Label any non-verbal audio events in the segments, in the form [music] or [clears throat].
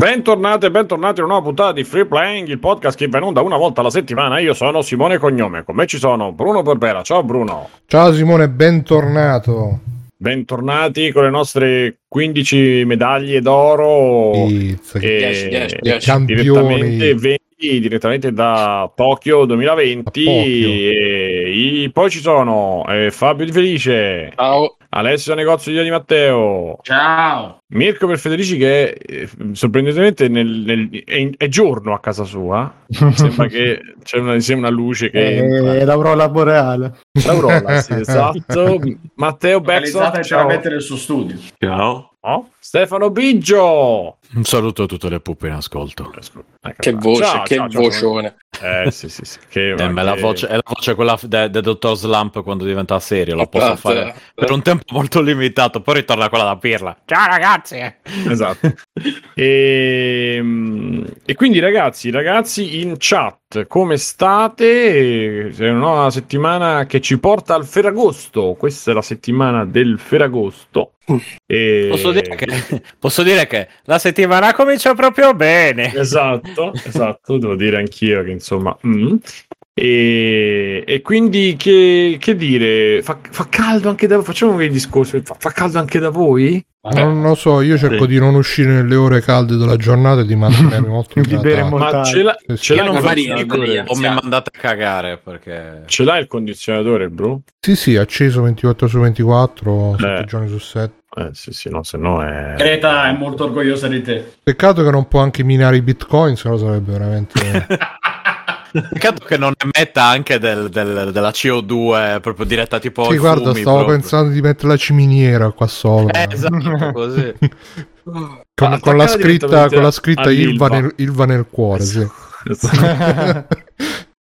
Bentornati e bentornati a una nuova puntata di Free Playing, il podcast che va in onda una volta alla settimana. Io sono Simone Cognome, con me ci sono Bruno Berbera. Ciao Bruno. Ciao Simone, bentornato. Bentornati con le nostre 15 medaglie d'oro Pizza, e, 10, 10, 10. campioni. direttamente 20 direttamente da Tokyo 2020 Tokyo. e i- poi ci sono eh, Fabio Di Felice Ciao. Alessio Negozio di Di Matteo Ciao. Mirko per Federici che eh, sorprendentemente nel- nel- è, in- è giorno a casa sua sembra che [laughs] c'è una, sembra una luce che entra. Eh, l'aurora boreale. L'Aurora, sì, [laughs] esatto Matteo Beckson ciao. suo studio. Ciao. Oh, Stefano Biggio Un saluto a tutte le pupe in ascolto. Che voce, Ciao, che ciao, ciao. vocione. Eh sì sì sì che, Eh, ma è la che- voce, è la voce quella del de Dottor Slump quando diventa serio. La posso Esatto. fare per un tempo molto limitato. Poi ritorna quella da pirla. Ciao ragazzi. Esatto. [laughs] e, e quindi ragazzi, ragazzi in chat, come state? È una nuova settimana che ci porta al Ferragosto. Questa è la settimana del Ferragosto. E... Posso dire, che, [laughs] posso dire che la settimana comincia proprio bene. Esatto, esatto, devo dire anch'io che insomma... mm. E, e quindi che, che dire? Fa, fa caldo anche da voi? Facciamo quei discorsi. Fa, fa caldo anche da voi? Non lo so, io cerco Sì. di non uscire nelle ore calde della giornata e di mantenermi [laughs] molto Di bere Ma ce, l'ha- Sì, ce il non? O mi mandate a cagare perché... Ce l'hai il condizionatore, bro? Sì, sì, acceso 24 su 24, 7 Eh. giorni su 7. Eh sì, sì, no, se no è... Greta è molto orgogliosa di te. Peccato che non può anche minare i bitcoin, se no sarebbe veramente... [laughs] Peccato che non emetta anche del- del- della CO2 proprio diretta tipo sì, guarda, fumi stavo proprio. pensando di mettere la ciminiera qua sopra. Eh, esatto, così. [laughs] con, Ah, con la scritta, con la scritta. Ilva nel, Ilva nel cuore, sì. [laughs]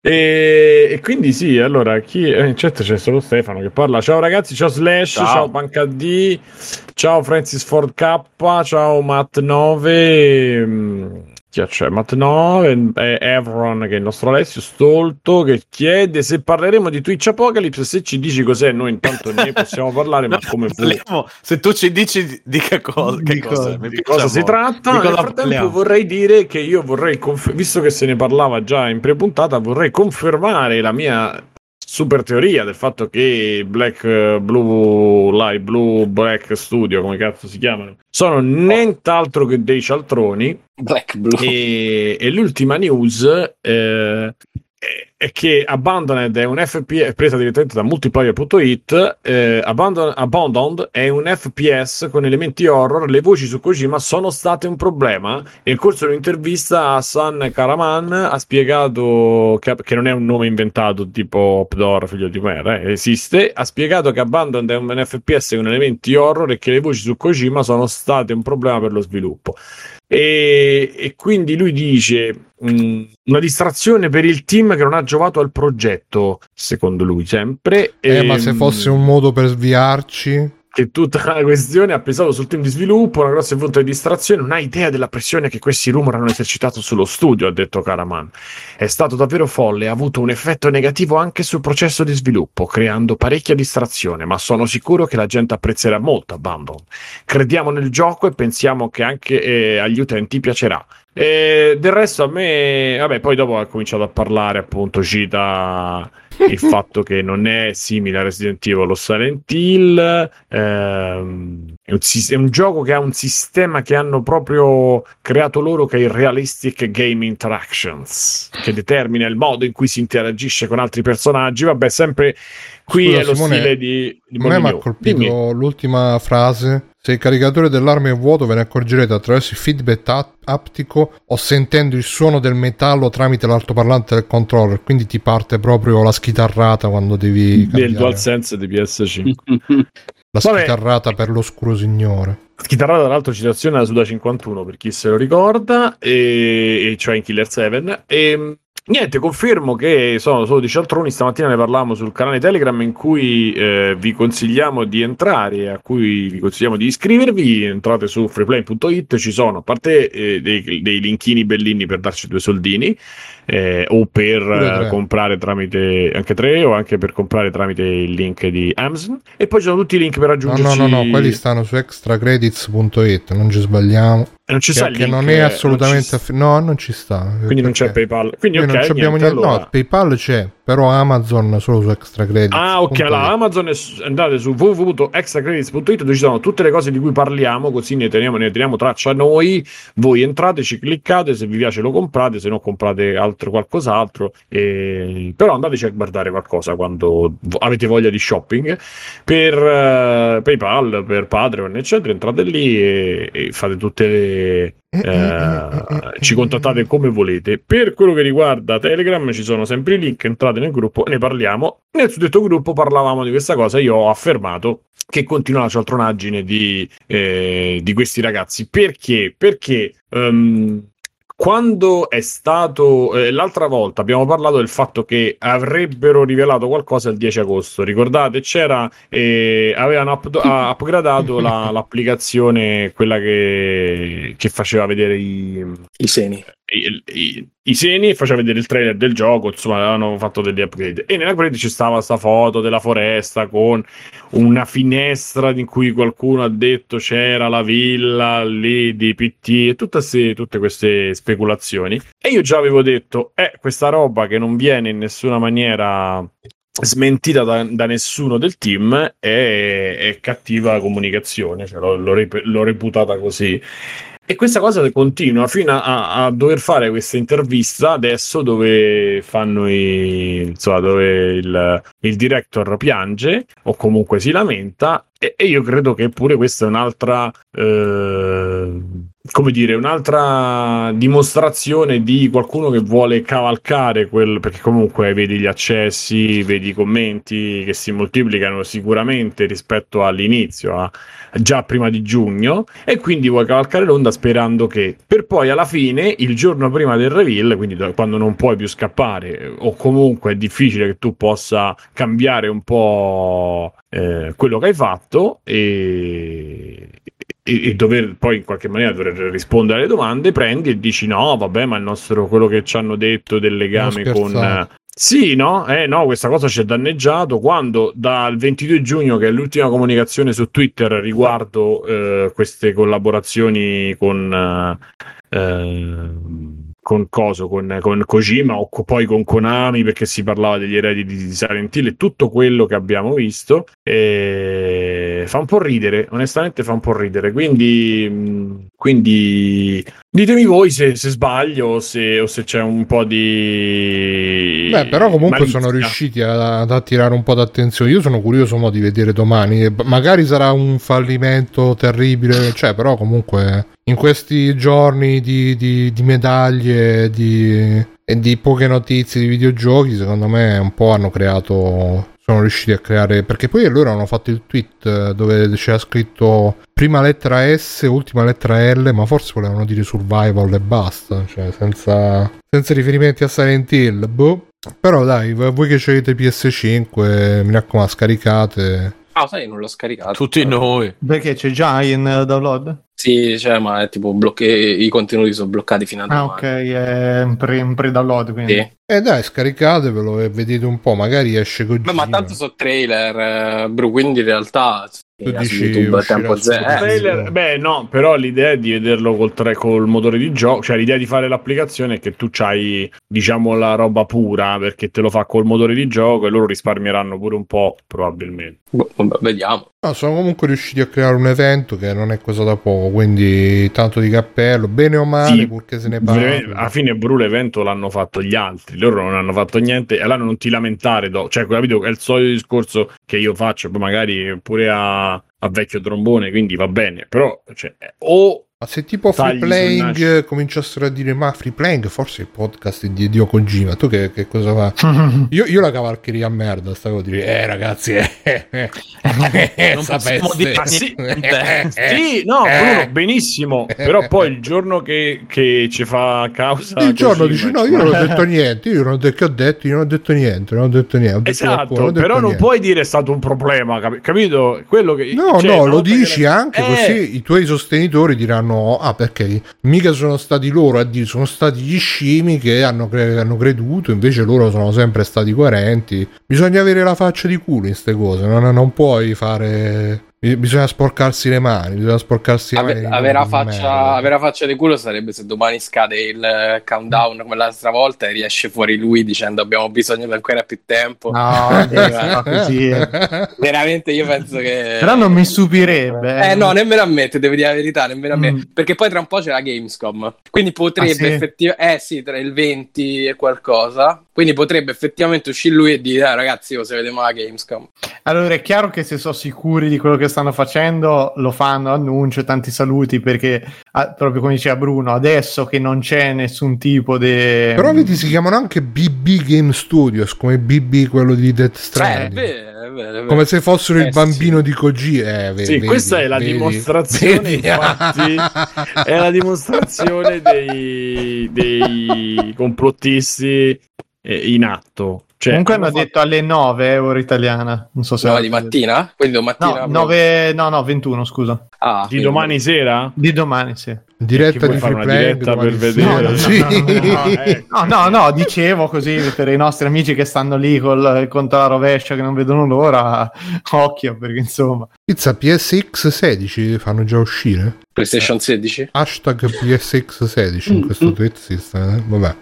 e, e quindi sì, allora, chi... eh, chat c'è solo Stefano che parla. Ciao ragazzi, ciao Slash, ciao, Ciao. Banca D, ciao Francis Ford K, ciao Matt 9. Chi c'è? Matt 9, e Evron che è il nostro Alessio Stolto che chiede se parleremo di Twitch Apocalypse. Se ci dici cos'è, noi intanto ne possiamo parlare, [laughs] ma come. Parliamo- se tu ci dici di- che cosa, che Di cosa, cosa- di cosa si tratta. Di Nel frattempo parliamo? vorrei dire che io vorrei, conf- visto che se ne parlava già in pre-puntata, vorrei confermare la mia super teoria del fatto che Black eh, Blue Light Blue Black Studio, come cazzo si chiamano, sono nient'altro che dei cialtroni. Black Blue. E, e l'ultima news eh, è- che Abandoned è un FPS presa direttamente da multiplayer.it. Eh, Abandon- Abandoned è un FPS con elementi horror. Le voci su Kojima sono state un problema. Nel corso di un'intervista, Hassan Karaman ha spiegato che, che non è un nome inventato tipo Pdor, figlio di merda, eh, esiste. Ha spiegato che Abandoned è un FPS con elementi horror e che le voci su Kojima sono state un problema per lo sviluppo. E, e quindi lui dice mh, una distrazione per il team che non ha giocato al progetto, secondo lui sempre. Eh, ma Ehm, se fosse un modo per sviarci... che tutta la questione ha pesato sul team di sviluppo, una grossa fonte di distrazione, non ha idea della pressione che questi rumor hanno esercitato sullo studio, ha detto Karaman. È stato davvero folle, ha avuto un effetto negativo anche sul processo di sviluppo, creando parecchia distrazione, ma sono sicuro che la gente apprezzerà molto Abandon. Crediamo nel gioco e pensiamo che anche eh, agli utenti piacerà. E del resto a me, vabbè, poi dopo ha cominciato a parlare, appunto, cita il fatto che non è simile a Resident Evil lo Silent Hill ehm, è, un, è un gioco che ha un sistema che hanno proprio creato loro che è il Realistic Game Interactions che determina il modo in cui si interagisce con altri personaggi. Vabbè sempre qui Scusa, è lo Simone, stile di, di A me mi ha colpito Dimmi. l'ultima frase. Se il caricatore dell'arma è vuoto, ve ne accorgerete attraverso il feedback ap- aptico o sentendo il suono del metallo tramite l'altoparlante del controller. Quindi ti parte proprio la schitarrata quando devi del. DualSense di PS5 [laughs] La Vabbè. schitarrata per l'oscuro signore. Chitarrata, tra l'altro, citazione alla Suda 51 per chi se lo ricorda, e, e cioè in Killer 7. E niente, confermo che sono solo di cialtroni. Stamattina ne parlavamo sul canale Telegram in cui eh, vi consigliamo di entrare, a cui vi consigliamo di iscrivervi. Entrate su freeplay.it, ci sono a parte eh, dei, dei linkini bellini per darci due soldini. Eh, o per eh, comprare tramite anche tre o anche per comprare tramite il link di Amazon e poi ci sono tutti i link per No, aggiungerci no, no, no, quelli stanno su extracredits.it, non ci sbagliamo. Non ci sta il che link, non è eh, assolutamente non ci- affi- no non ci sta quindi non c'è Perché? PayPal. Quindi Noi ok, non abbiamo niente, niente allora. no PayPal c'è però Amazon solo su Extra Credit Ah, ok. Allora. Amazon è andate su www.extracredits.it dove ci sono tutte le cose di cui parliamo, così ne teniamo, ne teniamo traccia noi. Voi entrate, ci cliccate, se vi piace lo comprate, se no comprate altro qualcos'altro. E... Però andateci a guardare qualcosa quando avete voglia di shopping. Per eh, PayPal, per Patreon, eccetera, entrate lì e, e fate tutte le. eh, ci contattate come volete. Per quello che riguarda Telegram, ci sono sempre i link. Entrate nel gruppo, ne parliamo. Nel suddetto gruppo parlavamo di questa cosa. Io ho affermato che continua la cialtronaggine di, eh, di questi ragazzi. Perché? Perché ehm, quando è stato eh, l'altra volta abbiamo parlato del fatto che avrebbero rivelato qualcosa il 10 agosto. Ricordate? C'era eh, avevano up- upgradato la- [laughs] l'applicazione, quella che, che faceva vedere i, I seni. I, i- i seni faceva vedere il trailer del gioco, insomma, avevano fatto degli upgrade. E nell'upgrade ci stava questa foto della foresta con una finestra in cui qualcuno ha detto c'era la villa lì di PT e tutte, se- tutte queste speculazioni. E io già avevo detto, eh, questa roba che non viene in nessuna maniera smentita da, da nessuno del team è, è cattiva comunicazione, cioè, l'ho, l'ho rep- l'ho reputata così. E questa cosa continua fino a, a dover fare questa intervista adesso dove fanno i, insomma, dove il, il director piange o comunque si lamenta. E, e io credo che pure questa è un'altra eh, come dire, un'altra dimostrazione di qualcuno che vuole cavalcare quel, perché comunque vedi gli accessi, vedi i commenti che si moltiplicano sicuramente rispetto all'inizio, a- già prima di giugno, e quindi vuoi cavalcare l'onda sperando che per poi alla fine, il giorno prima del reveal, quindi do- quando non puoi più scappare, o comunque è difficile che tu possa cambiare un po' eh, quello che hai fatto e, e, dover poi in qualche maniera dover rispondere alle domande, prendi e dici no, vabbè, ma il nostro quello che ci hanno detto del legame con sì, no, eh, no, questa cosa ci è danneggiato. Quando dal 22 giugno, che è l'ultima comunicazione su Twitter riguardo eh, queste collaborazioni con, eh, eh, con Coso, con, con Kojima o co- poi con Konami, perché si parlava degli eredi di Silent Hill e tutto quello che abbiamo visto, eh, fa un po' ridere, onestamente fa un po' ridere. Quindi, quindi ditemi voi se, se sbaglio o se, o se c'è un po' di. Beh, però comunque malizia. sono riusciti ad attirare un po' d'attenzione. Io sono curioso mo di vedere domani. E Magari sarà un fallimento terribile, cioè, però comunque in questi giorni di, di- di medaglie di- e di poche notizie di videogiochi, secondo me un po' hanno creato. Sono riusciti a creare. Perché poi loro hanno fatto il tweet eh, dove c'era scritto prima lettera S, ultima lettera L, ma forse volevano dire survival e basta, cioè senza, senza riferimenti a Silent Hill. Boh. Però dai, voi che avete PS5, mi raccomando, scaricate. Ah, sai, non l'ho scaricato. Tutti noi. Perché c'è già in eh, download? Sì, cioè, ma è tipo blocche... i contenuti sono bloccati fino a Ah, domani. ok, è in pre- in pre-download. Quindi. Sì. E dai, scaricatevelo e vedete un po', magari esce così. Beh, ma tanto so trailer, eh, bro, quindi in realtà Tu sì, dici su YouTube a tempo zero. Eh, Trailer- beh, no, però l'idea è di vederlo col, tre- col motore di gioco, cioè l'idea di fare l'applicazione è che tu c'hai, diciamo, la roba pura perché te lo fa col motore di gioco e loro risparmieranno pure un po', probabilmente. boh, vabbè, vediamo. No, sono comunque riusciti a creare un evento che non è cosa da poco, quindi tanto di cappello, bene o male, Sì, purché se ne parla. alla fine Bru l'evento l'hanno fatto gli altri, loro non hanno fatto niente e allora non ti lamentare, do- cioè capito, è il solito discorso che io faccio, poi magari pure a, a vecchio trombone, quindi va bene, però cioè, o Ma se tipo free Tagli sul playing eh, cominciassero a dire ma free playing forse il podcast di Dio Kojima, tu che, che cosa fa? [laughs] Io, io la cavalcheria a merda, stavo a dire, eh ragazzi, eh, eh, eh, Non sapeste. dire Ah, sì. [laughs] Sì, no, Eh. Bruno, benissimo. Però poi il giorno che, che ci fa causa. Il giorno Kojima, dici no, io non ho detto niente, io non ho detto che ho detto, io non ho detto niente, non ho detto niente. Ho detto qualcuno, Esatto, non ho detto però non niente. puoi dire è stato un problema, capi- capito? Quello che, No, cioè, no, lo che dici la- anche Eh, così i tuoi sostenitori diranno: Ah, perché mica sono stati loro a dire, sono stati gli scimi che hanno, cre- hanno creduto, invece loro sono sempre stati coerenti. Bisogna avere la faccia di culo in queste cose, non, non puoi fare Bisogna sporcarsi le mani, bisogna sporcarsi le Ave- mani. avere, la faccia, merda. avere la faccia di culo sarebbe se domani scade il eh, countdown come l'altra volta e riesce fuori lui dicendo abbiamo bisogno di ancora più tempo. No, [laughs] deve fare così. eh. [laughs] Veramente io penso che... Però non mi stupirebbe. Eh no, nemmeno a me, te devo dire la verità, nemmeno a me. Mm. Perché poi tra un po' c'è la Gamescom. Quindi potrebbe Ah, sì? effettivamente... Eh sì, tra il 20 e qualcosa. Quindi potrebbe effettivamente uscire lui e dire, "Eh, ragazzi, io se vediamo la Gamescom. Allora è chiaro che se sono sicuri di quello che stanno facendo lo fanno, annuncio, tanti saluti perché ah, proprio come diceva Bruno, adesso che non c'è nessun tipo di... Però vedi, si chiamano anche BB Game Studios, come BB quello di Death Eh, Stranding. è vero, è vero. come se fossero Eh, il bambino di Koji. Eh, ve- Sì, vedi, questa è la vedi, dimostrazione, vedi. infatti, è la dimostrazione dei, dei [laughs] complottisti eh, in atto. Cioè, Comunque hanno fatto- detto alle 9 ora italiana, non so se... No, di mattina? Quindi domattina? No, 9, no, no, 21 scusa. Ah, di quindi- domani sera? Di domani, sì. Diretta di fare una diretta per vedere? No, no, Sì. no, no, Eh, No, no, no, dicevo così per i nostri amici che stanno lì col conto alla rovescia che non vedono l'ora, [laughs] occhio perché insomma. Pizza PSX 16 fanno già uscire? PlayStation 16? Hashtag PSX 16 in questo tweet esiste, eh? Vabbè.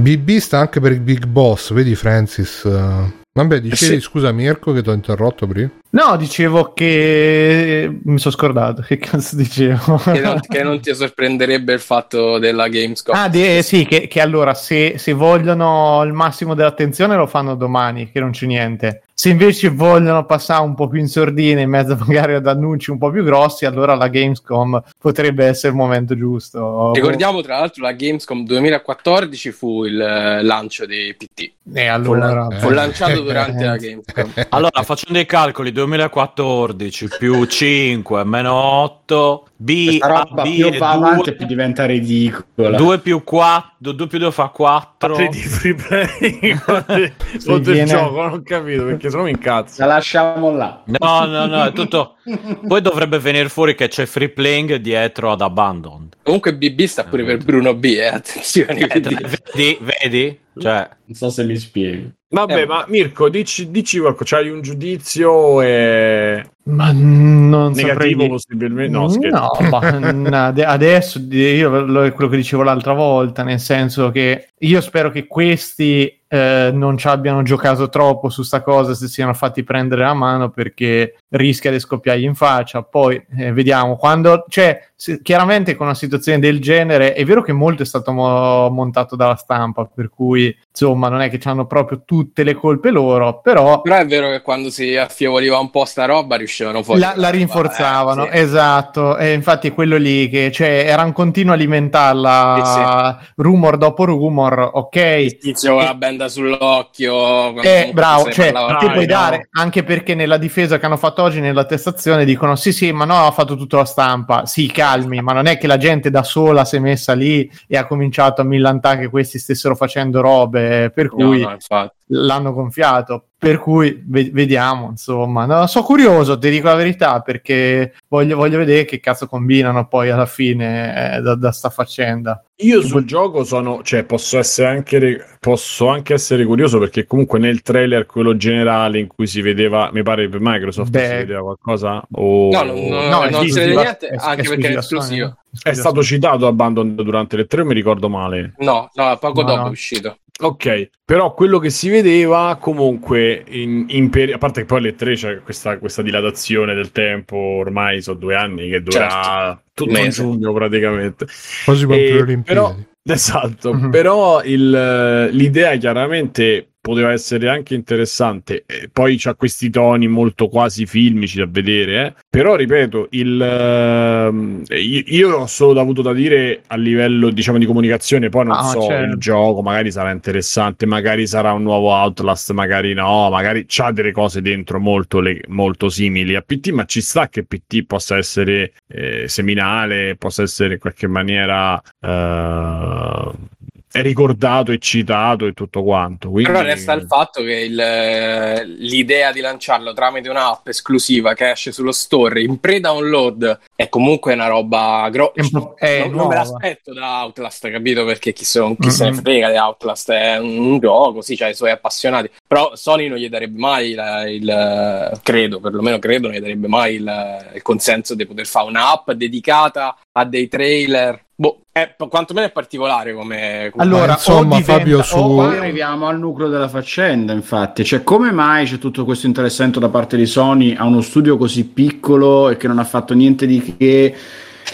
BB sta anche per il Big Boss, vedi Francis. eh. Vabbè, dicevi, Sì. scusa Mirko che ti ho interrotto prima. No, dicevo che mi sono scordato, che cazzo dicevo? Che non, che non ti sorprenderebbe il fatto della Gamescom. Ah, di- sì, che, che allora se, se vogliono il massimo dell'attenzione lo fanno domani, che non c'è niente. Se invece vogliono passare un po' più in sordina, in mezzo [laughs] magari ad annunci un po' più grossi, allora la Gamescom potrebbe essere il momento giusto. Ricordiamo tra l'altro la Gamescom 2014 fu il eh, lancio di PT. E Fu, allora... la- fu lanciato durante la [laughs] Gamescom. Allora, facendo i calcoli, 2014 più 5 meno 8, B, Questa A, roba B più va avanti 2, più diventa ridicola. 2 più 4, 2 più 2 fa 4. Parli di free play sotto il gioco, non ho capito perché sono in cazzo. La lasciamo là. No, no, no, è tutto. [laughs] Poi dovrebbe venire fuori che c'è free playing dietro ad Abandoned. Comunque BB sta pure per Bruno B, eh, attenzione. Eh, vedi, vedi? Cioè, Non so se mi spiego. Vabbè, Eh, ma Mirko, dici, dici qualcosa, c'hai un giudizio e... Ma non negativo possibilmente? No, scherzo. [laughs] No, adesso io quello che dicevo l'altra volta, nel senso che io spero che questi eh, non ci abbiano giocato troppo su sta cosa, se siano fatti prendere la mano perché rischia di scoppiargli in faccia. Poi eh, vediamo quando, cioè, se- chiaramente con una situazione del genere è vero che molto è stato mo- montato dalla stampa, per cui insomma non è che hanno proprio tutte le colpe loro, però Però è vero che quando si affievoliva un po' sta roba riuscivano fuori. la, la rinforzavano, Eh, sì. esatto. E infatti è quello lì che cioè, era un continuo alimentarla rumor dopo rumor, ok. Il tizio con la benda sull'occhio. Eh, bravo, cioè, parlava dai, puoi no. dare anche perché nella difesa che hanno fatto oggi nell'attestazione dicono sì sì ma no ha fatto tutta la stampa sì calmi ma non è che la gente da sola si è messa lì e ha cominciato a millantare che questi stessero facendo robe per No, cui no, infatti. L'hanno gonfiato. Per cui ve- vediamo, insomma. No, sono curioso, ti dico la verità, perché voglio, voglio vedere che cazzo combinano poi alla fine eh, da, da sta faccenda. Io sul gioco sono, cioè, posso essere anche, posso anche essere curioso perché comunque nel trailer, quello generale in cui si vedeva, mi pare per Microsoft Beh. si vedeva qualcosa, o No, non- non- No, è non si vede niente, è- anche perché è esclusivo. è stato citato Abandon durante le tre, mi ricordo male. No, no, poco No, dopo no. è uscito. Ok, però quello che si vedeva comunque in, in peri- a parte che poi alle 3 c'è questa, questa dilatazione del tempo, ormai sono due anni che dura Certo. tutto Mese. giugno praticamente. Quasi quanto le Olimpiadi. però- [laughs] Esatto, Mhm. però il- l'idea chiaramente poteva essere anche interessante. E poi c'ha questi toni molto quasi filmici da vedere, eh. però ripeto, il, ehm, io, io ho solo avuto da dire a livello diciamo di comunicazione, poi non Ah, so certo. il gioco, magari sarà interessante, magari sarà un nuovo Outlast, magari no, magari c'ha delle cose dentro molto, le- molto simili a PT, ma ci sta che PT possa essere eh, seminale, possa essere in qualche maniera eh, è ricordato e citato e tutto quanto. Quindi... Però resta il fatto che il, eh, l'idea di lanciarlo tramite un'app esclusiva che esce sullo store in pre-download è comunque una roba grossa. Po'- è non, non me l'aspetto da Outlast, capito? Perché chi, se, chi se ne frega di Outlast è un gioco, sì, c'ha i suoi appassionati. Però Sony non gli darebbe mai la- il, credo, perlomeno credo, non gli darebbe mai il, il consenso di poter fare un'app dedicata a dei trailer. Boh, è, quantomeno è particolare come... come- Allora, Ma insomma, o diventa- Fabio, su- Qua arriviamo al nucleo della faccenda, infatti. Cioè, come mai c'è tutto questo interessamento da parte di Sony a uno studio così piccolo e che non ha fatto niente di che?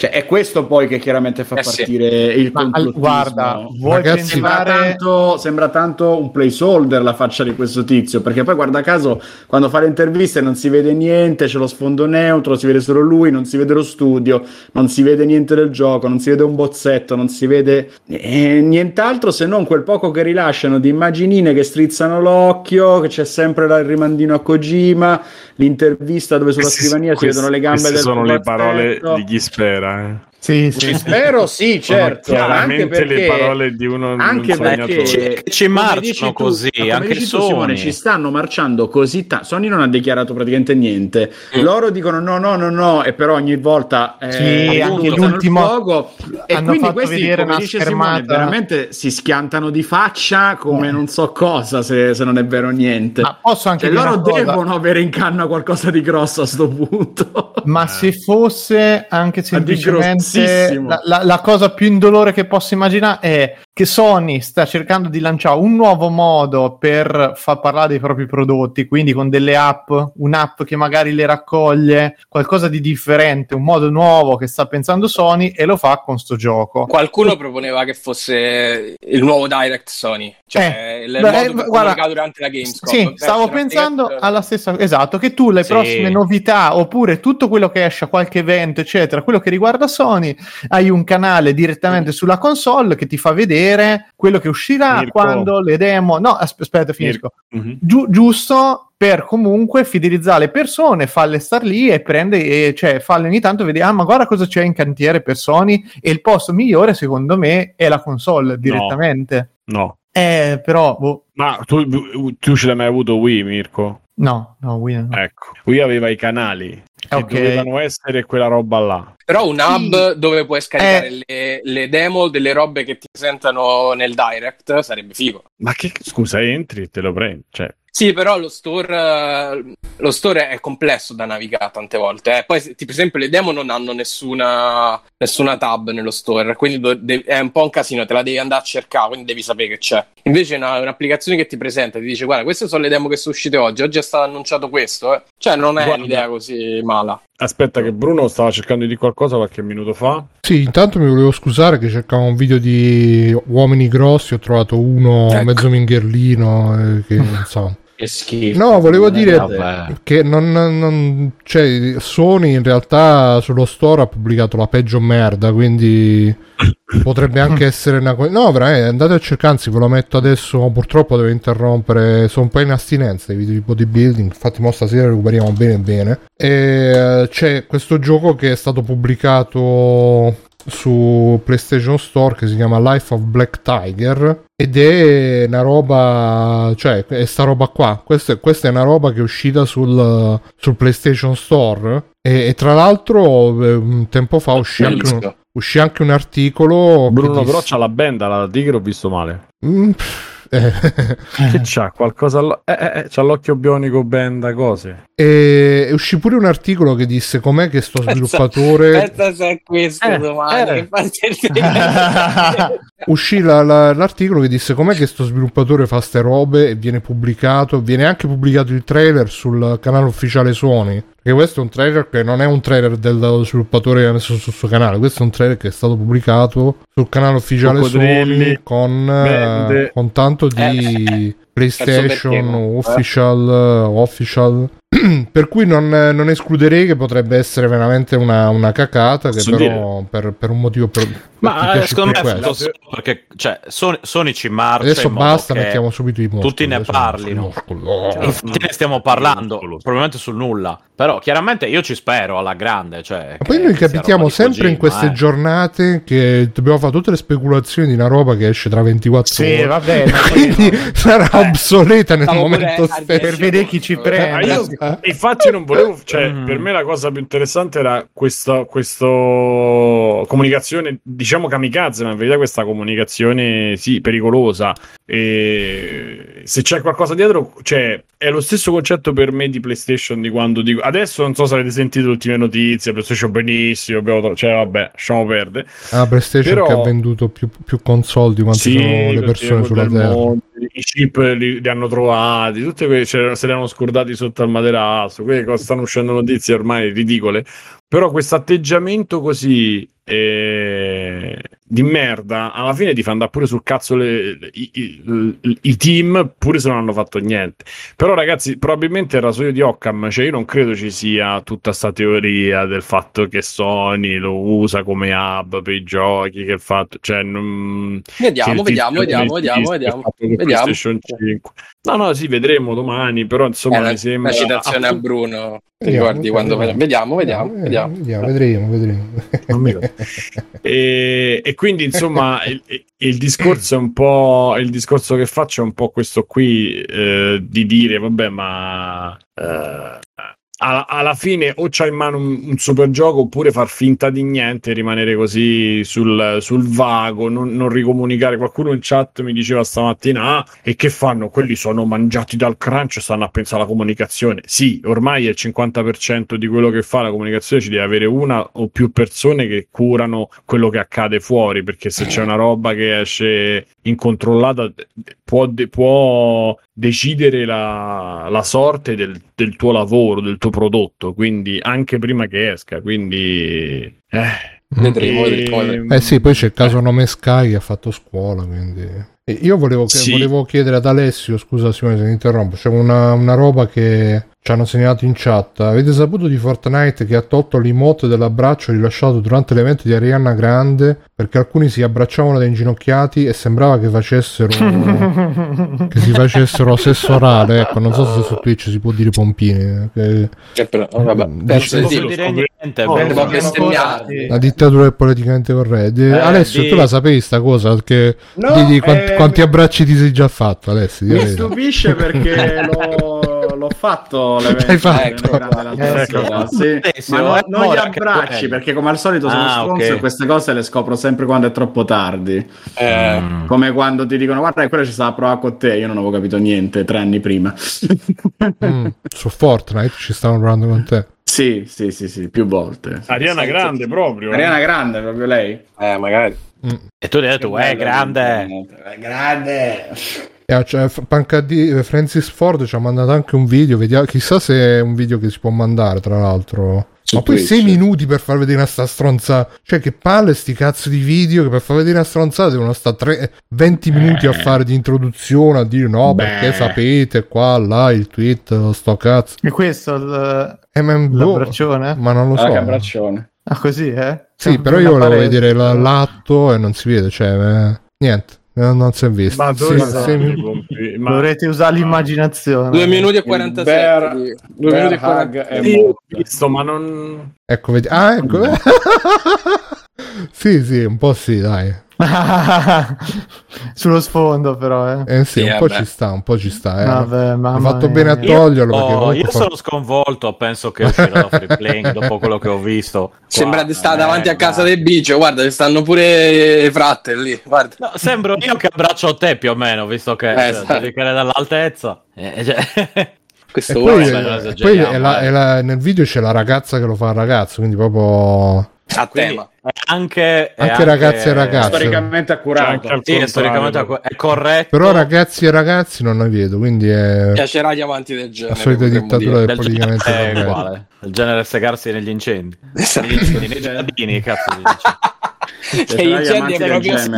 Cioè, è questo poi che chiaramente fa Eh sì. partire il Ma al- complottismo. guarda, vuoi Ragazzi, Sembra pensare tanto, sembra tanto un placeholder la faccia di questo tizio, perché poi guarda caso quando fa le interviste non si vede niente, c'è lo sfondo neutro, si vede solo lui, non si vede lo studio, non si vede niente del gioco, non si vede un bozzetto, non si vede eh, nient'altro se non quel poco che rilasciano di immaginine che strizzano l'occhio, che c'è sempre il rimandino a Kojima, l'intervista dove sulla Questi- scrivania si vedono le gambe del sono le parole di chi spera. Eh. Sì, Ci sì. spero, sì, certo. Sono Anche chiaramente le perché, parole di uno anche un perché Ci come marciano tu- così, come anche tu, Sony. Simone, ci stanno marciando così tanto. Sony non ha dichiarato praticamente niente. Mm. Loro dicono no, no, no, no, e però ogni volta eh, Sì, anche l'ultimo- fuoco. E hanno quindi fatto questi, vedere come una dice schermata. Simone, veramente si schiantano di faccia come Eh. non so cosa se, se non è vero niente. Ma posso anche Cioè, loro devono avere in canna qualcosa di grosso a sto punto. Ma se fosse anche [laughs] semplicemente la, la- la cosa più indolore che posso immaginare è che Sony sta cercando di lanciare un nuovo modo per far parlare dei propri prodotti, quindi con delle app, un'app che magari le raccoglie, qualcosa di differente, un modo nuovo che sta pensando Sony e lo fa con sto gioco. Qualcuno proponeva che fosse il nuovo Direct Sony, cioè il beh, modo eh, guarda, durante la Gamescom. Sì, stavo pensando Direct- alla stessa esatto, che tu le Sì. prossime novità oppure tutto quello che esce a qualche evento, eccetera, quello che riguarda Sony, hai un canale direttamente sulla console che ti fa vedere quello che uscirà Mirko. quando le demo. No, asp- aspetta, finisco. Mhm. Giu- giusto per comunque fidelizzare le persone, farle star lì e prende, e, cioè farle ogni tanto vedere, ah, ma guarda cosa c'è in cantiere per Sony. E il posto migliore, secondo me, è la console direttamente. No. Eh, però, boh, Ma tu, tu ce l'hai mai avuto Wii, Mirko? No, no, Wii no. Ecco. Wii aveva i canali che dovevano essere quella roba là. Però un Sì. hub dove puoi scaricare Eh. le, le demo delle robe che ti presentano nel Direct sarebbe figo. Ma che scusa, entri e te lo prendi. Cioè, Sì, però lo store, lo store è complesso da navigare tante volte. eh. Poi, tipo, per esempio, le demo non hanno nessuna, nessuna tab nello store, quindi do- de- è un po' un casino, te la devi andare a cercare, quindi devi sapere che c'è. Invece, una- un'applicazione che ti presenta ti dice: Guarda, queste sono le demo che sono uscite oggi. Oggi è stato annunciato questo. eh." Cioè, non è Guarda. un'idea così mala. aspetta che Bruno stava cercando di dire qualcosa qualche minuto fa. Sì, intanto mi volevo scusare che cercavo un video di uomini grossi, ho trovato uno Ecco. mezzo mingherlino eh, che non so. Che schifo. No, volevo è dire vabbè. che non, non- cioè, Sony in realtà sullo store ha pubblicato la peggio merda, quindi [coughs] potrebbe anche essere una cosa. No, veramente, andate a cercare, anzi ve lo metto adesso, purtroppo devo interrompere, sono un po' in astinenza i video di bodybuilding, infatti mo stasera recuperiamo bene bene. E eh, c'è questo gioco che è stato pubblicato su PlayStation Store che si chiama Life of Black Tiger ed è una roba cioè è sta roba qua questa, è- questa è una roba che è uscita sul, sul PlayStation Store e, e tra l'altro eh, un tempo fa uscì anche, un, uscì anche un articolo Bruno però c'ha la benda, la tigre ho visto male. Mm, eh, Che c'ha? Qualcosa eh, eh, eh, c'ha l'occhio bionico benda, cose. E, uscì pure un articolo che disse com'è che sto sviluppatore Pensa se è questo Eh, domani. eh. [laughs] uscì la- la- l'articolo che disse com'è che sto sviluppatore fa ste robe e viene pubblicato viene anche pubblicato il trailer sul canale ufficiale Sony perché questo è un trailer che non è un trailer del sviluppatore che ha messo sul suo canale questo è un trailer che è stato pubblicato sul canale ufficiale Sony con, eh, con tanto di [laughs] PlayStation, Cazzo, perché no? Official, eh, Official. [clears throat] per cui non, non escluderei che potrebbe essere veramente una, una cacata. Che Posso però per, per un motivo. Per, per Ma ti eh, piace secondo me più è questo. tutto solo perché cioè, Sony, Sony ci marcia Adesso in basta, mettiamo subito i muscoli. tutti ne parlino. muscoli. Oh. Infatti ne stiamo parlando, probabilmente sul nulla. Però chiaramente io ci spero alla grande. Cioè, Ma poi noi capitiamo sempre in queste eh. giornate che dobbiamo fare tutte le speculazioni di una roba che esce tra 24 Sì, ore. vabbè, [laughs] Quindi sarà Eh, obsoleta nel momento a stesso. per vedere chi ci Ah, prende. io- Eh? infatti non volevo, cioè, Mm. per me la cosa più interessante era questa questo comunicazione, diciamo kamikaze, ma in verità questa comunicazione sì, pericolosa. E se c'è qualcosa dietro, cioè, è lo stesso concetto per me di PlayStation di quando dico adesso non so se avete sentito le ultime notizie, PlayStation benissimo, abbiamo cioè vabbè, lasciamo perdere. Ah, PlayStation Però- che ha venduto più, più console di quante sono le persone sulla Terra. mondo, i chip li, li hanno trovati, tutte quelle se li hanno scordati sotto al materasso, quelle cose stanno uscendo notizie ormai ridicole. Però questo atteggiamento così eh, di merda alla fine ti fa andare pure sul cazzo le- le- i, i- i team, pure se non hanno fatto niente. Però, ragazzi, probabilmente il rasoio di Occam, cioè io non credo ci sia tutta sta teoria del fatto che Sony lo usa come hub per i giochi, che il fatto, cioè, non, Vediamo, vediamo, vediamo, vediamo, vediamo. Vediamo. PlayStation 5. No, no, sì, vedremo domani, però insomma Eh, mi sembra la citazione a Bruno. Vediamo, ricordi quando vediamo. vediamo, vediamo, Eh, vediamo. vediamo, vedremo, vedremo. [laughs] E, e quindi insomma [laughs] il, il discorso è un po' il discorso che faccio è un po' questo qui eh, di dire vabbè ma eh, alla, fine o c'hai in mano un, un super gioco oppure far finta di niente rimanere così sul, sul vago non, non ricomunicare. Qualcuno in chat mi diceva stamattina ah, e che fanno? Quelli sono mangiati dal crunch stanno a pensare alla comunicazione. Sì ormai è il 50% di quello che fa la comunicazione ci deve avere una o più persone che curano quello che accade fuori perché se c'è una roba che esce incontrollata può, de- può decidere la, la sorte del, del tuo lavoro del tuo prodotto quindi anche prima che esca quindi eh, Vedremo, e-. Eh sì, poi c'è il caso Nome Sky che ha fatto scuola, quindi... Io volevo, che- Sì. volevo chiedere ad Alessio, scusa Simone se mi interrompo, c'è una, una roba che ci hanno segnalato in chat. Avete saputo di Fortnite che ha tolto l'emote dell'abbraccio rilasciato durante l'evento di Ariana Grande perché alcuni si abbracciavano da inginocchiati e sembrava che facessero [laughs] che si facessero sesso orale, ecco, non so se su Twitch si può dire pompini. eh, che- Che però- oh, vabbè, Mm, dice- di Non sì. dire niente, No, che- bestemmiare. La dittatura è politicamente corretta. Eh, Alessio, di- tu la sapevi sta cosa? Che No, di- di quanti, eh, quanti abbracci ti sei già fatto, Alessio? Mi stupisce perché [laughs] l'ho, l'ho fatto l'evento L'hai fatto? grande dell'altra Ecco. sera, sì. Alessio, ma no- eh, non gli abbracci perché come al solito sono Ah, stronzo ok. e queste cose le scopro sempre quando è troppo tardi Eh, Mm. come quando ti dicono guarda quella ci stava a provare con te io non avevo capito niente tre anni prima Mm, su Fortnite ci stavano provando con te. sì sì sì sì più volte Ariana Grande proprio Ariana Grande proprio lei eh, magari. Mm. E tu hai detto, eh, grande. È grande E, cioè, F- Pancadi- Francis Ford ci ha mandato anche un video. Vediamo, chissà se è un video che si può mandare, tra l'altro. Su Ma poi Twitch. 6 minuti per far vedere una sta stronzata. Cioè, che palle sti cazzo di video che per far vedere una stronzata devono stare tre- 20 minuti a fare di introduzione a dire no, Beh. perché sapete qua, là, il tweet, sto cazzo. E questo il, Eh, ma, boh, l'abbraccione? ma non lo so. Ah, che abbraccione Ah, così, eh? Sì, però io volevo vedere la- l'atto e non si vede, cioè, eh, niente, eh, non si è visto. ma dove Sì, minuti. Ma- Dovrete usare l'immaginazione. 2 minuti e Il 47. bear- di- due bear minuti e hug 47. è Sì, visto, ma non Ecco, vedi. Ah, ecco. [laughs] [laughs] sì, sì, un po' sì, dai. [laughs] Sullo sfondo, però, eh. Eh sì, Sì, un po' ci sta, un po' ci sta. Eh. Vabbè, mamma fatto mia. bene a toglierlo perché Oh, io fa- sono sconvolto, penso che uscirà da free playing dopo quello che ho visto. Sembra Qua, di stare eh, davanti a casa del bicio. Guarda, ci stanno pure i fratelli lì. Guarda. No, sembro io che abbraccio te più o meno, visto che Eh, cioè, esatto. devi cadere dall'altezza. Eh, cioè- [laughs] Questo E poi, è eh, poi è la- eh. è la- nel video c'è la ragazza che lo fa al ragazzo, quindi proprio a quindi tema. Anche, Anche ragazzi e ragazze. storicamente accurato al Sì, è storicamente accu- è corretto. Però ragazzi e ragazzi non ne vedo, quindi è Piacerà agli amanti del la genere. solita potremmo dittatura del del politicamente genere è uguale. Il genere segarsi negli incendi. [laughs] Esatto. Negli incendi, nei giardini, [laughs] cazzo gli incendi.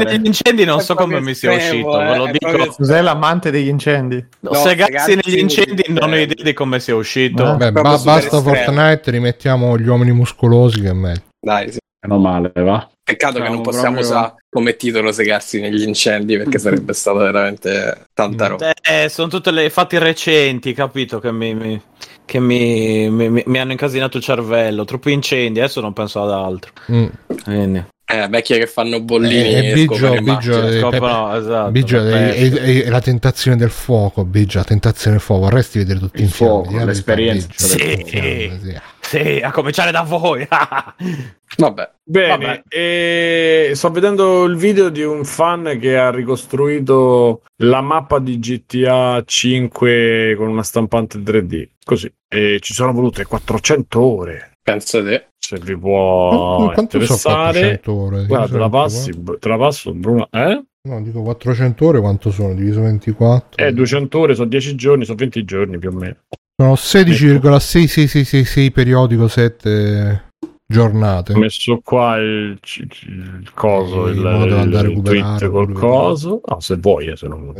Negli incendi non so come mi sia uscito, ve lo eh, dico. Cos'è l'amante degli incendi? No, Segazzi Segazzi negli incendi non ho idea di come sia uscito. Beh, proprio ba- basta estremo. Fortnite, rimettiamo gli uomini muscolosi che è meglio. Dai, sì. Meno male, va. Peccato che Siamo non possiamo proprio- usare come titolo segarsi negli incendi perché [laughs] sarebbe stato veramente tanta roba. Eh, sono tutte le fatti recenti, capito? Che mi, mi- che mi, mi- mi- hanno incasinato il cervello. Troppi incendi, adesso non penso ad altro. Mm. Quindi, Eh, vecchie che fanno bollini Eh, e Biggio, Biggio, eh, Pepe- esatto, Biggio, è, è- è la tentazione del fuoco, Biggio, la tentazione del fuoco. Vorresti vedere tutti Il in fiamme, fuoco, l'esperienza. Sì. Sì. Sì, a cominciare da voi. [laughs] Vabbè. Bene, Vabbè. e sto vedendo il video di un fan che ha ricostruito la mappa di GTA 5 con una stampante 3D. Così. E ci sono volute 400 ore. Penso te. Se vi può so interessare. 400 ore? Guarda, te la passi, 24? te la passo, Bruno. Eh? No, dico 400 ore quanto sono? Diviso 24? Eh, 200 ore, sono 10 giorni, sono 20 giorni più o meno. Sono 16,6666 periodico 7 giornate. Ho messo qua il, il coso, il, a il recuperare, tweet col coso. No, se vuoi, eh, se non...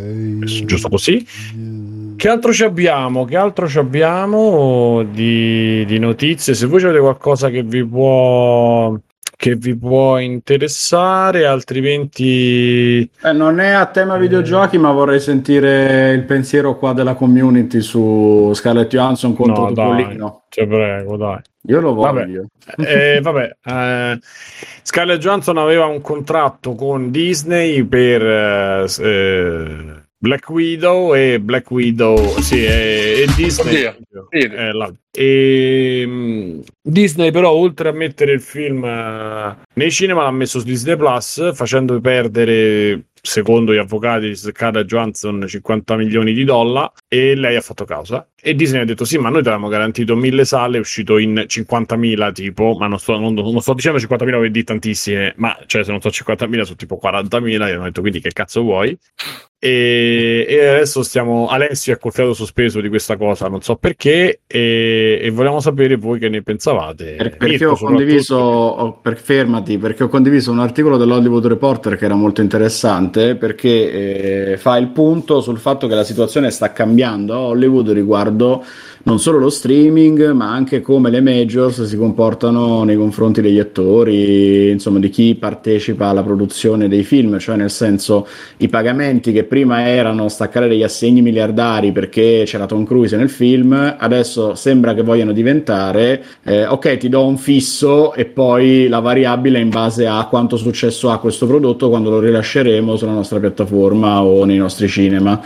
Giusto così. Che altro ci abbiamo? Che altro ci abbiamo di, di notizie? Se voi avete qualcosa che vi può che vi può interessare, altrimenti Eh, non è a tema videogiochi, ma vorrei sentire il pensiero qua della community su Scarlett Johansson contro No, dai. Topolino. ti prego, dai. Io lo Vabbè. voglio. Eh, vabbè, eh, Scarlett Johansson aveva un contratto con Disney per eh, eh, Black Widow e Black Widow, sì, e, e Disney. Oddio, sì. Eh. E, mm, Disney però oltre a mettere il film eh, nei cinema l'ha messo su Disney Plus facendo perdere secondo gli avvocati di Scarlett Johansson 50 milioni di dollari e lei ha fatto causa. E Disney ha detto sì ma noi ti avevamo garantito mille sale è uscito in 50.000 tipo ma non sto, non, non sto dicendo 50.000 per dire tantissime ma cioè se non so 50.000 sono tipo 40.000 e hanno detto quindi che cazzo vuoi? E, e adesso stiamo Alessio è col fiato sospeso di questa cosa non so perché e, e volevamo sapere voi che ne pensavate. Per- perché Mirko, ho condiviso, ho- per- fermati, perché ho condiviso un articolo dell'Hollywood Reporter che era molto interessante perché eh, fa il punto sul fatto che la situazione sta cambiando a Hollywood riguardo non solo lo streaming, ma anche come le majors si comportano nei confronti degli attori, insomma, di chi partecipa alla produzione dei film, cioè nel senso i pagamenti che prima erano staccare degli assegni miliardari perché c'era Tom Cruise nel film, adesso sembra che vogliano diventare eh, ok, ti do un fisso e poi la variabile in base a quanto successo ha questo prodotto quando lo rilasceremo sulla nostra piattaforma o nei nostri cinema.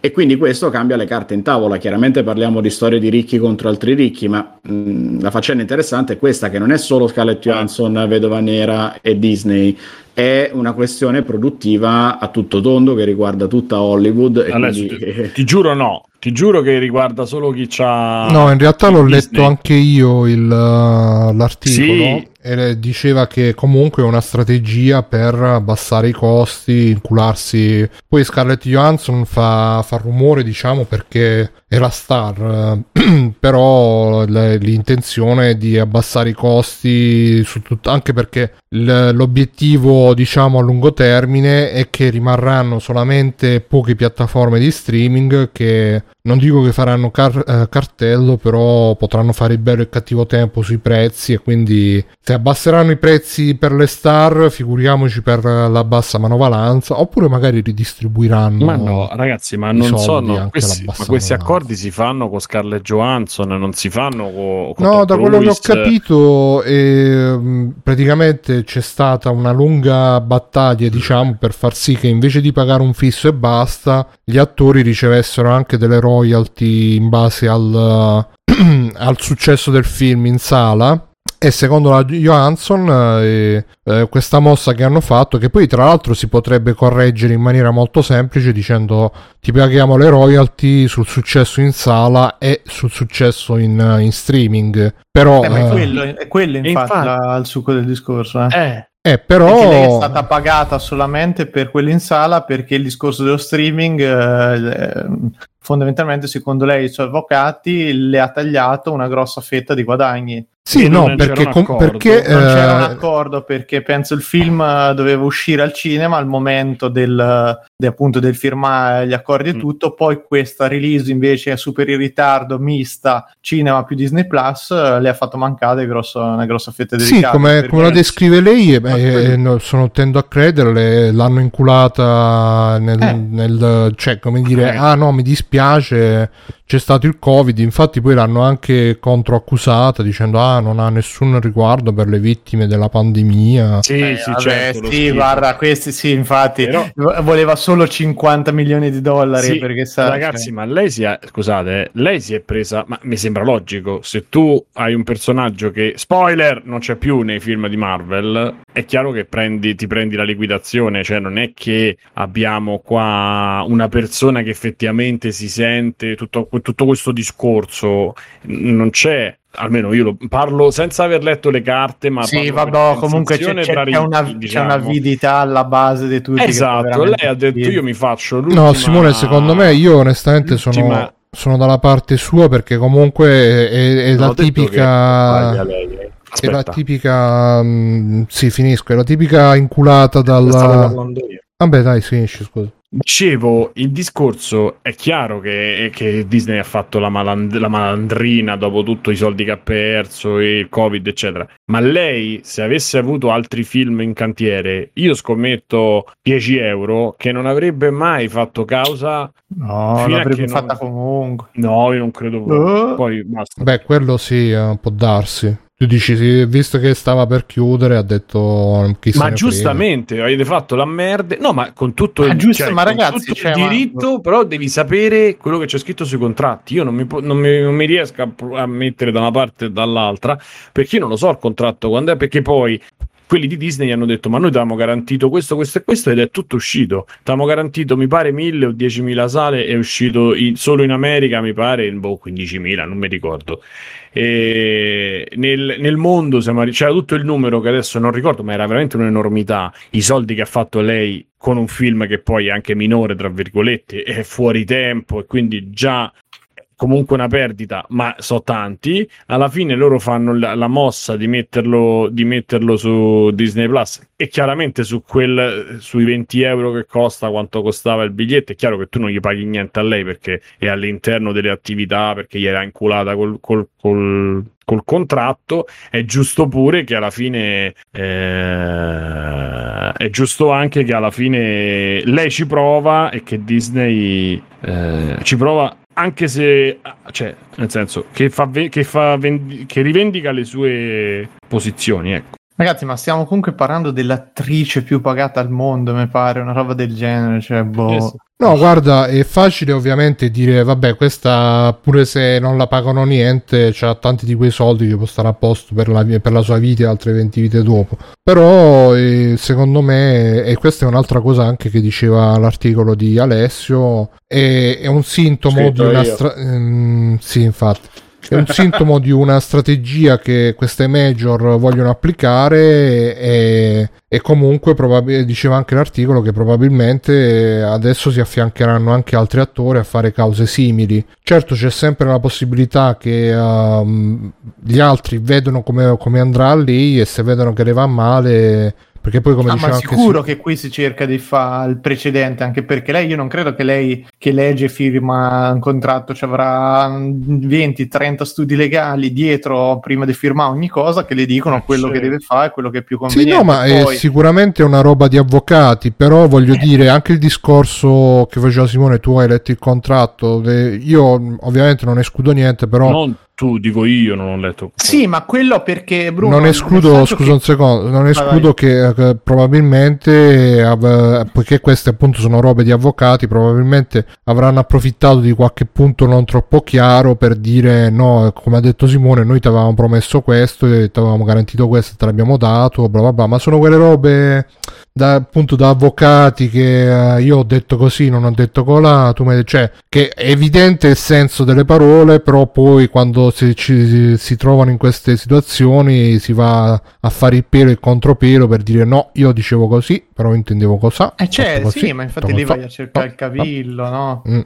E quindi questo cambia le carte in tavola. Chiaramente parliamo di storie di ricchi contro altri ricchi, ma mh, la faccenda interessante è questa: che non è solo Scarlett Johansson, Vedova Nera e Disney, è una questione produttiva a tutto tondo che riguarda tutta Hollywood. E Alessio, quindi, ti, [laughs] ti giuro no ti giuro che riguarda solo chi c'ha No, in realtà l'ho Disney. letto anche io il, uh, l'articolo Sì. E diceva che comunque è una strategia per abbassare i costi, incularsi. Poi Scarlett Johansson fa, fa rumore, diciamo, perché è la star, eh, [clears throat] però l'intenzione è di abbassare i costi su tutto, anche perché l'obiettivo, diciamo, a lungo termine è che rimarranno solamente poche piattaforme di streaming che non dico che faranno car- eh, cartello, però potranno fare il bello e il cattivo tempo sui prezzi e quindi se abbasseranno i prezzi per le star, figuriamoci per la bassa manovalanza, oppure magari ridistribuiranno. Ma no, ragazzi, ma non sono questi, ma questi accordi si fanno con Scarlett Johansson, non si fanno con, con No, Tom da quello che ho capito, ehm, praticamente c'è stata una lunga battaglia, diciamo, per far sì che invece di pagare un fisso e basta, gli attori ricevessero anche delle royalty in base al, [clears throat] al successo del film in sala. E secondo la Johansson, eh, eh, questa mossa che hanno fatto, che poi tra l'altro si potrebbe correggere in maniera molto semplice dicendo ti paghiamo le royalty sul successo in sala e sul successo in, in streaming. Però, Eh, ma è eh, quello, è quello infatti, infatti- la- il succo del discorso. Eh. Eh, eh, Perché lei è però stata pagata solamente per quello in sala perché il discorso dello streaming eh, eh, fondamentalmente secondo lei i suoi avvocati le ha tagliato una grossa fetta di guadagni Sì, E no, non perché, c'era com- perché Non c'era un eh, accordo perché penso il film eh, doveva uscire al cinema al momento del, de- appunto del firmare gli accordi e Mm. tutto, poi questa release invece è super in ritardo, mista, cinema più Disney Plus, eh, le ha fatto mancare grosso- una grossa fetta di Sì, ricatti, come, come la descrive lei, eh, beh, eh, no, sono tendo a crederle, l'hanno inculata nel, Eh. nel- cioè come dire, Eh. ah no, mi dispiace, gaspillage euh, c'è stato il covid, infatti poi l'hanno anche controaccusata dicendo ah non ha nessun riguardo per le vittime della pandemia. Sì, Eh, sì, vabbè, certo. sì, guarda, questi sì, infatti Però- vo- voleva solo 50 milioni di dollari Sì, perché sa, ragazzi, cioè- ma lei si è, scusate, eh, lei si è presa, ma mi sembra logico, se tu hai un personaggio che, spoiler, non c'è più nei film di Marvel, è chiaro che prendi, ti prendi la liquidazione, cioè non è che abbiamo qua una persona che effettivamente si sente tutto, tutto questo discorso, non c'è. Almeno io lo parlo senza aver letto le carte, ma sì, vabbè, comunque c'è, c'è- c'è una, c'è diciamo. una avidità alla base di tutti. che fa Esatto, lei ha detto io mi faccio l'ultima... No, Simone, secondo me io onestamente sono, l'ultima- sono dalla parte sua perché comunque è, è la che tipica... lei, eh. È la tipica... mm, sì, finisco. È la tipica inculata dalla... Vabbè, dai, finisci, scusa. Dicevo, il discorso è chiaro che, che Disney ha fatto la, maland- la malandrina dopo tutti i soldi che ha perso, il Covid, eccetera. Ma lei, se avesse avuto altri film in cantiere, io scommetto 10 euro che non avrebbe mai fatto causa. No, l'avrebbe che non- fatta comunque. No, io non credo. Oh. Poi basta. Beh, quello sì, eh, può darsi. Tu dici, visto che stava per chiudere, ha detto Ma giustamente avete fatto la merda. No, ma con tutto Ma il, giusto, cioè, ma ragazzi, cioè, il ma- diritto, però devi sapere quello che c'è scritto sui contratti. Io non mi, non mi- non mi riesco a, a mettere da una parte e dall'altra perché io non lo so il contratto quando è. Perché poi quelli di Disney hanno detto: Ma noi ti avevamo garantito questo, questo e questo, ed è tutto uscito. Ti avevamo garantito, mi pare, 1000 o 10.000 sale. È uscito in- solo in America, mi pare, in boh, 15.000, non mi ricordo. E nel, nel mondo siamo c'era tutto il numero che adesso non ricordo, ma era veramente un'enormità. I soldi che ha fatto lei con un film che poi è anche minore, tra virgolette, è fuori tempo e quindi già comunque una perdita, ma so tanti. Alla fine loro fanno la, la mossa di metterlo, di metterlo su Disney Plus e chiaramente su quel, sui 20 euro che costa, quanto costava il biglietto. È chiaro che tu non gli paghi niente a lei perché è all'interno delle attività, perché gli era inculata col, col, col, col contratto. È giusto pure che alla fine, eh, è giusto anche che alla fine lei ci prova e che Disney eh, ci prova anche se, cioè, nel senso, che, fa che, fa che rivendica le sue posizioni, ecco. Ragazzi, ma stiamo comunque parlando dell'attrice più pagata al mondo, mi pare, una roba del genere, cioè, boh. Eh sì. No, guarda, è facile ovviamente dire, vabbè, questa pure se non la pagano niente, c'ha tanti di quei soldi che può stare a posto per la, per la sua vita e altre 20 vite dopo. Però, eh, secondo me, e questa è un'altra cosa anche che diceva l'articolo di Alessio, è, è un sintomo Scritto di una... stra- ehm, sì, infatti. È un [laughs] sintomo di una strategia che queste major vogliono applicare e, e comunque probabil- diceva anche l'articolo che probabilmente adesso si affiancheranno anche altri attori a fare cause simili. Certo c'è sempre la possibilità che ehm, gli altri vedono come, come andrà lì e se vedono che le va male... Perché poi come Ah, diceva ma anche sicuro Sim- che qui si cerca di fare il precedente, anche perché lei, io non credo che lei che legge e firma un contratto, ci avrà 20-30 studi legali dietro prima di firmare ogni cosa che le dicono quello Sì. che deve fare, quello che è più Sì, conveniente. no, ma è Poi- sicuramente una roba di avvocati, però voglio dire, anche il discorso che faceva Simone, tu hai letto il contratto, de- io ovviamente non escludo niente, però Non tu, dico io, non ho letto. Sì, ma quello perché Bruno... escludo, nel senso scusa che- un secondo, non escludo che, che probabilmente, av- poiché queste appunto sono robe di avvocati, probabilmente avranno approfittato di qualche punto non troppo chiaro per dire no, come ha detto Simone, noi ti avevamo promesso questo e ti avevamo garantito questo e te l'abbiamo dato, bla bla bla, ma sono quelle robe da, appunto da avvocati che eh, io ho detto così, non ho detto colà, tu mi cioè che è evidente il senso delle parole, però poi quando si, ci, si trovano in queste situazioni si va a fare il pelo e il contropelo per dire no, io dicevo così, però intendevo cosa. Eh, così, sì, ma infatti lì vai a cercare No, il cavillo, no? Mm.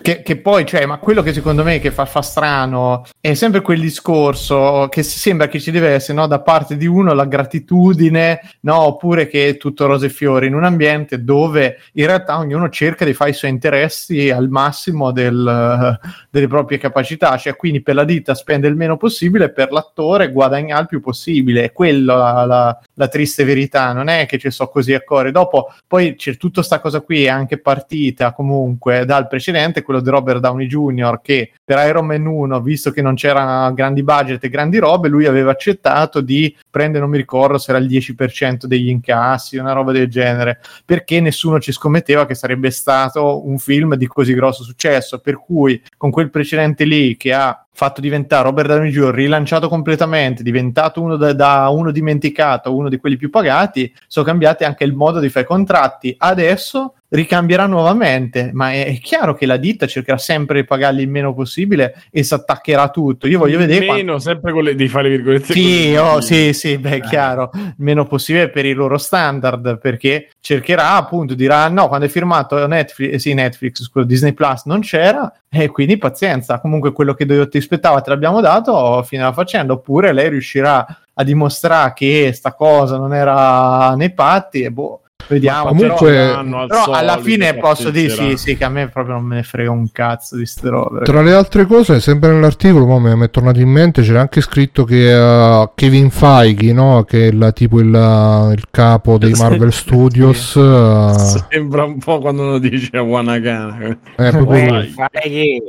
Che, che poi, cioè, ma quello che secondo me che fa, fa strano è sempre quel discorso che sembra che ci deve essere no, da parte di uno la gratitudine, no, oppure che è tutto rose e fiori in un ambiente dove in realtà ognuno cerca di fare i suoi interessi al massimo del, delle proprie capacità, cioè quindi per la ditta spende il meno possibile, per l'attore guadagna il più possibile, è quella la, la, la triste verità, non è che ci so così a cuore. Dopo poi c'è tutta questa cosa qui, è anche partita comunque dal precedente, quello di Robert Downey Jr., che per Iron Man 1, visto che non c'erano grandi budget e grandi robe, lui aveva accettato di prendere, non mi ricordo se era il 10% degli incassi, una roba del genere, perché nessuno ci scommetteva che sarebbe stato un film di così grosso successo, per cui con quel precedente lì che ha fatto diventare Robert Downey Jr. rilanciato completamente, diventato uno da, da, uno dimenticato, uno di quelli più pagati, sono cambiati anche il modo di fare contratti. Adesso ricambierà nuovamente, ma è, è, chiaro che la ditta cercherà sempre di pagargli il meno possibile e si attaccherà tutto. Io voglio vedere meno quando... sempre con le, di fare le virgolette. Sì, oh, sì, sì, beh, è chiaro, il meno possibile per i loro standard, perché cercherà appunto dirà no, quando è firmato Netflix, eh, sì, Netflix, scusa, Disney Plus non c'era e quindi pazienza, comunque quello che ti aspettava te l'abbiamo dato, fine la faccenda, oppure lei riuscirà a dimostrare che sta cosa non era nei patti e boh Vediamo, comunque, però, però alla fine posso dire sì, sì, che a me proprio non me ne frega un cazzo di ste robe. Tra le altre cose, sempre nell'articolo, ma mi è tornato in mente, c'era anche scritto che uh, Kevin Feige, no? che è la, tipo il, il, capo dei [laughs] Marvel Studios, uh... [laughs] sembra un po' quando uno dice a Wanagana. Eh, proprio Feige.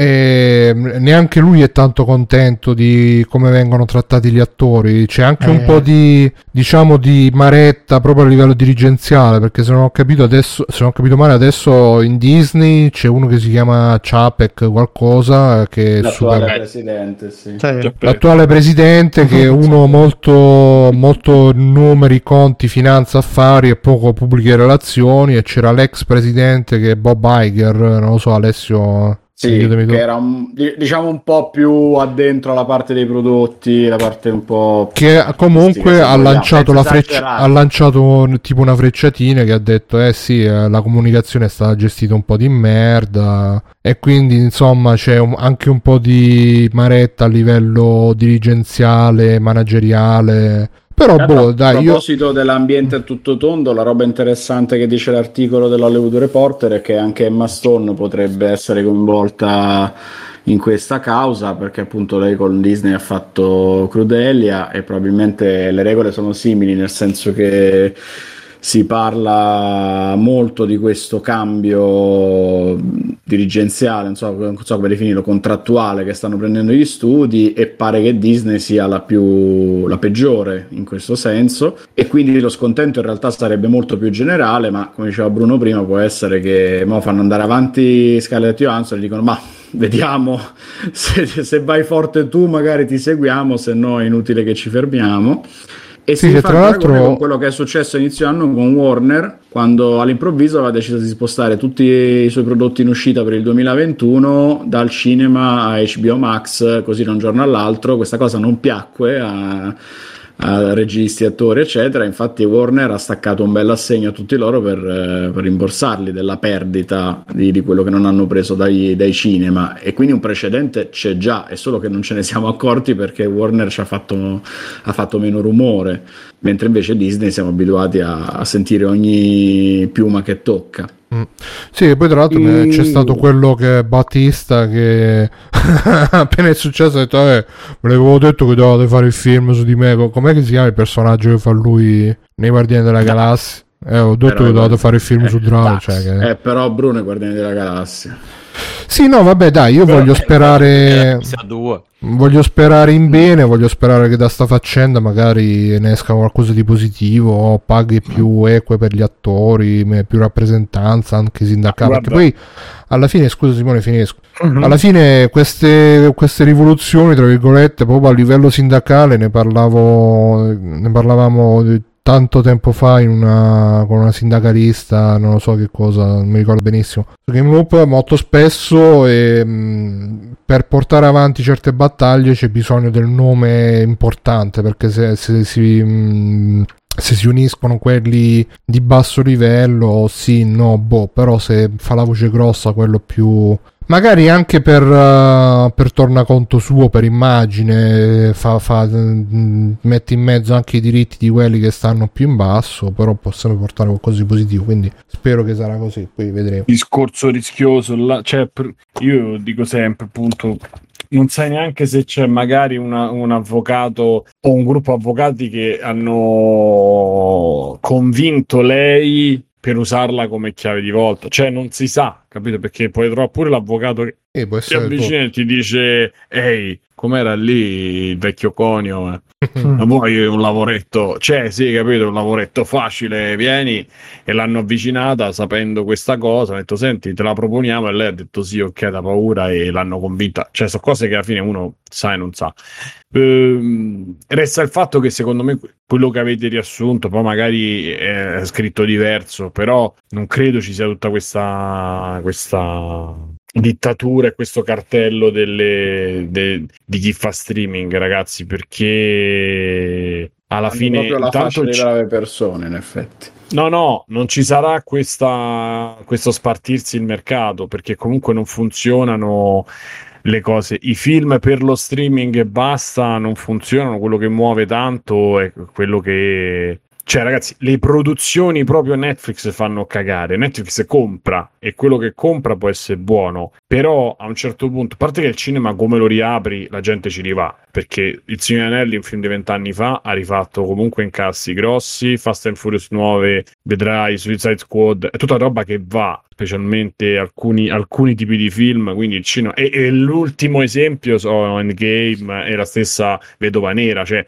E neanche lui è tanto contento di come vengono trattati gli attori. C'è anche eh. un po' di diciamo di maretta proprio a livello dirigenziale. Perché se non ho capito adesso, se non ho capito male, adesso in Disney c'è uno che si chiama Chapek qualcosa. Che è L'attuale super... presidente, sì. L'attuale presidente che è uno molto, molto numeri, conti, finanza, affari e poco pubbliche relazioni. E c'era l'ex presidente che è Bob Iger, non lo so, Alessio. Sì, che era un, diciamo un po' più addentro alla parte dei prodotti, la parte un po'... Che comunque ha lanciato, la freccia, ha lanciato tipo una frecciatina che ha detto eh sì, eh, la comunicazione è stata gestita un po' di merda. E quindi insomma c'è un, anche un po' di maretta a livello dirigenziale, manageriale però, boh, dai, a proposito io... dell'ambiente a tutto tondo, la roba interessante che dice l'articolo dell'Hollywood Reporter è che anche Emma Stone potrebbe essere coinvolta in questa causa perché appunto lei con Disney ha fatto Crudelia e probabilmente le regole sono simili nel senso che si parla molto di questo cambio dirigenziale, non so, non so, come definirlo, contrattuale che stanno prendendo gli studi e pare che Disney sia la, più, la peggiore in questo senso e quindi lo scontento in realtà sarebbe molto più generale, ma come diceva Bruno prima può essere che mo fanno andare avanti Scarlett Johansson e dicono ma vediamo [laughs] se, se vai forte tu magari ti seguiamo, se no è inutile che ci fermiamo. E sì, si tra l'altro con quello che è successo inizio anno con Warner, quando all'improvviso aveva deciso di spostare tutti i suoi prodotti in uscita per il 2021 dal cinema a HBO Max, così da un giorno all'altro. Questa cosa non piacque a a registi, attori, eccetera. Infatti, Warner ha staccato un bel assegno a tutti loro per, eh, per rimborsarli della perdita di, di, quello che non hanno preso dai, dai, cinema. E quindi un precedente c'è già, è solo che non ce ne siamo accorti perché Warner ci ha fatto, ha fatto meno rumore, mentre invece Disney siamo abituati a, a sentire ogni piuma che tocca. Mm. Sì, poi tra l'altro e... c'è stato quello che Battista che [laughs] appena è successo ha detto eh, me l'avevo detto che dovevate fare il film su di me, com'è che si chiama il personaggio che fa lui nei Guardiani della Galassia? Eh, ho detto però, che dovevate fare il film eh, su Drago. Cioè che... Eh, però Bruno è Guardiani della Galassia. Sì, no, vabbè, dai, io però, voglio sperare. Voglio sperare in bene, voglio sperare che da sta faccenda magari ne esca qualcosa di positivo, o paghi più eque per gli attori, più rappresentanza anche sindacale. Perché poi alla fine, scusa Simone, finisco. Uh-huh. Alla fine queste, queste, rivoluzioni, tra virgolette, proprio a livello sindacale ne parlavo, ne parlavamo tanto tempo fa una, con una sindacalista, non lo so che cosa, non mi ricordo benissimo. Game Loop molto spesso e, mh, per portare avanti certe battaglie c'è bisogno del nome importante perché se, se si... Mh, se si uniscono quelli di basso livello, sì, no, boh, però se fa la voce grossa quello più... Magari anche per, uh, per tornaconto suo, per immagine, fa, fa, mm, mette in mezzo anche i diritti di quelli che stanno più in basso, però possiamo portare qualcosa di positivo, quindi spero che sarà così, poi vedremo. discorso rischioso là, cioè, io dico sempre appunto non sai neanche se c'è magari una- un avvocato o un gruppo avvocati che hanno convinto lei per usarla come chiave di volta cioè non si sa capito perché puoi trovare pure l'avvocato che E essere tu. avvicina e ti dice ehi com'era lì il vecchio conio eh? Mm. Ma vuoi un lavoretto? Cioè, sì, capito, un lavoretto facile, vieni e l'hanno avvicinata sapendo questa cosa, ha detto senti, te la proponiamo e lei ha detto sì, ok, da paura e l'hanno convinta. Cioè, sono cose che alla fine uno sa e non sa. Ehm, resta il fatto che secondo me quello che avete riassunto, poi magari è scritto diverso, però non credo ci sia tutta questa, questa dittatura e questo cartello delle, de- di chi fa streaming, ragazzi, perché alla Hanno fine la di ci- brave persone, in effetti. No, no, non ci sarà questa, questo spartirsi il mercato perché comunque non funzionano le cose. I film per lo streaming e basta non funzionano. Quello che muove tanto è quello che. Cioè, ragazzi, le produzioni proprio Netflix fanno cagare. Netflix compra e quello che compra può essere buono, però a un certo punto, a parte che il cinema come lo riapri, la gente ci rivà. Perché il Signore Anelli, un film di vent'anni fa, ha rifatto comunque incassi grossi. Fast and Furious 9, vedrai Suicide Squad, è tutta roba che va, specialmente alcuni, alcuni tipi di film. Quindi il cinema. E, e l'ultimo esempio, so, Endgame, è la stessa Vedova Nera, cioè,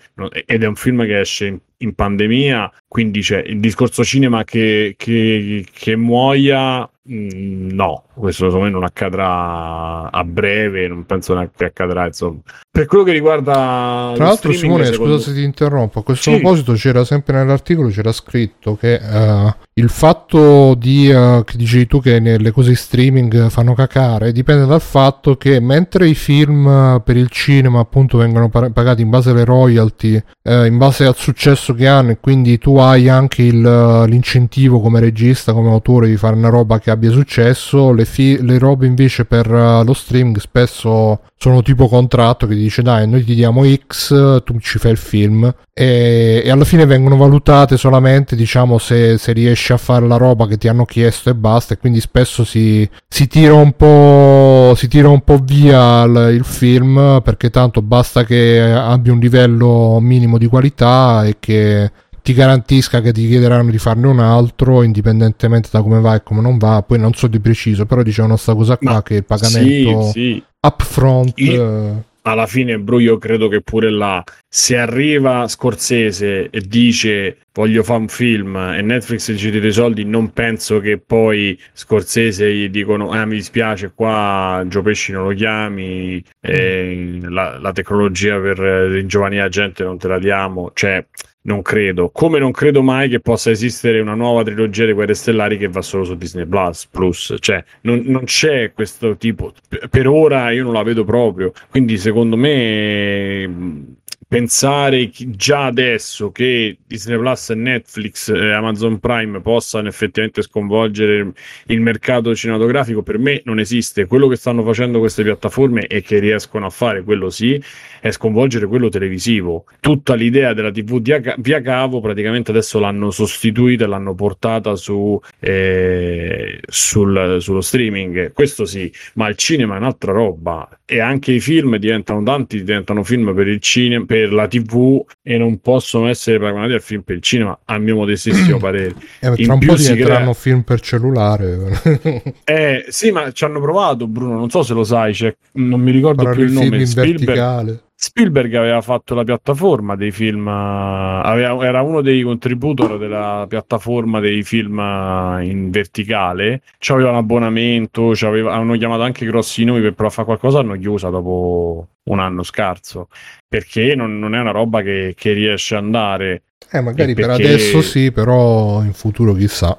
ed è un film che esce in, in pandemia. Quindi c'è il discorso cinema che, che, che muoia. mm, No, questo secondo me non accadrà a breve, non penso neanche che accadrà. Insomma, per quello che riguarda Tra l'altro, Simone, secondo- scusa se ti interrompo. A questo Sì. proposito, c'era sempre nell'articolo c'era scritto che eh, il fatto di eh, che dicevi tu che nelle cose streaming fanno cacare dipende dal fatto che mentre i film per il cinema appunto vengono pa- pagati in base alle royalty, eh, in base al successo che hanno, e quindi tu hai anche il, l'incentivo come regista, come autore di fare una roba che abbia successo, le, fi- le robe invece per eh, lo streaming spesso sono tipo contratto che ti dice dai noi ti diamo X tu ci fai il film e, e alla fine vengono valutate solamente diciamo se, se riesci a fare la roba che ti hanno chiesto e basta e quindi spesso si, si tira un po' si tira un po' via il, il film perché tanto basta che abbia un livello minimo di qualità e che ti garantisca che ti chiederanno di farne un altro indipendentemente da come va e come non va poi non so di preciso però dicevano sta cosa qua Ma che il pagamento Sì, sì. Upfront Io- eh, alla fine, bro, io credo che pure là, se arriva Scorsese e dice voglio fare un film e Netflix gli tira i soldi, non penso che poi Scorsese gli dicono ah mi dispiace qua Gio Pesci non lo chiami, eh, la, la tecnologia per ringiovanire la gente non te la diamo, cioè non credo, come non credo mai che possa esistere una nuova trilogia di Guerre Stellari che va solo su Disney Plus, Plus. cioè non, non c'è questo tipo, per- ora io non la vedo proprio, quindi secondo me pensare già adesso che Disney Plus Netflix e Amazon Prime possano effettivamente sconvolgere il mercato cinematografico per me non esiste, quello che stanno facendo queste piattaforme e che riescono a fare, quello sì, è sconvolgere quello televisivo. Tutta l'idea della TV via, ca- via cavo praticamente adesso l'hanno sostituita l'hanno portata su, eh, sul- sullo streaming. Questo sì, ma il cinema è un'altra roba. E anche i film diventano tanti, diventano film per il cinema, per la TV e non possono essere paragonati al film per il cinema, a mio modestissimo [clears throat] parere. eh, tra un po' si diventeranno crea- film per cellulare [laughs] Eh, sì, ma ci hanno provato, Bruno. Non so se lo sai, c'è- non mi ricordo faranno più il film nome. in Spielberg, verticale Spielberg aveva fatto la piattaforma dei film, eh, aveva- era uno dei contributor della piattaforma dei film eh, in verticale. C'aveva un abbonamento, c'aveva- hanno chiamato anche grossi nomi per provare a fare qualcosa, hanno chiusa dopo un anno scarso perché non, non è una roba che, che riesce ad andare. eh magari E per perché- adesso sì però in futuro chissà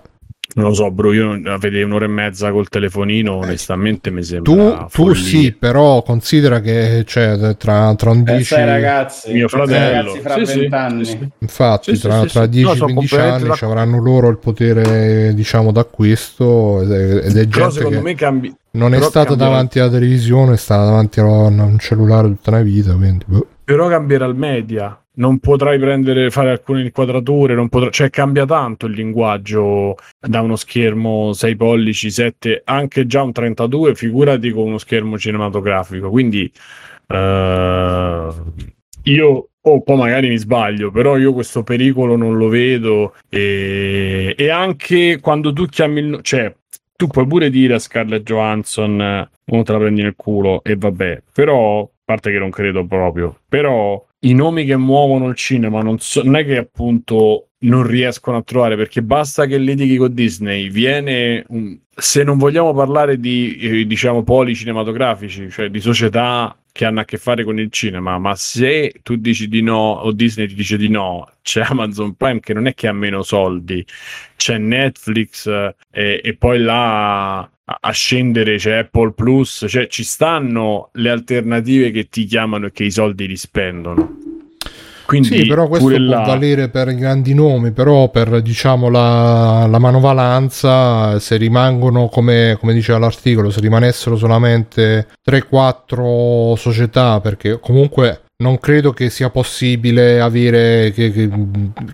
Non lo so, bro, io a vedere un'ora e mezza col telefonino, onestamente mi sembra Tu, tu sì, però considera che cioè, tra, tra un 10 Pensa ai ragazzi, Mio fratello. ragazzi fra Sì, sì. Infatti, Sì, tra, sì, tra sì. 10-15 No, sono completamente anni d'accordo. avranno loro il potere, diciamo, d'acquisto ed è, ed è Però secondo che me cambi... non è stata cambierà- davanti alla televisione, è stata davanti a un cellulare tutta una vita, quindi... boh. Però cambierà il media. Non potrai prendere, fare alcune inquadrature, non potrai... cioè cambia tanto il linguaggio da uno schermo 6 pollici, 7, anche già un 32, figurati con uno schermo cinematografico. Quindi eh, io, o poi magari mi sbaglio, però io questo pericolo non lo vedo e, e anche quando tu chiami il... cioè, tu puoi pure dire a Scarlett Johansson uno te la prendi nel culo e vabbè, però, a parte che non credo proprio, però i nomi che muovono il cinema non, so- non è che appunto non riescono a trovare perché basta che litighi con Disney, viene un- se non vogliamo parlare di eh, diciamo poli cinematografici, cioè di società che hanno a che fare con il cinema, ma se tu dici di no o Disney ti dice di no, c'è Amazon Prime che non è che ha meno soldi, c'è Netflix eh, e, poi là a, scendere c'è Apple Plus, cioè ci stanno le alternative che ti chiamano e che i soldi li spendono. Quindi Sì, però questo può là- valere per i grandi nomi, però per diciamo la, la manovalanza, se rimangono come, come diceva l'articolo, se rimanessero solamente 3-4 società, perché comunque non credo che sia possibile avere che, che-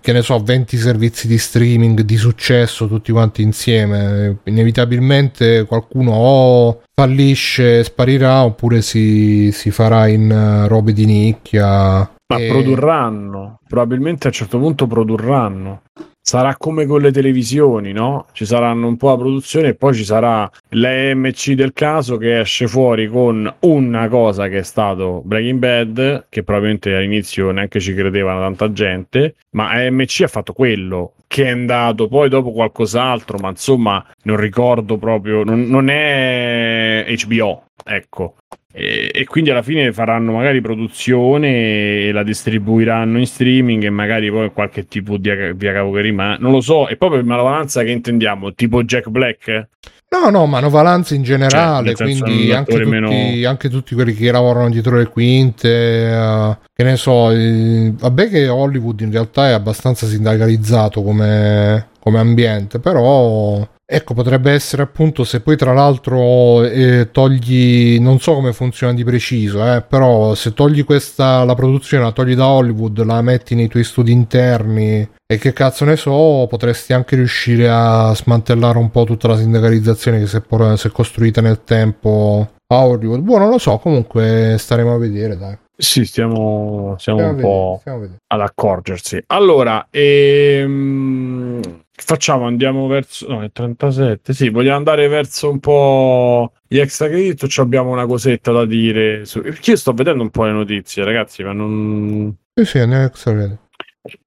che ne so 20 servizi di streaming di successo tutti quanti insieme inevitabilmente qualcuno o fallisce sparirà oppure si, si farà in eh, robe di nicchia Ma E- produrranno, probabilmente a un certo punto produrranno. Sarà come con le televisioni, no? Ci saranno un po' la produzione e poi ci sarà l'EMC del caso che esce fuori con una cosa che è stato Breaking Bad, che probabilmente all'inizio neanche ci credevano tanta gente, ma AMC ha fatto quello che è andato poi dopo qualcos'altro, ma insomma non ricordo proprio, non, non è HBO, ecco. E, e quindi alla fine faranno magari produzione e la distribuiranno in streaming e magari poi qualche tipo di via cavo che rimane. Non lo so, e poi per manovalanza che intendiamo? Tipo Jack Black? No, no, manovalanza in generale, Cioè, quindi anche tutti, meno- anche tutti quelli che lavorano dietro le quinte, eh, che ne so, eh, vabbè che Hollywood in realtà è abbastanza sindacalizzato come, come ambiente, però ecco, potrebbe essere appunto se poi tra l'altro eh, togli, non so come funziona di preciso, eh, però se togli questa, la produzione, la togli da Hollywood, la metti nei tuoi studi interni e che cazzo ne so, potresti anche riuscire a smantellare un po' tutta la sindacalizzazione che si è, si è costruita nel tempo a Hollywood. Boh, non lo so, comunque staremo a vedere, dai. Sì, stiamo, stiamo Stiamo un vedere, po' stiamo ad accorgersi. Allora, ehm, facciamo? Andiamo verso... No, è 37. Sì, vogliamo andare verso un po' gli extra credit o ci abbiamo una cosetta da dire? Su... Perché io sto vedendo un po' le notizie, ragazzi, ma non... Sì, sì, andiamo extra credit.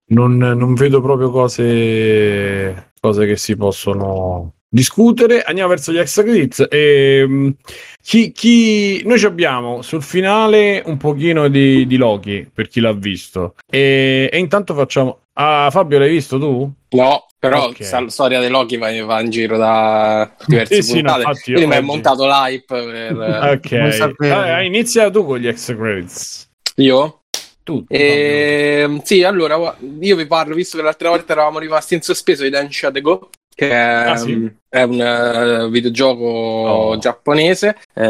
non, non vedo proprio cose, cose che si possono discutere. Andiamo verso gli extra credits. E, mh, chi, chi- noi ci abbiamo sul finale un pochino di, di Loki per chi l'ha visto. E, e intanto facciamo. Ah, Fabio, l'hai visto tu? No, però Ok. sa- la storia dei Loki va, va in giro da diverse Sì, sì, no, puntate. infatti io quindi mi è montato l'hype per [laughs] Ok? Ah, inizia tu con gli extra credits. io. Tu, Ehm, sì, allora io vi parlo, visto che l'altra volta eravamo rimasti in sospeso di Dance the Go, che è, Ah, sì? È un eh, videogioco Oh. giapponese, eh,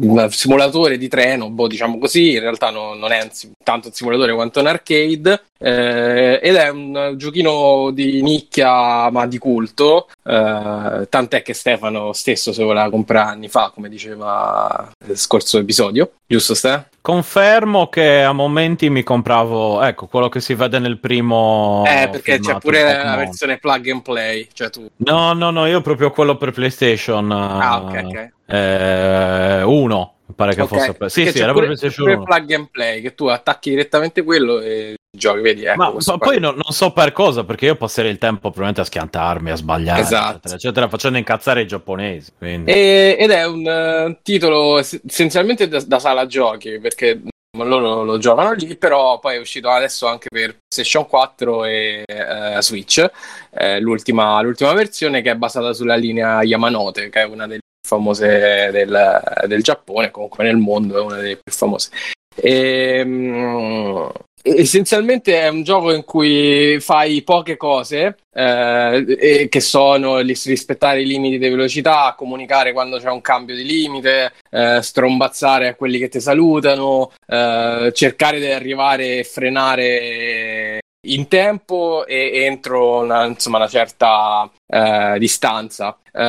un simulatore di treno, boh, diciamo così, in realtà no- non è un tanto un simulatore quanto un arcade, eh, ed è un giochino di nicchia ma di culto, eh, tant'è che Stefano stesso se voleva comprare anni fa, come diceva nel scorso episodio, giusto Ste? Confermo che a momenti mi compravo, ecco, quello che si vede nel primo. Eh, perché c'è pure la versione plug and play, cioè tu. No, no, no, io proprio quello per PlayStation. Ah, ok, ok. Eh, uno, pare che Ok, fosse. per- Sì, sì, era pure, PlayStation pure 1. plug and play, che tu attacchi direttamente quello e giochi, vedi? Ecco, Ma ma poi non, non so per cosa, perché io passerei il tempo probabilmente a schiantarmi, a sbagliare, Esatto. eccetera, eccetera, facendo incazzare i giapponesi. E- ed è un eh, titolo es- essenzialmente da, da sala giochi, perché loro lo giocano lì, però poi è uscito adesso anche per PlayStation 4 e eh, Switch, eh, l'ultima, l'ultima versione che è basata sulla linea Yamanote, che è una delle più famose del, del Giappone, comunque nel mondo è una delle più famose. E, mm, essenzialmente è un gioco in cui fai poche cose, eh, che sono rispettare i limiti di velocità, comunicare quando c'è un cambio di limite, eh, strombazzare a quelli che ti salutano, eh, cercare di arrivare e frenare in tempo e entro una, insomma, una certa eh, distanza. Eh,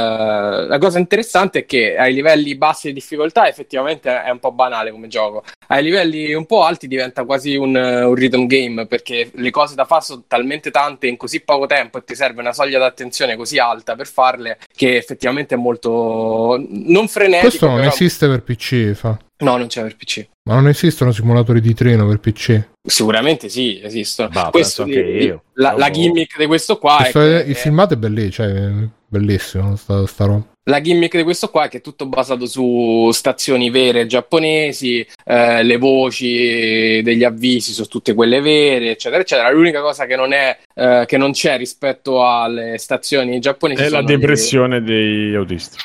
la cosa interessante è che ai livelli bassi di difficoltà effettivamente è un po' banale come gioco. Ai livelli un po' alti diventa quasi un, un rhythm game perché le cose da fare sono talmente tante in così poco tempo e ti serve una soglia d'attenzione così alta per farle che effettivamente è molto non frenetico. Questo non però... esiste per PC, fa. No, non c'è per PC. Ma non esistono simulatori di treno per PC? Sicuramente sì, esistono. Bah, Questo, penso anche io. La, la Proprio- gimmick di questo qua Questo è, è- il filmato è bellissimo, cioè, è bellissimo sta, sta roba. La gimmick di questo qua è che è tutto basato su stazioni vere giapponesi, eh, le voci degli avvisi sono tutte quelle vere, eccetera, eccetera. L'unica cosa che non, è, eh, che non c'è rispetto alle stazioni giapponesi È la sono le- depressione degli autisti.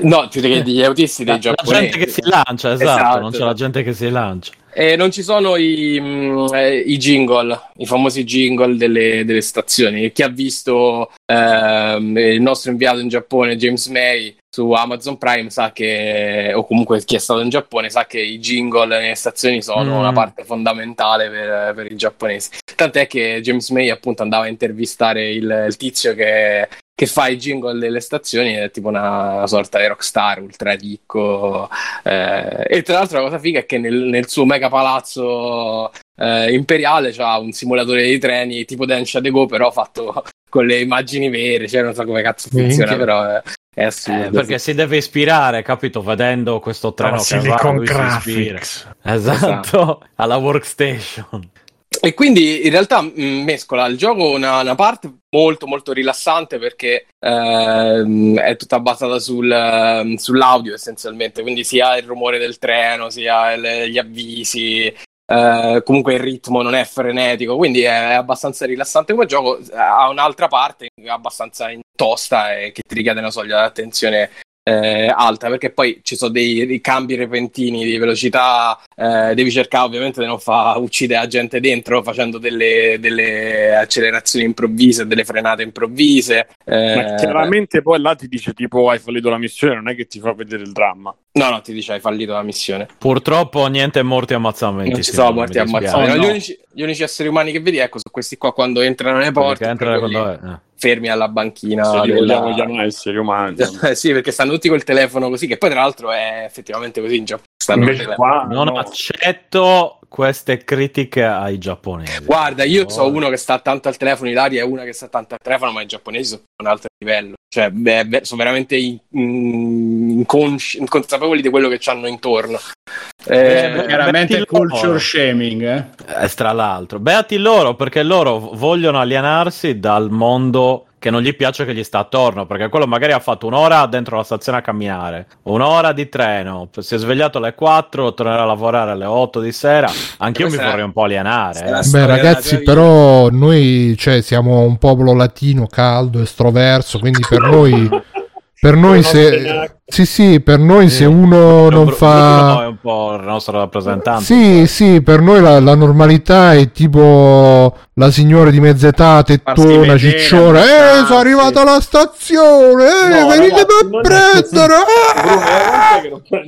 No, più che degli autisti dei La, la giapponesi. gente che si lancia, esatto, Esatto. non c'è la gente che si lancia. E non ci sono i, mm, eh, i jingle, i famosi jingle delle, delle stazioni. Chi ha visto ehm, il nostro inviato in Giappone, James May, su Amazon Prime, sa che, o comunque chi è stato in Giappone, sa che i jingle nelle stazioni sono Mm. una parte fondamentale per, per i giapponesi. Tant'è che James May appunto andava a intervistare il, il tizio che, che fa i jingle delle stazioni, è tipo una, una sorta di rockstar ultra ricco. eh, e tra l'altro la cosa figa è che nel, nel suo mega palazzo eh, imperiale c'ha un simulatore di treni tipo Densha de Go, però fatto [laughs] con le immagini vere, cioè non so come cazzo funziona, Minchia. però è, è assurdo. Eh, perché si deve ispirare, capito? Vedendo questo treno Alla che va. Graphics. Esatto, [laughs] alla workstation. E quindi in realtà mh, mescola. Il gioco una, una parte molto molto rilassante perché ehm, è tutta basata sul, ehm, sull'audio essenzialmente, quindi sia il rumore del treno, sia il- gli avvisi, eh, comunque il ritmo non è frenetico, quindi è, abbastanza rilassante come gioco, ha un'altra parte abbastanza tosta e che ti richiede una soglia di attenzione eh, alta perché poi ci sono dei, dei cambi repentini di velocità eh, devi cercare ovviamente di non far uccidere la gente dentro facendo delle, delle accelerazioni improvvise delle frenate improvvise eh, Ma chiaramente poi là ti dice tipo hai fallito la missione, non è che ti fa vedere il dramma. no no ti dice hai fallito la missione Purtroppo niente morti e ammazzamenti. non ci sono morti dispiace. ammazzati Oh, No, gli, unici, gli unici esseri umani che vedi ecco sono questi qua quando entrano nelle porte Perché entra proprio quando lì, è- eh. Fermi alla banchina Se li della- vogliamo chiamare esseri umani. [laughs] Sì perché stanno tutti col telefono così che poi tra l'altro è effettivamente così in Giappone Invece qua Non no. accetto queste critiche ai giapponesi. Guarda, io so Oh. uno che sta tanto al telefono, Ilaria è una che sta tanto al telefono, ma i giapponesi sono a un altro livello. Cioè, beh, beh, sono veramente in- in- inconsci- inconsapevoli di quello che hanno intorno. Eh, beh, Chiaramente culture loro. shaming, eh? Eh, tra l'altro, beati loro perché loro vogliono alienarsi dal mondo che non gli piace che gli sta attorno. Perché quello magari ha fatto un'ora dentro la stazione a camminare, un'ora di treno, si è svegliato alle 4, tornerà a lavorare alle 8 di sera. Anch'io mi vorrei un po' alienare. eh. Beh, ragazzi, però noi cioè, siamo un popolo latino, caldo, estroverso, quindi per noi, [laughs] per noi se, sì, sì, per noi se uno non fa... Bruno è un po' il nostro rappresentante. Sì, sì, per noi la, la normalità è tipo la signora di mezza età, tettona, cicciona. Eh, sono arrivata alla stazione, eh, No, venite per è prendere.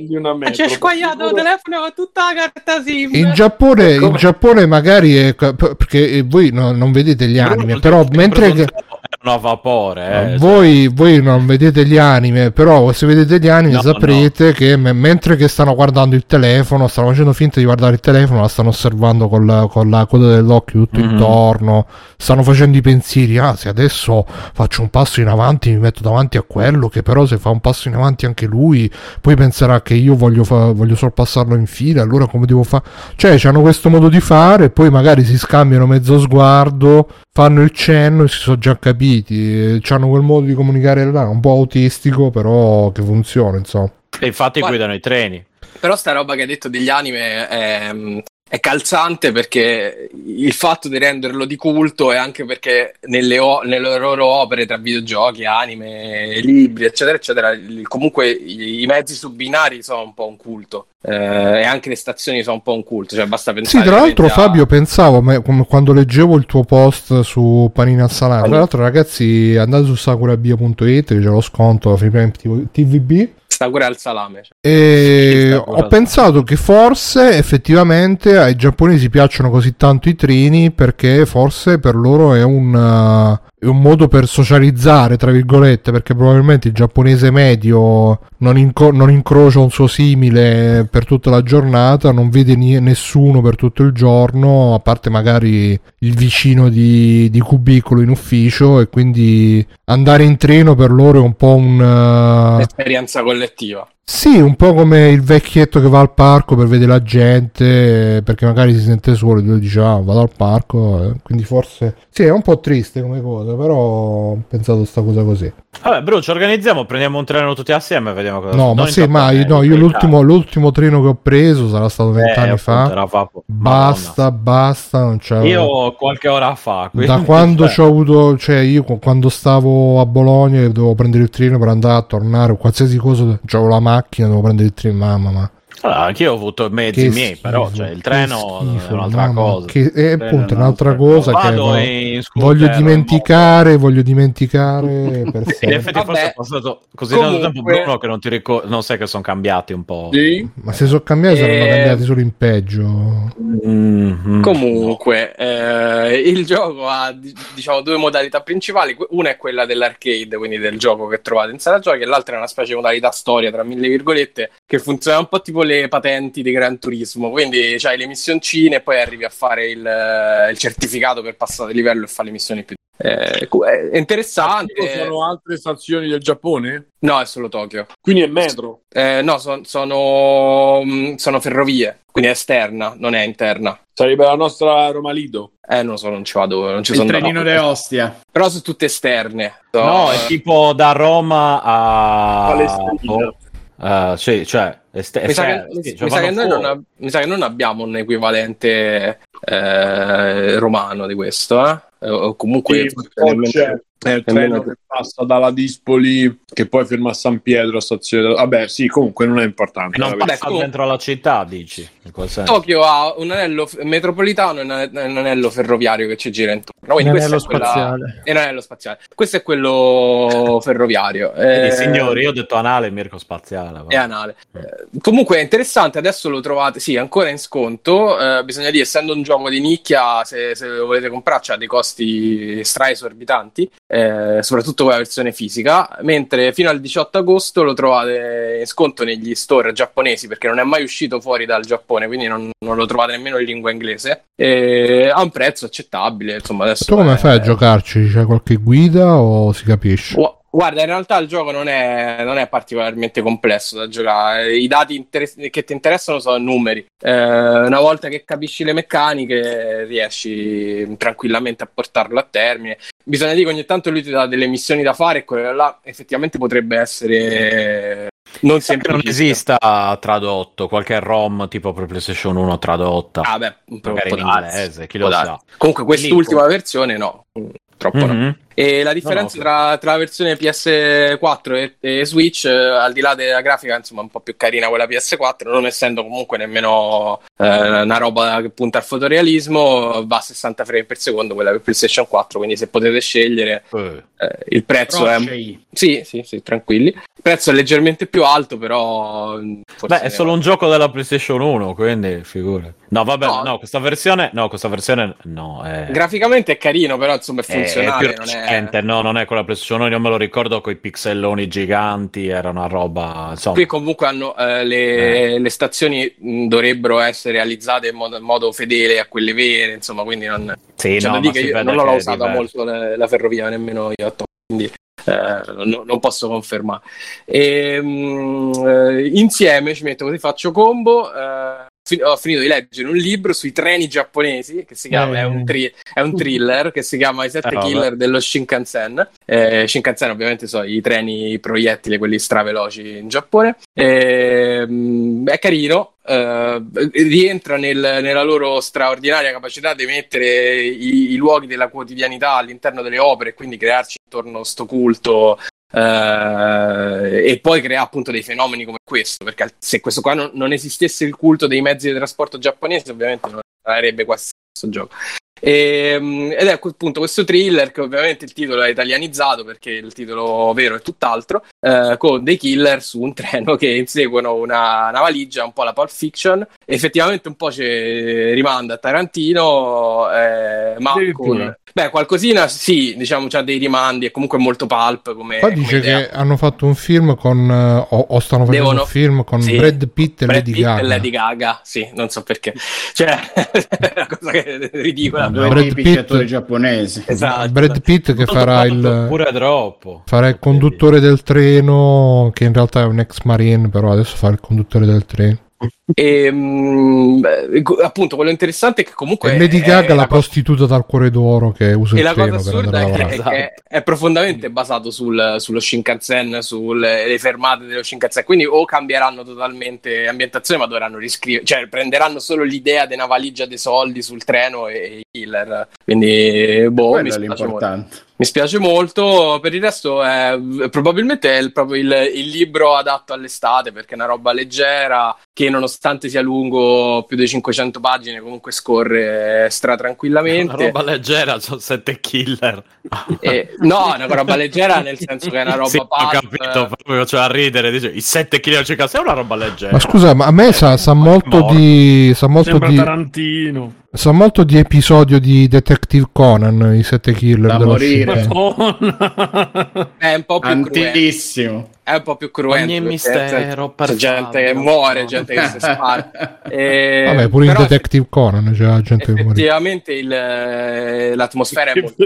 Bruno, eh. C'è squagliato il telefono tutta la carta SIM. In Giappone, in Giappone magari è, perché voi no- non vedete gli anime, però mentre a vapore. eh, voi, voi non vedete gli anime, però se vedete gli anime No, saprete che me- mentre che stanno guardando il telefono, stanno facendo finta di guardare il telefono, la stanno osservando con la, con la coda dell'occhio tutto Mhm. intorno, stanno facendo i pensieri, ah se adesso faccio un passo in avanti mi metto davanti a quello, che però se fa un passo in avanti anche lui, poi penserà che io voglio, fa- voglio sorpassarlo in fila, allora come devo fare? Cioè, hanno questo modo di fare, poi magari si scambiano mezzo sguardo, fanno il cenno e si sono già capiti. Hanno quel modo di comunicare là, un po' autistico, però che funziona, insomma. E infatti Guarda- guidano i treni. però sta roba che hai detto degli anime è, è calzante perché il fatto di renderlo di culto è anche perché nelle, o- nelle loro opere tra videogiochi, anime, libri, eccetera, eccetera, comunque i, i mezzi su binari sono un po' un culto eh, e anche le stazioni sono un po' un culto, cioè basta Sì, pensare tra l'altro a- Fabio pensavo, me- come quando leggevo il tuo post su Panini al Salame, tra l'altro ragazzi andate su sakurabia.it che c'è lo sconto Free TVB sta pure al salame. cioè. e ho pensato che forse effettivamente ai giapponesi piacciono così tanto i trini perché forse per loro è un, è un modo per socializzare, tra virgolette, perché probabilmente il giapponese medio non, inco- non incrocia un suo simile per tutta la giornata, non vede ni- nessuno per tutto il giorno, a parte magari il vicino di, di cubicolo in ufficio e quindi andare in treno per loro è un po' un... uh, Esperienza collettiva. Sì, un po' come il vecchietto che va al parco per vedere la gente, perché magari si sente solo e lui dice ah vado al parco, eh, quindi forse... Sì, è un po' triste come cosa, però ho pensato sta cosa così. Vabbè, Bru, ci organizziamo, prendiamo un treno tutti assieme e vediamo cosa No, non ma sì, ma io, no, io l'ultimo, l'ultimo treno che ho preso sarà stato caso. vent'anni Eh, appunto, fa. fa- Basta, basta, non c'è... Madonna. Io qualche ora fa. Da quindi, quando cioè, ci ho avuto, cioè io qu- quando stavo a Bologna e dovevo prendere il treno per andare a tornare o qualsiasi cosa, c'avevo la macchina, dovevo prendere il treno, mamma ma allora, anch'io ho avuto mezzi che miei, però cioè, il treno schifo, è un'altra mamma, cosa. che- è Il treno appunto è un'altra cosa che Vado voglio- dimenticare, voglio dimenticare per. [laughs] In effetti forse Vabbè, è passato così tanto tempo Bruno che non ti ricordo, non sai che sono cambiati un po'. Sì. Ma se sono cambiati saranno Eh, cambiati solo in peggio. Mm, Comunque, eh, il gioco ha di- diciamo due modalità principali. Una è quella dell'arcade, quindi del gioco che trovate in sala giochi, e l'altra è una specie di modalità storia, tra mille virgolette, che funziona un po' tipo le patenti di Gran Turismo. Quindi c'hai le missioncine e poi arrivi a fare il, eh, il certificato per passare di livello e fare le missioni più. Eh, cu- è interessante. Ah, Ci sono altre stazioni del Giappone? No, è solo Tokyo. Quindi è metro. Eh, no, son- sono, mm, sono ferrovie, quindi è esterna, non è interna. Sarebbe la nostra Roma Lido. Eh, non so, non ci vado, non ci Il sono trenino de Ostia. Però sono tutte esterne. So- No, è tipo da Roma a... Palestrina. Eh, sì, cioè, est- mi sa, eh, che, sì, mi cioè, sa che noi non, mi sa che non abbiamo un equivalente eh, romano di questo, eh? O comunque Sì, forse è il treno che passa dalla Dispoli che poi ferma a San Pietro, stazione. Vabbè, sì, comunque non è importante. Non la Vabbè, passa comunque- dentro la città, dici, in quel senso. Tokyo ha un anello f- metropolitano e un ane- un anello ferroviario che ci gira intorno. Quindi Un questo anello è quella- spaziale. e un anello spaziale. Questo è quello [laughs] ferroviario. Quindi, Eh, signori, io ho detto anale Mirko spaziale. va. è anale. Eh, comunque è interessante, adesso lo trovate, sì, ancora in sconto. eh, bisogna dire, essendo un gioco di nicchia, se, se lo volete comprare, c'ha dei costi stra esorbitanti, eh, soprattutto con la versione fisica. Mentre fino al 18 agosto lo trovate in sconto negli store giapponesi perché non è mai uscito fuori dal Giappone, quindi non, non lo trovate nemmeno in lingua inglese. E ha un prezzo accettabile. Insomma, adesso Tu come è- fai a giocarci? C'è qualche guida o si capisce? Gu- Guarda, in realtà il gioco non è, non è particolarmente complesso da giocare. I dati interess- che ti interessano sono numeri. Eh, una volta che capisci le meccaniche, riesci tranquillamente a portarlo a termine. Bisogna dire che ogni tanto lui ti dà delle missioni da fare e quella là effettivamente potrebbe essere non Sa che sempre non esista tradotto, qualche ROM tipo per PlayStation 1 tradotta. Ah, beh, un po' magari in inglese, chi lo sa. Comunque quest'ultima versione no, Mm, troppo no. E la differenza No, no, tra, tra la versione PS4 e, e Switch, eh, al di là della grafica, insomma, un po' più carina quella PS4, non essendo comunque nemmeno eh, una roba che punta al fotorealismo, va a 60 frame per secondo quella per PlayStation 4, quindi se potete scegliere Eh. eh, il prezzo è... Crocei. Sì, sì, sì, tranquilli. Il prezzo è leggermente più alto, però... forse Beh, è solo un gioco della PlayStation 1, quindi figura. No, vabbè, No. no, questa versione, no, questa versione no, è... Graficamente è carino, però insomma è è- è non recente, no, non è quella PlayStation 1, io me lo ricordo con i pixelloni giganti, era una roba, insomma. Qui comunque hanno, eh, le, le stazioni mh, dovrebbero essere realizzate in modo, in modo fedele a quelle vere, insomma, quindi non, Sì, c'è no, si io non l'ho usata molto la, la ferrovia, nemmeno io a Tokyo, quindi eh, no- non posso confermare. E, mh, eh, insieme ci metto così, faccio combo. eh, fi- ho finito di leggere un libro sui treni giapponesi che si chiama, Eh. è, un tri- è un thriller che si chiama I sette Eh, killer dello Shinkansen. Eh, Shinkansen ovviamente sono i treni proiettili, quelli straveloci in Giappone. E, mh, è carino, eh, rientra nel- nella loro straordinaria capacità di mettere i, i luoghi della quotidianità all'interno delle opere e quindi crearci intorno sto culto eh, e poi crea appunto dei fenomeni come questo, perché se questo qua non, non esistesse il culto dei mezzi di trasporto giapponesi ovviamente non avrebbe questo, questo gioco. E, mm, ed è appunto questo thriller che ovviamente il titolo è italianizzato perché il titolo vero è tutt'altro, eh, con dei killer su un treno che inseguono una, una valigia, un po' la Pulp Fiction, effettivamente un po' ci rimanda a Tarantino, eh, ma con... Beh, qualcosina sì, diciamo, c'ha dei rimandi, è comunque molto pulp come, come dice idea. che hanno fatto un film con o, o stanno facendo Devono- un film con sì. Brad Pitt e Brad Lady Pitt Gaga. e Lady Gaga, sì, non so perché. [laughs] Cioè, [laughs] è una cosa che è ridicola. Due Brad tipici Pitt- attori giapponesi. Esatto. Brad Pitt che farà il Pure troppo. farà il conduttore del treno che in realtà è un ex marine, però adesso fa il conduttore del treno. E, beh, co- appunto, quello interessante è che comunque. e Lady è- Gaga è la la cosa- prostituta dal cuore d'oro che usa E il la cosa treno per assurda andare a è è è profondamente basato sul- sullo Shinkansen, sulle le fermate dello Shinkansen. Quindi o cambieranno totalmente ambientazione, ma dovranno riscrivere, cioè prenderanno solo l'idea di una valigia dei soldi sul treno e i killer. Quindi, boh, mi spiace molto. l'importante. Mi spiace molto, per il resto è probabilmente è il, proprio il, il libro adatto all'estate perché è una roba leggera che nonostante sia lungo più di 500 pagine comunque scorre stra Una tranquillamente. roba leggera, sono sette killer. E- no, è una roba leggera nel senso che è una [laughs] roba Sì, ho pulp. capito, proprio faceva a ridere. Dice, I sette killer circa è una roba leggera. Ma scusa, ma a me sa, sa molto di sa molto Sembra di Tarantino. Sa molto di episodio di Detective Conan, i sette killer Da morire. È un po' più cruento. Tantissimo. È un po' più cruento. Ogni mistero c'è per gente che muore, gente che si spara. [laughs] E- Vabbè, pure in Detective Conan c'è la gente che muore. effettivamente il- eh, l'atmosfera è molto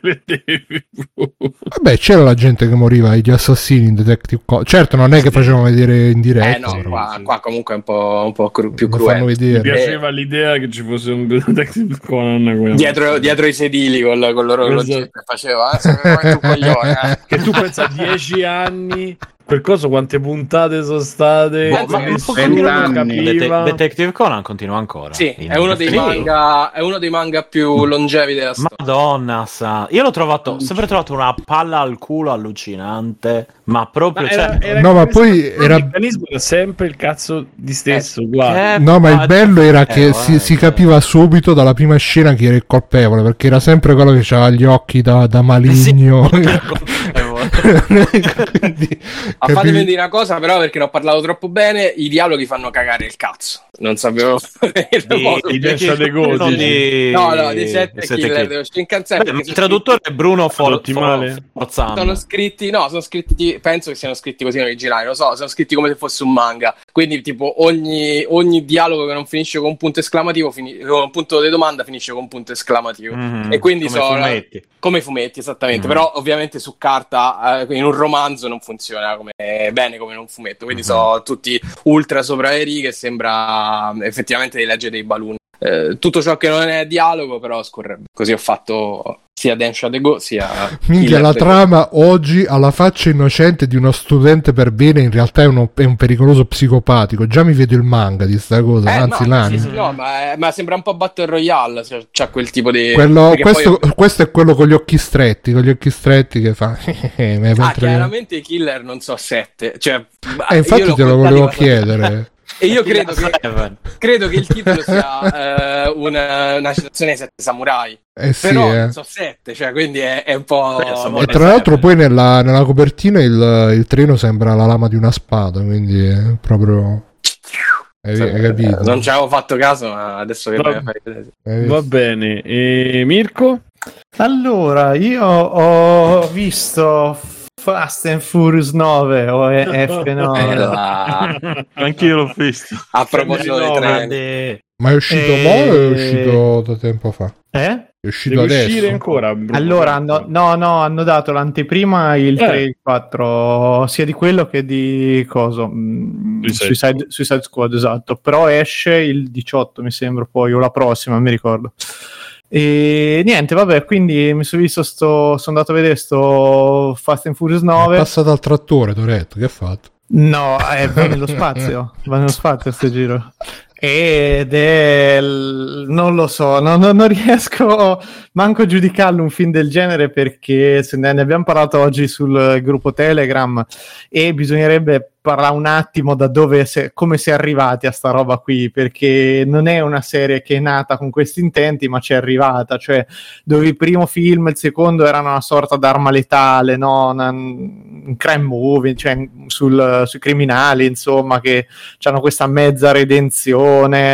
vedevi? [laughs] Vabbè, c'era la gente che moriva, gli assassini in Detective Conan. Certo, non è che facevano vedere in diretta, Eh no, qua, qua comunque è un po', un po' cru- più cruento. Mi piaceva l'idea che ci fosse un Detective Conan. Dietro, dietro i sedili con, con loro Esatto. che faceva, eh, coglione, eh. Che tu pensa a 10 anni, per cosa quante puntate sono state? Boh, ma vent'anni. Dete- Detective Conan continua ancora. Sì, è uno, dei Sì. manga, è uno dei manga più longevi della storia. Madonna, sa. Io l'ho trovato, ho sempre trovato una palla al culo allucinante, ma proprio... Ma cioè, era- era No, ma poi il era- meccanismo era sempre il cazzo di stesso, uguale. eh, No, ma il bello era eh, che guarda, si, si capiva subito dalla prima scena chi era il colpevole, perché era sempre quello che aveva gli occhi da, da maligno. [laughs] [laughs] [laughs] Quindi, A capi- fatemi dire una cosa, però, perché ne ho parlato troppo bene, i dialoghi fanno cagare il cazzo. Non sapevo [laughs] il di- modo- i Dash of the Go, non dici? di- No, no, sette sette killer dello Shinkansen. Beh, il sono traduttore è Bruno Forzano. sono scritti, no, sono scritti, penso che siano scritti così in originale, lo so, sono scritti come se fosse un manga. Quindi, tipo, ogni, ogni dialogo che non finisce con un punto esclamativo, fini- con un punto di domanda, finisce con un punto esclamativo. Mhm, E quindi come so- fumetti. Come i fumetti, esattamente. Mhm. Però, ovviamente, su carta, eh, in un romanzo non funziona come, bene come in un fumetto. Quindi, Mhm. sono tutti ultra sopra le righe. Sembra effettivamente di leggere dei balloon. Eh, tutto ciò che non è dialogo, però, scorre. Così ho fatto sia Dance the Go sia. [laughs] Minchia, la the Go. trama oggi alla faccia innocente di uno studente per bene in realtà è, uno- è un pericoloso psicopatico. Già mi vedo il manga di sta cosa, Eh, anzi ma, l'anime. sì, sì, no, ma, ma sembra un po' Battle Royale. Cioè, c'ha quel tipo di. Quello- questo, poi- questo è quello con gli occhi stretti, con gli occhi stretti che fa... [laughs] Ah, mentre- chiaramente i killer non so sette. Cioè, Eh, infatti io te lo volevo chiedere. [laughs] E io credo che, credo che il titolo sia eh, una, una citazione ai sette samurai. Eh sì, Però eh. so sette, cioè, quindi è, è un po'. E tra l'altro poi nella, nella copertina il, il treno sembra la lama di una spada, quindi è proprio... Hai, hai capito? Non ci avevo fatto caso, ma adesso che Va- fare? Va bene. E Mirko? Allora, io ho visto Fast and Furious 9 o [laughs] F9. Eh, [laughs] Anch'io l'ho visto. A proposito dei No, treni. Grande. Ma è uscito Eh, mo o è uscito da tempo fa? Eh? È uscito Deve adesso? uscire ancora. Bruno. Allora, hanno, no, no, hanno dato l'anteprima il Eh. 3 e il 4, sia di quello che di coso. mm, Suicide Suicide, Suicide Squad, esatto. Però esce il 18, mi sembra, poi, o la prossima, non mi ricordo. E niente, vabbè, quindi mi sono visto sto, sono andato a vedere sto Fast and Furious È 9. passato al trattore, Toretto, che ha fatto? No, eh, va nello spazio, [laughs] va nello spazio sto giro. Ed è non lo so, no- no- non riesco manco a giudicarlo un film del genere perché se ne, ne abbiamo parlato oggi sul gruppo Telegram e bisognerebbe parlare un attimo da dove se- come si è arrivati a sta roba qui perché non è una serie che è nata con questi intenti ma ci è arrivata, cioè dove il primo film e il secondo erano una sorta d'arma letale, no? Una- un crime movie, cioè sul- sui criminali insomma che hanno questa mezza redenzione.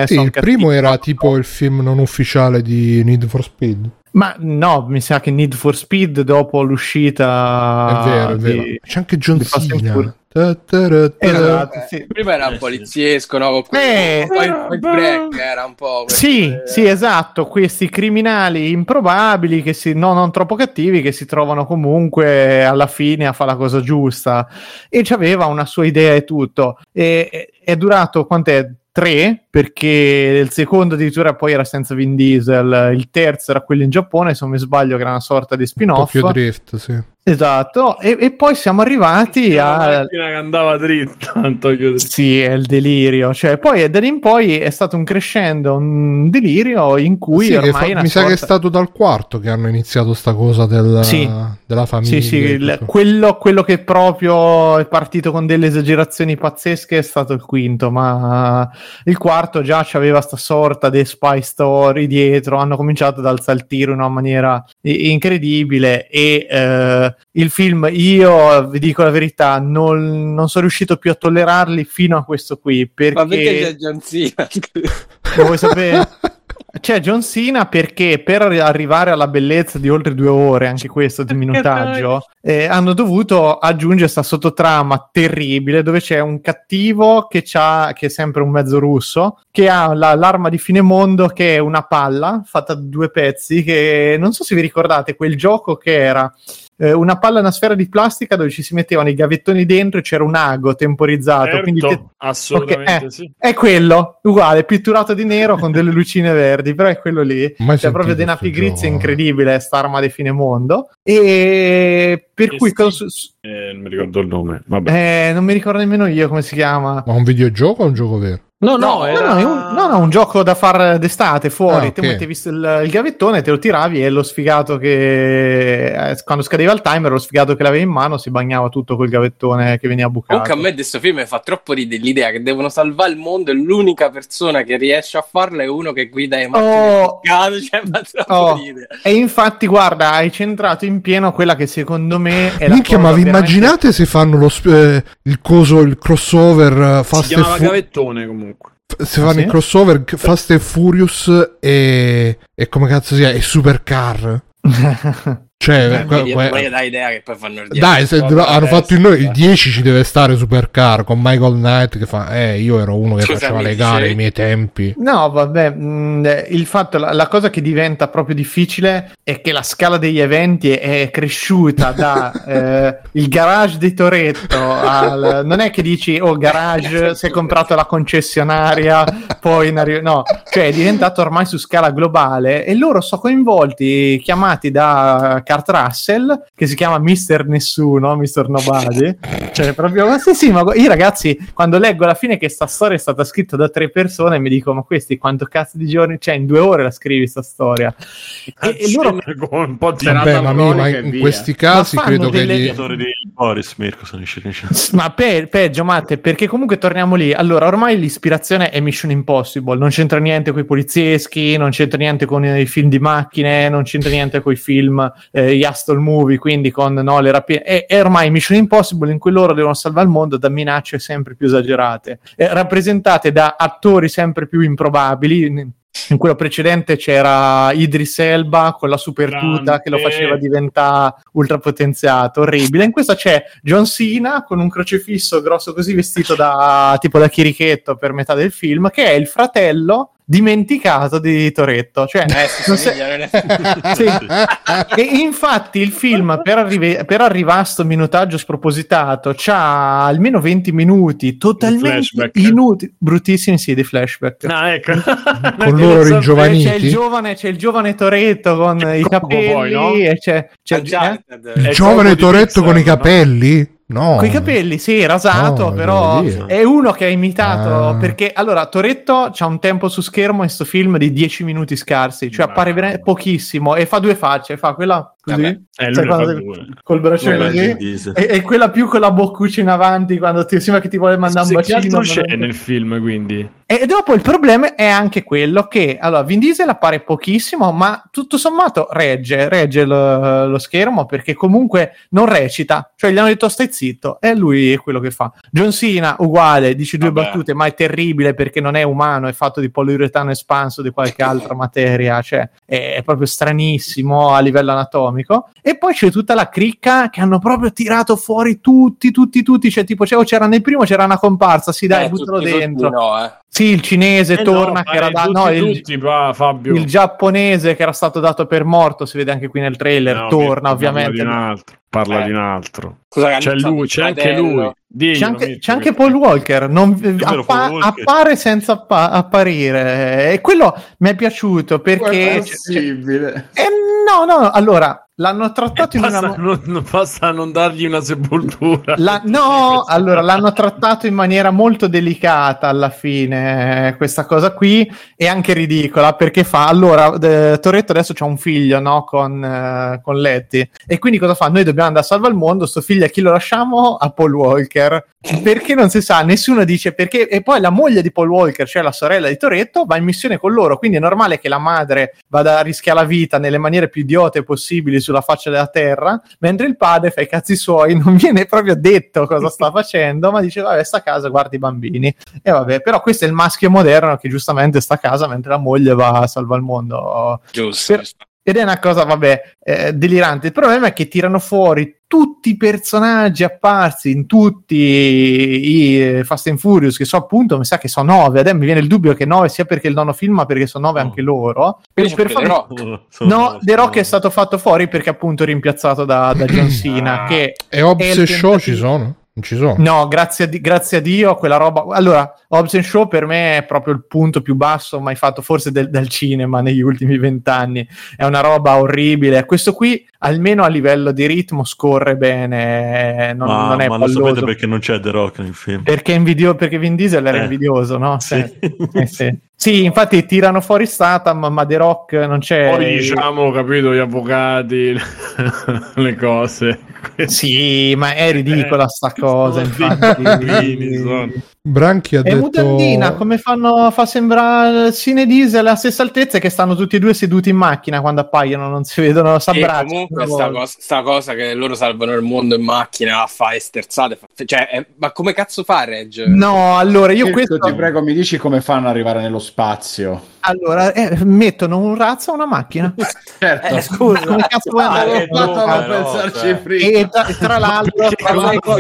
Sì, son il primo era tipo il film non ufficiale di Need for Speed. Ma no, mi sa che Need for Speed dopo l'uscita È vero, è vero. di- C'è anche John Cena. Esatto, sì. Prima era un Eh, poliziesco, no? Con Eh, poi il break era un po'. Sì, queste- sì, esatto, questi criminali improbabili che si, no, non troppo cattivi che si trovano comunque alla fine a fare la cosa giusta e c'aveva una sua idea e tutto. E- è durato quant'è? Tre, perché il secondo addirittura poi era senza Vin Diesel, il terzo era quello in Giappone, se non mi sbaglio, che era una sorta di spin-off. Tokyo Drift, sì. Esatto, e, e poi siamo arrivati La a... macchina che andava dritta. [laughs] Drift. Sì, è il delirio. Cioè, poi da lì in poi è stato un crescendo, un delirio in cui Sì, che ormai fa- mi sa che è sorta- stato dal quarto che hanno iniziato sta cosa del- Sì. della famiglia. Sì, sì, il- tutto. quello, quello che proprio è partito con delle esagerazioni pazzesche è stato il quinto, ma il quarto già c'aveva sta sorta di spy story dietro, hanno cominciato ad alzare il tiro in una maniera incredibile e eh, il film, io vi dico la verità, non, non sono riuscito più a tollerarli fino a questo qui, perché... Ma perché c'è John Cena? Lo [laughs] vuoi sapere? C'è John Cena perché per arri- arrivare alla bellezza di oltre due ore, anche questo di minutaggio, eh, hanno dovuto aggiungere questa sottotrama terribile dove c'è un cattivo che, c'ha, che è sempre un mezzo russo, che ha la- l'arma di fine mondo che è una palla fatta da due pezzi, che non so se vi ricordate quel gioco che era eh, una palla una sfera di plastica dove ci si mettevano i gavettoni dentro e c'era un ago temporizzato. Certo, quindi te- assolutamente Ok, eh. sì. è quello, uguale, pitturato di nero con delle lucine verdi, però è quello lì. Mai C'è proprio di una pigrizia incredibile, sta arma di fine mondo. E per E cui sì. cosa su- Eh, non mi ricordo il nome. Vabbè. eh, non mi ricordo nemmeno io come si chiama. Ma un videogioco o un gioco vero? No, No, no, No, era... no, è un, no, no, un gioco da far d'estate fuori. Ah, Te mettevi il, il gavettone, te lo tiravi e lo sfigato che eh, quando scadeva il timer, lo sfigato che l'avevi in mano si bagnava tutto col gavettone che veniva bucato. Comunque a me questo film fa troppo ridere l'idea che devono salvare il mondo e l'unica persona che riesce a farlo è uno che guida i macchine Oh. bucate, [laughs] cioè fa troppo Oh. ridere. E infatti, guarda, hai centrato in pieno quella che secondo me è la Minchia, cosa ma vi veramente- immaginate se fanno lo sp- eh, il coso, il crossover Si Fast chiamava and Fu- Gavettone comunque. Se fanno sì? il crossover Fast and Furious e, e come cazzo sia, e Supercar? [laughs] Cioè, Eh, que- que- poi dai idea che poi fanno il dai, se diavolo. hanno fatto il, il 10 ci deve stare Supercar con Michael Knight che fa, eh, io ero uno che Scusa, faceva le gare ai miei tempi. No, vabbè, mh, eh, il fatto, la, la cosa che diventa proprio difficile è che la scala degli eventi è, è cresciuta da [laughs] eh, il garage di Toretto al, non è che dici, oh, garage, [laughs] si è comprato la concessionaria, poi in arri- no, cioè è diventato ormai su scala globale e loro sono coinvolti, chiamati da Kurt Russell, che si chiama Mister Nessuno, Mister Nobody, cioè proprio, ma sì sì, ma io ragazzi, quando leggo alla fine che sta storia è stata scritta da tre persone, mi dico, ma questi quanto cazzo di giorni, cioè in due ore la scrivi sta storia. E, e loro con un po' di Vabbè, ma, mi- cronica ma in via. questi casi credo che delle- gli... L'autore di Boris Mirko sono usciti in [laughs] Ma pe- peggio, Matte, perché comunque torniamo lì. Allora, ormai l'ispirazione è Mission Impossible, non c'entra niente con i polizieschi, non c'entra niente con i film di macchine, non c'entra niente con i film, eh, gli Hustle Movie, quindi con no, le rapine. È, è ormai Mission Impossible in cui loro devono salvare il mondo da minacce sempre più esagerate, eh, rappresentate da attori sempre più improbabili. In quello precedente c'era Idris Elba con la super tuta che lo faceva diventare ultrapotenziato, orribile. In questa c'è John Cena con un crocefisso grosso così vestito da tipo da chirichetto per metà del film, che è il fratello dimenticato di Toretto. Cioè, Eh, si se- [laughs] sì. E infatti il film per, arrivi- per arrivare a sto minutaggio spropositato c'ha almeno 20 minuti totalmente inutili, bruttissimi sì, di flashback. Ah, ecco. Con [laughs] loro ringiovaniti. C'è il giovane, c'è il giovane Toretto con i Coco capelli poi, no? e c'è, c'è- eh? Il giovane Toretto con i capelli? No. Coi capelli, sì, rasato, No, però è uno che ha imitato. Ah. Perché allora Toretto c'ha un tempo su schermo in sto film di 10 minuti scarsi, cioè appare pochissimo e fa due facce, fa quella così, Vabbè. Eh, Cioè, due. col braccio Come così, e, e quella più con la boccuccia in avanti quando ti sembra che ti vuole mandare un Se che bacino. altro c'è non- nel film, quindi? E dopo il problema è anche quello che allora Vin Diesel appare pochissimo, ma tutto sommato regge, regge lo, lo schermo perché comunque non recita, cioè gli hanno detto stai zitto e lui è quello che fa. John Cena uguale, dice due Vabbè. battute, ma è terribile perché non è umano, è fatto di poliuretano espanso di qualche [laughs] altra materia, cioè è, è proprio stranissimo a livello anatomico. económico, E poi c'è tutta la cricca che hanno proprio tirato fuori tutti, tutti, tutti, cioè tipo c'era, c'era nel primo c'era una comparsa, sì dai, Eh, buttalo tutti, tutti dentro. no, eh. Sì, il cinese Eh torna no, che era fai da tutti, no, il, tutti, Fabio. il giapponese che era stato dato per morto, si vede anche qui nel trailer, No, torna ovviamente. Parla di un altro. Parla Eh. di un altro. Scusa, C'è lui, c'è anche lui. Diglielo, C'è anche, c'è anche che- Paul Walker, non, appa- Paul Walker. appare senza appa- apparire e quello mi è piaciuto perché è possibile. Eh, no, no, allora l'hanno trattato in una mo- non, non basta non dargli una sepoltura. La- no, [laughs] allora l'hanno trattato in maniera molto delicata alla fine, eh, questa cosa qui, e anche ridicola perché fa allora eh, Toretto adesso c'ha un figlio no, con, eh, con Letty, e quindi cosa fa? Noi dobbiamo andare a salvare il mondo. Sto figlio a chi lo lasciamo? A Paul Walker perché non si sa, nessuno dice perché, e poi la moglie di Paul Walker, cioè la sorella di Toretto, va in missione con loro. Quindi è normale che la madre vada a rischiare la vita nelle maniere più idiote possibili sulla faccia della terra, mentre il padre fa i cazzi suoi, [laughs] non viene proprio detto cosa sta facendo, ma dice: Vabbè, sta a casa, guarda i bambini. E vabbè, però questo è il maschio moderno che giustamente sta a casa mentre la moglie va a salvare il mondo. Giusto. Per- Ed è una cosa, vabbè, eh, delirante. Il problema è che tirano fuori tutti i personaggi apparsi in tutti i eh, Fast and Furious, che so appunto, mi sa che sono nove. Adesso mi viene il dubbio che nove sia perché il nono film, ma perché sono nove anche loro. Quindi Per c'è fare- [laughs] The Rock. No, The Rock è stato fatto fuori perché appunto rimpiazzato da, da John Cena. Ah. che E Hobbs è e tentativo- ci sono? Non ci sono. No, grazie a, di- grazie a Dio, quella roba. Allora, Hobbs Show per me è proprio il punto più basso mai fatto, forse del, del cinema negli ultimi vent'anni. È una roba orribile. Questo qui, almeno a livello di ritmo, scorre bene. Non, ma, non è ma lo sapete perché non c'è The Rock nel film. Perché, invidio- perché Vin Diesel era Eh. invidioso, no? Sì. Eh, sì. Sì, infatti tirano fuori Statham, ma The Rock non c'è. Poi diciamo, capito, gli avvocati, [laughs] le cose. Sì, ma è ridicola sta cosa, infatti. Branchi ha E detto... Mutandina, come fanno, fa sembrare Cine Diesel alla stessa altezza che stanno tutti e due seduti in macchina quando appaiono, non si vedono, E s'abbracciano. Comunque una sta volta. cosa, sta cosa che loro salvano il mondo in macchina a fare sterzate. fa- Cioè, eh, ma come cazzo fa Reg? No, allora io Io questo... ti prego, mi dici come fanno ad arrivare nello spazio? Allora, eh, mettono un razzo a una macchina. [laughs] Certo. Eh, scusa, [laughs] Come cazzo vuoi andare? eh, Ho fatto a non però, pensarci cioè. prima. E tra, tra l'altro, [laughs] tra l'altro,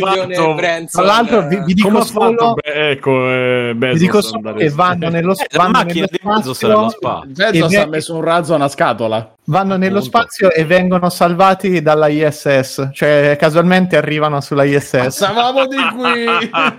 tra l'altro vi, vi dico solo? Beh, ecco, eh, vi Bezos dico solo che vanno nello, Eh, la vanno macchina nello di Bezos era lo spazio, spa. Bezos ha messo un razzo a una scatola. Vanno nello spazio e vengono salvati dalla ISS, cioè casualmente arrivano sulla ISS. Passavamo di qui.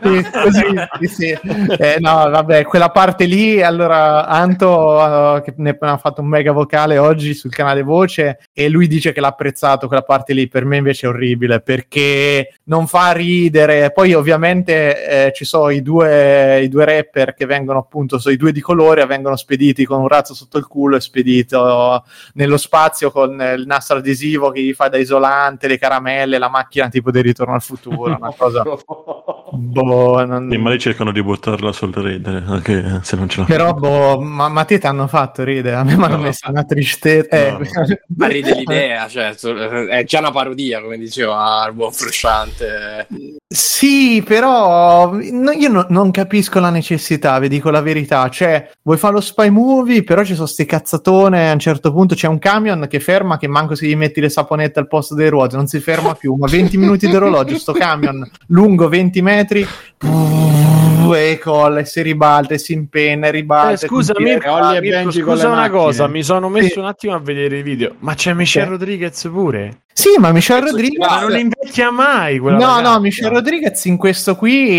Sì, così, sì, sì. Eh, no, vabbè, quella parte lì, allora Anto, eh, che ne ha fatto un mega vocale oggi sul canale Voce, e lui dice che l'ha apprezzato quella parte lì, per me invece è orribile, perché non fa ridere, poi ovviamente eh, ci sono i due, i due rapper che vengono appunto, sono i due di colore, vengono spediti con un razzo sotto il culo e spedito nello spazio con il nastro adesivo che gli fa da isolante, le caramelle, la macchina tipo di ritorno al futuro, una [laughs] cosa... Boh, non- Sì, ma lì cercano di buttarla sul ridere, anche se non ce la Però, boh, ma, ma te ti hanno fatto ridere, a me mi hanno No. messo una tristezza. Eh, No. Ma ride l'idea, cioè, so- è già una parodia, come diceva il buon Frusciante. Sì, però io no- non capisco la necessità, vi dico la verità. Cioè, vuoi fare lo spy movie, però ci sono sti cazzatone. A un certo punto c'è un camion che ferma, che manco se gli metti le saponette al posto delle ruote, non si ferma più. Ma 20 minuti d'orologio, sto camion lungo 20 metri. E colla, e si ribalta, e si impenna, e ribalta. Eh, scusa, Mirko, e Mirko, scusa le una macchine. cosa, mi sono messo Sì. un attimo a vedere i video, ma c'è Michelle Sì. Rodriguez pure? Sì, ma Michelle Rodriguez... Ma non invecchia mai quella No, ragazza. no, Michelle Rodriguez in questo qui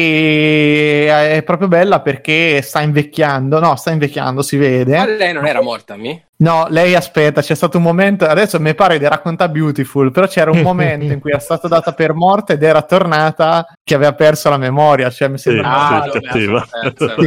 è proprio bella perché sta invecchiando. No, sta invecchiando, si Ma vede. lei non era morta, mi? No, lei aspetta, c'è stato un momento, adesso mi pare di raccontare Beautiful, però c'era un [laughs] momento in cui era stata data per morta ed era tornata che aveva perso la memoria, cioè mi sembra... Sì, Ah, cattiva.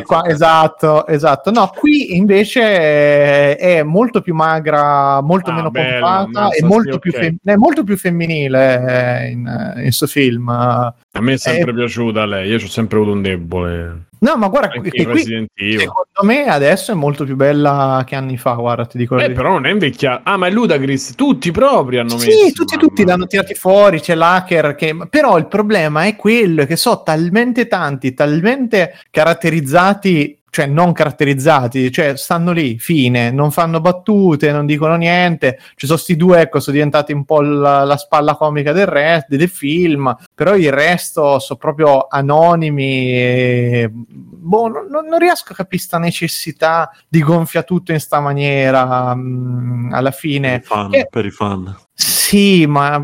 qua- esatto, esatto. No, qui invece è, è molto più magra, molto Ah, meno bella, pompata e molto, sì, più fem- è molto più femminile eh, in, in questo film. A me è sempre Eh, piaciuta lei, io ci ho sempre avuto un debole. No, ma guarda, Anche che qui, secondo me adesso è molto più bella che anni fa, guarda, ti dico Eh, però non è invecchiata. Ah, ma è Ludacris, tutti proprio hanno messo. Sì, tutti, tutti l'hanno tirati fuori, c'è l'hacker che... Però il problema è quello che so talmente tanti, talmente caratterizzati, cioè non caratterizzati, cioè stanno lì, fine, non fanno battute, non dicono niente. Ci sono sti due, ecco, sono diventati un po' la, la spalla comica del, re- del film, però il resto sono proprio anonimi e... Boh, non, non riesco a capire sta necessità di gonfia tutto in sta maniera mm, alla Per fine. i fan, Eh, per i fan. Sì, ma,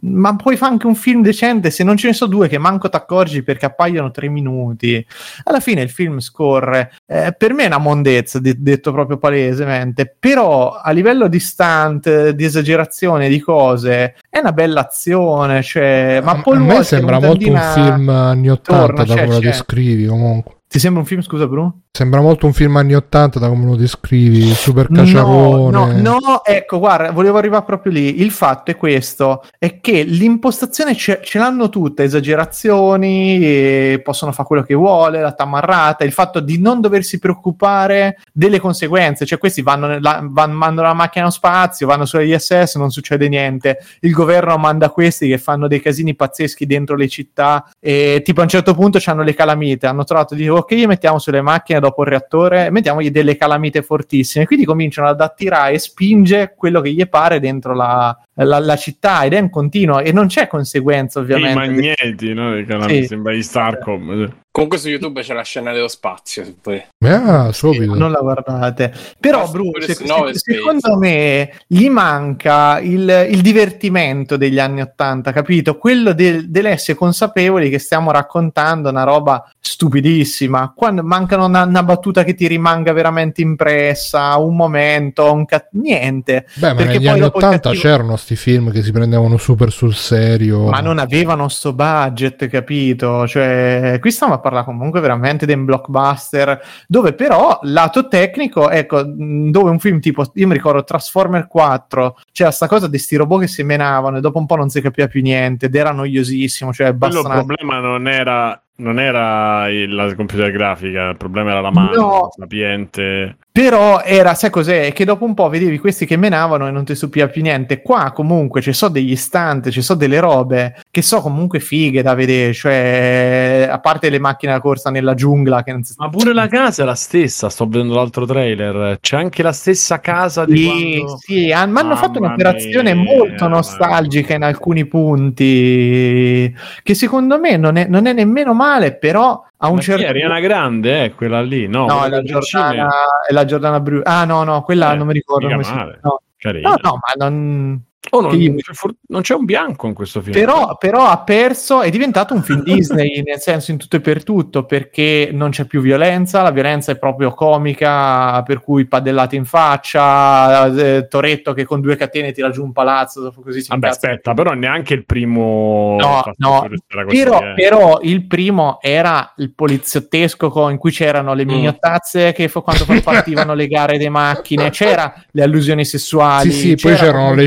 ma poi fa anche un film decente se non ce ne sono due che manco t'accorgi perché appaiono tre minuti. Alla fine il film scorre. Eh, per me è una mondezza, de- detto proprio palesemente, però a livello di stunt, di esagerazione di cose, è una bella azione. Cioè, ma a, a me sembra molto un film anni 80 torna, da come lo descrivi comunque. Ti sembra un film, scusa, Bruno? Sembra molto un film anni 80 da come lo descrivi, super No, caciarone. no, no, ecco, guarda, volevo arrivare proprio lì. Il fatto è questo: è che l'impostazione ce, ce l'hanno tutte, esagerazioni, possono fare quello che vuole, la tamarrata, il fatto di non doversi preoccupare delle conseguenze. Cioè, questi vanno, nella, van- mandano la macchina allo spazio, vanno sull'ISS, non succede niente. Il governo manda questi che fanno dei casini pazzeschi dentro le città. E tipo a un certo punto hanno le calamite. Hanno trovato di ok, gli mettiamo sulle macchine dopo il reattore, mettiamogli delle calamite fortissime. Quindi cominciano ad attirare e spinge quello che gli pare dentro la, la- la città ed è un continuo e non c'è conseguenza I ovviamente. magneti, no? Che calamite, Sì. Sembra di Starcom. Comunque su YouTube c'è la scena dello spazio. se poi- Ah, subito. non la guardate però Bruno Furious se- 9 se- secondo me gli manca il, il divertimento degli anni 80 capito quello del- dell'essere consapevoli che stiamo raccontando una roba stupidissima quando mancano una, una battuta che ti rimanga veramente impressa un momento un ca- niente Beh, ma perché negli poi anni dopo il 80 cattivo- c'erano sti film che si prendevano super sul serio. ma non avevano sto budget, capito? Cioè, qui stiamo a parlare comunque veramente di un blockbuster, dove però, lato tecnico, ecco, dove un film tipo, io mi ricordo Transformer 4, c'era sta cosa di sti robot che si menavano e dopo un po' non si capiva più niente ed era noiosissimo, cioè Quello basta il problema non era, non era il- la computer grafica, il problema era la mano No. sapiente. Però era, sai cos'è? Che dopo un po' vedevi questi che menavano e non ti stupiva più niente. Qua comunque ci sono degli stunt, ci sono delle robe che so comunque fighe da vedere, cioè a parte le macchine da corsa nella giungla che non si Ma pure la casa è la stessa, sto vedendo l'altro trailer. C'è anche la stessa casa di Sì, quando... sì, han- ma hanno fatto un'operazione mia, molto nostalgica in alcuni punti, che secondo me non è, non è nemmeno male, però a un Ma certo è? Ariana Grande, eh, quella lì, no? No, è la, Giordana, è la Giordana Bru. Ah, no, no, quella Eh, non mi ricordo come si male. no. Carina. no, no, ma non. Oh, non, io- c'è for- non c'è un bianco in questo film. Però, però ha perso, è diventato un film Disney [laughs] nel senso in tutto e per tutto perché non c'è più violenza, la violenza è proprio comica, per cui padellate in faccia, eh, Toretto che con due catene tira giù un palazzo, così si Vabbè, aspetta, però neanche il primo... No, no, però, però il primo era il poliziottesco co- in cui c'erano le Mm. mignottazze che fu- quando partivano le gare delle macchine, c'era le allusioni sessuali. Sì, sì, poi c'era c'erano le comunque-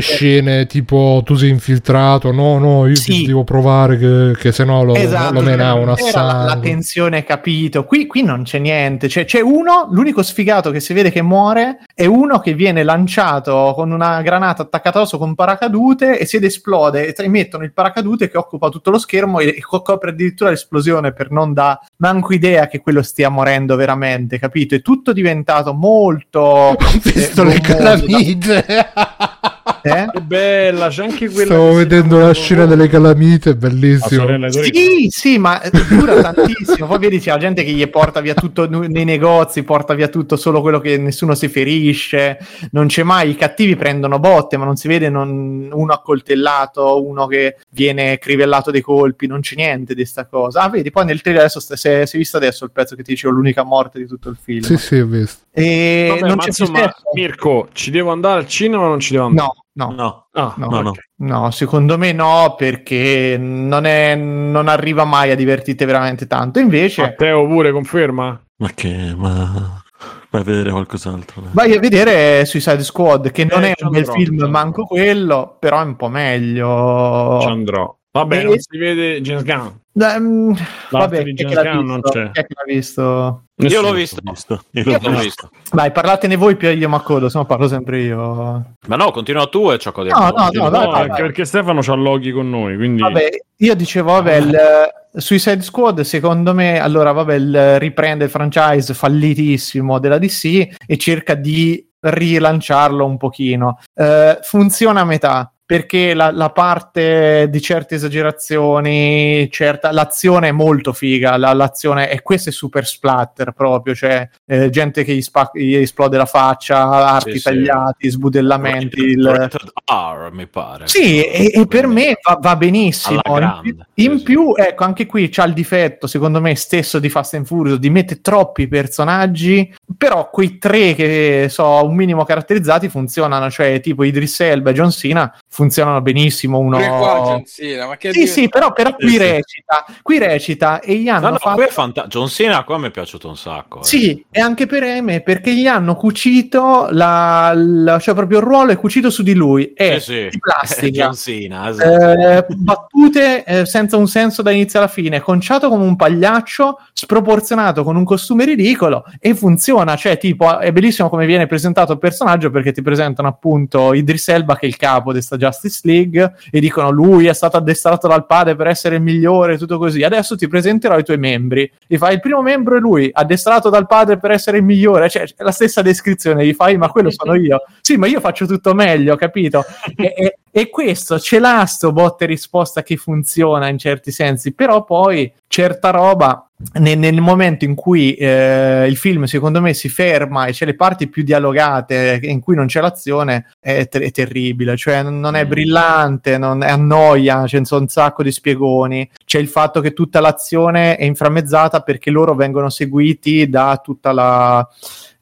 scene tipo tu sei infiltrato, no, no, io Sì. devo provare che, che se no lo, Esatto, lo menavano a c'era la, la tensione, capito? Qui, qui non c'è niente. Cioè, c'è uno, l'unico sfigato che si vede che muore è uno che viene lanciato con una granata attaccata all'osso con paracadute e si esplode. E mettono il paracadute che occupa tutto lo schermo e, e co- copre addirittura l'esplosione per non da manco idea che quello stia morendo veramente, capito? È tutto diventato molto. Ho [laughs] visto eh, le gommoso da- calamite. Eh? Che bella, c'è anche quella. Stavo vedendo la scena delle calamite, La bellissimo. Sì, sì, ma dura tantissimo. Poi vedi c'è la gente che gli porta via tutto nei negozi, porta via tutto solo quello che nessuno si ferisce. Non c'è mai. I cattivi prendono botte, ma non si vede non- uno accoltellato, uno che viene crivellato dei colpi. Non c'è niente di sta cosa. Ah, vedi, poi nel trailer adesso st- si è si è visto adesso il pezzo che ti dicevo, l'unica morte di tutto il film. Sì, sì, ho visto. E Vabbè, non ma c'è insomma? Mirko, ci devo andare al cinema o non ci devo andare? No, no. No, Ah, No, no, no. secondo me no, perché non, è, non arriva mai a divertirti veramente tanto. Invece, Matteo pure conferma? Ma che, ma... Vai a vedere qualcos'altro. dai. vai a vedere Suicide Squad, che non Eh, è un bel film, manco quello, però è un po' meglio. Ci andrò. Vabbè, E- non si vede James Gunn. Ehm, vabbè, di James Gunn non c'è. Chi è che l'ha visto? Io Nessuno. l'ho visto. Visto. Io Io l'ho visto. visto. Vai, parlatene voi più io mi accodo, se no parlo sempre io. Ma no, continua tu e ci accodiamo. No, no, no, No, dai, vai, anche vai. perché Stefano c'ha loghi con noi, quindi... Vabbè, io dicevo, vabbè, il eh, Suicide Squad, secondo me, allora, vabbè, il- riprende il franchise fallitissimo della DC e cerca di rilanciarlo un pochino. Eh, funziona a metà. Perché la, la parte di certe esagerazioni, certa, l'azione è molto figa. la- l'azione, e questo è super splatter proprio. Cioè, eh, gente che gli, spa- gli esplode la faccia, arti Sì, sì. tagliati, sbudellamenti. il- R, mi pare. sì, e, e per me va, va benissimo. In in Sì, sì. più, ecco, anche qui c'ha il difetto, secondo me, stesso di Fast and Furious, di mettere troppi personaggi, però quei tre che so un minimo caratterizzati funzionano, cioè tipo Idris Elba e John Cena funzionano benissimo. Uno... Qua John Cena, ma che Sì, sì, però, però qui Sì, sì. recita, qui recita e gli hanno No, no, fatto... qui è fanta- John Cena qua mi è piaciuto un sacco. eh. Sì, e anche per me perché gli hanno cucito la, la- cioè proprio il ruolo è cucito su di lui, è Sì, sì. di plastica. [laughs] John Cena, esatto. Eh, battute eh, senza un senso dall'inizio alla fine, conciato come un pagliaccio, sproporzionato con un costume ridicolo e funziona. Cioè, tipo, è bellissimo come viene presentato il personaggio perché ti presentano appunto Idris Elba, che è il capo di sta Justice League, e dicono lui è stato addestrato dal padre per essere il migliore, tutto così. Adesso ti presenterò i tuoi membri. Gli fai il primo membro è lui, addestrato dal padre per essere il migliore. Cioè, è la stessa descrizione. Gli fai, ma quello sono io. Sì, ma io faccio tutto meglio, capito? e, e- e questo ce l'ha sto botta e risposta che funziona in certi sensi, però poi certa roba nel, nel momento in cui eh, il film secondo me si ferma e c'è le parti più dialogate in cui non c'è l'azione è, ter- è terribile, cioè non è Mm. brillante, non è annoia, c'è un sacco di spiegoni, c'è il fatto che tutta l'azione è inframmezzata perché loro vengono seguiti da tutta la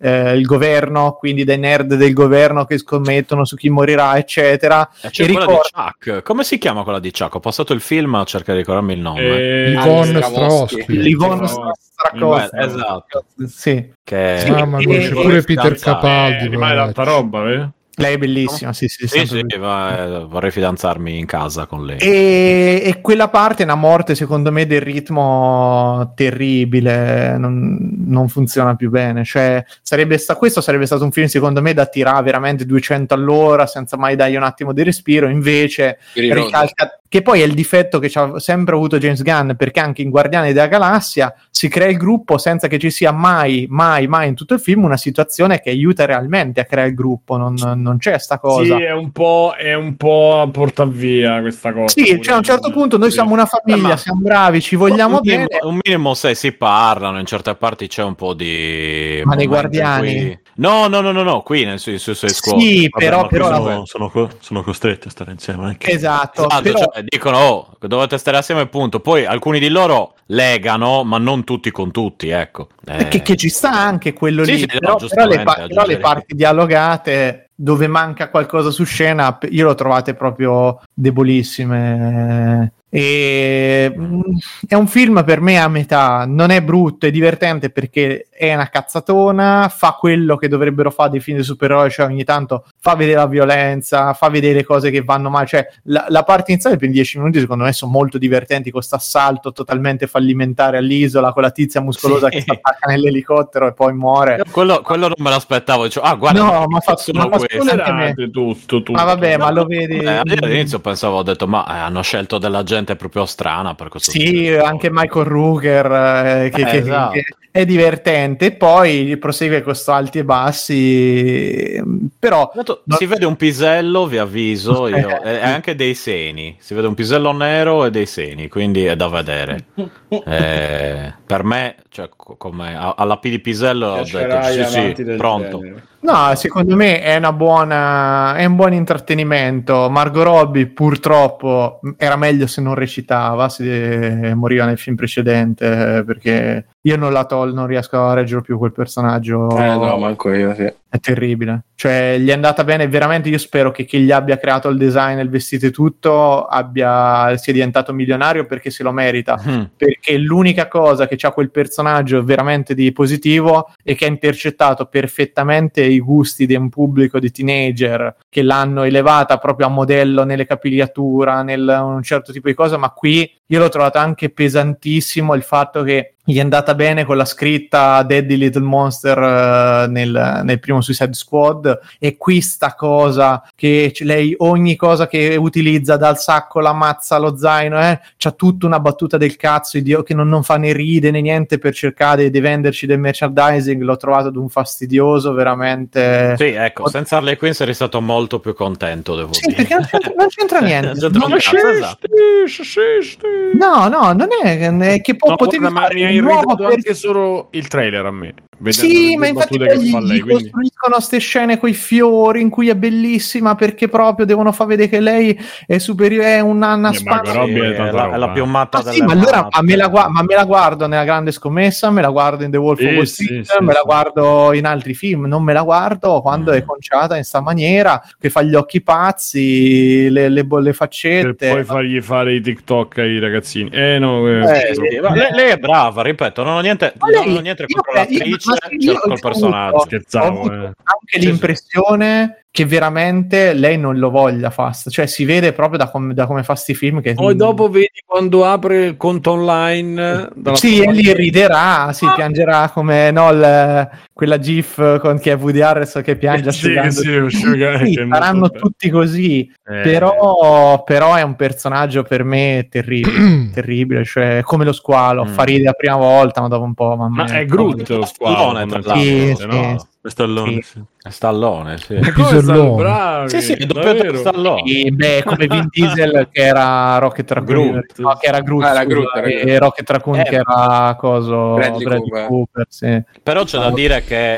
eh, il governo, quindi dai nerd del governo che scommettono su chi morirà, eccetera. E c'è e quella ricordo- di Chuck. Come si chiama quella di Chuck? Ho passato il film a cercare di ricordarmi il nome. Eh, Stravosky. Strahovski. Livon Strakowski. Esatto. Sì, Che Sì, e- mia, c'è pure Peter. Capaldi. eh, rimane tanta roba, vedi? Lei è bellissima, sì, sì, Sì, sempre sì, va- eh, vorrei fidanzarmi in casa con lei. E, e quella parte è una morte, secondo me, del ritmo terribile, non, non funziona più bene. Cioè, sarebbe sta- questo sarebbe stato un film, secondo me, da tirare veramente 200 all'ora senza mai dargli un attimo di respiro. Invece, ricalca, che poi è il difetto che c'ha sempre avuto James Gunn, perché anche in Guardiani della Galassia si crea il gruppo senza che ci sia mai, mai, mai in tutto il film una situazione che aiuta realmente a creare il gruppo. Non, non c'è sta cosa. Sì, è un po', è un po' a porta via questa cosa. Sì, cioè a un certo punto noi Sì. siamo una famiglia, Eh, ma- siamo bravi, ci vogliamo un minimo, bene. un minimo se si parlano, in certe parti c'è un po' di... Ma nei Guardiani? cui- No, no, no, no, no, qui nel su, su Squad. Sì, Vabbè, però, però sono, sono co- sono costretti a stare insieme anche. Esatto, Esatto, però cioè, dicono, oh, dovete stare assieme, punto. Poi alcuni di loro legano, ma non tutti con tutti, ecco. Eh, che, che ci sta anche quello Sì, lì, sì, no, però, però le, giustamente, pa- però le parti dialogate dove manca qualcosa su scena, io l'ho trovate proprio debolissime. E mm, è un film per me a metà, non è brutto, è divertente perché è una cazzatona, fa quello che dovrebbero fare dei film di supereroi, cioè ogni tanto fa vedere la violenza, fa vedere cose che vanno male, cioè la, la parte iniziale per 10 minuti secondo me sono molto divertenti, con questo assalto totalmente fallimentare all'isola, con la tizia muscolosa Sì. che si attacca nell'elicottero e poi muore. Quello, quello non me l'aspettavo. Dicevo, ah, guarda, No, ma fa- me. Spoilerate tutto, tutto. Ma vabbè, ma lo vedi... Eh, io all'inizio pensavo, ho detto, ma eh, hanno scelto della gente gente proprio strana per questo Sì, anche. Michael Ruger eh, che, Eh, che- esatto. che è divertente. E poi prosegue con sto alti e bassi. Però Intanto No. Si vede un pisello, vi avviso, [laughs] io, e anche dei seni. Si vede un pisello nero e dei seni, quindi è da vedere. [laughs] Eh, per me, cioè, co- come alla P di pisello ho detto sì, sì, pronto. genere. No, secondo me è buona è un buon intrattenimento. Margot Robbie purtroppo era meglio se non recitava, se moriva nel film precedente, perché io non la tol, non riesco a reggere più quel personaggio. Eh no, manco io, sì. È terribile. Cioè, gli è andata bene veramente. Io spero che chi gli abbia creato il design, il vestito e tutto abbia, sia diventato milionario perché se lo merita. Mm. Perché l'unica cosa che c'ha quel personaggio veramente di positivo è che ha intercettato perfettamente i gusti di un pubblico di teenager che l'hanno elevata proprio a modello nelle capigliatura, nel un certo tipo di cosa. Ma qui io l'ho trovato anche pesantissimo il fatto che gli è andata bene con la scritta Daddy Little Monster eh, nel, nel primo Suicide Squad. E qui sta cosa che lei ogni cosa che utilizza dal sacco la mazza lo zaino eh, c'ha tutta una battuta del cazzo idio- che non, non fa né ride né niente per cercare di venderci del merchandising. L'ho trovato d'un fastidioso veramente. Sì, ecco, senza Harley Quinn sarei stato molto più contento, devo Sì, dire. perché non c'entra, non c'entra [laughs] niente. Non c'entra un Non- cazzo, esatto. no no non è, è che po- No, potevi fare irritato anche solo il trailer a me. Sì, ma infatti poi che gli, fa lei, quindi- costruiscono queste scene con i fiori in cui è bellissima perché proprio devono far vedere che lei è superiore, è una, una Eh, spada. Margot Robbie è Sì, tanta la, è la eh. più matta Ma sì, ma allora ma me, la ma me la guardo nella grande scommessa, me la guardo in The Wolf of Sì, Wall sì, Street, sì, me la sì. guardo in altri film, non me la guardo quando Mm. è conciata in sta maniera, che fa gli occhi pazzi, le, le, le per faccette. poi fargli fare i TikTok ai ragazzini. Eh no, eh, Eh, sì, Sì, ma lei, lei è brava, ripeto, non ho niente, Ma non lei- ho niente contro l'attrice, ce l'ho io col personaggio. scherzavo, Ho eh. anche l'impressione che veramente lei non lo voglia Fast, cioè si vede proprio da come, da come fa sti film che Poi dopo vedi quando apre il conto online. dalla sì, e lì riderà, si piangerà come no, il- quella gif con che è Woody Harrelson che piange [laughs] Sì, asciugando- sì, Sì, saranno bello. tutti così, Eh, però, però è un personaggio per me terribile, [clears throat] terribile, cioè come lo squalo, Mm. fa ridere la prima volta, ma dopo un po', mamma Ma mia. è Groot lo squalo. L'altro. no? Sì, Stallone, Sì. Stallone, sì. Pisellone. [laughs] Sì, sì? Stallone. Sì, beh, come Vin [laughs] Diesel che era Rocket Raccoon, Groot. no, che era Groot, Ah, era scusa, Groot, era e Groot. Rocket Raccoon Eh, che era coso Bradley Bradley Cooper. Cooper, sì. Però c'è da dire che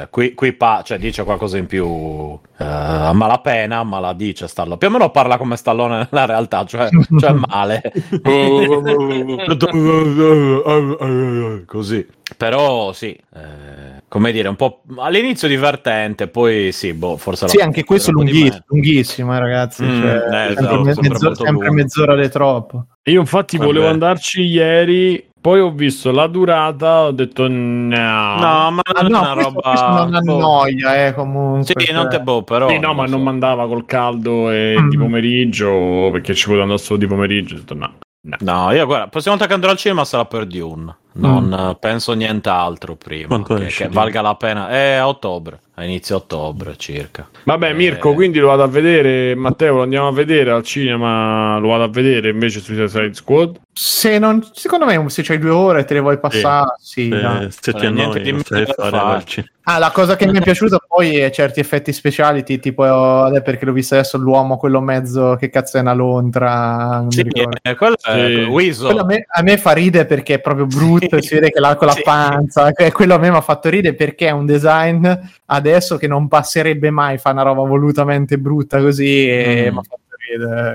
eh, qui, qui pa- cioè, dice qualcosa in più eh, a malapena, ma la dice Stallone. Più o meno parla come Stallone nella realtà, cioè, cioè male. [laughs] Così. Però sì, eh, come dire, un po' all'inizio divertente, poi sì, boh, forse Sì, anche questo di lunghissimo, lunghissimo, eh, ragazzi. Mm, cioè, eh, sempre, esatto, sempre mezz'ora, sempre mezz'ora di troppo. Io infatti Vabbè. volevo andarci ieri, poi ho visto la durata, ho detto no. No, ma Ah, non no, è una questo, roba. questo non boh. annoia, eh, comunque. Sì, non te cioè. boh, però. Sì, no, ma lo non so. mandava col caldo e Mm. di pomeriggio, perché ci poteva andare solo di pomeriggio. Ho detto no. No, io guarda, prossima volta che andrò al cinema sarà per Dune. Non eh, penso nient'altro prima. Quanto che, esce che valga la pena. È a ottobre, a inizio ottobre circa. Vabbè, Eh. Mirko, quindi lo vado a vedere. Matteo, lo andiamo a vedere al cinema. Lo vado a vedere invece su Suicide Squad. Se non, secondo me, se c'hai due ore te le vuoi passare, sì. dai. Eh, se ti niente di fare. Ah, la cosa che mi è piaciuta poi è certi effetti speciali, ti- tipo, eh, perché l'ho visto adesso l'uomo, quello mezzo, che cazzo è una lontra, non Sì, mi ricordo. eh, quello Sì. è. Quello a, me, a me fa ridere perché è proprio brutto, si vede che l'ha con la Sì. panza, e quello a me mi ha fatto ridere perché è un design adesso che non passerebbe mai, fa una roba volutamente brutta così e Mm. mi ha fatto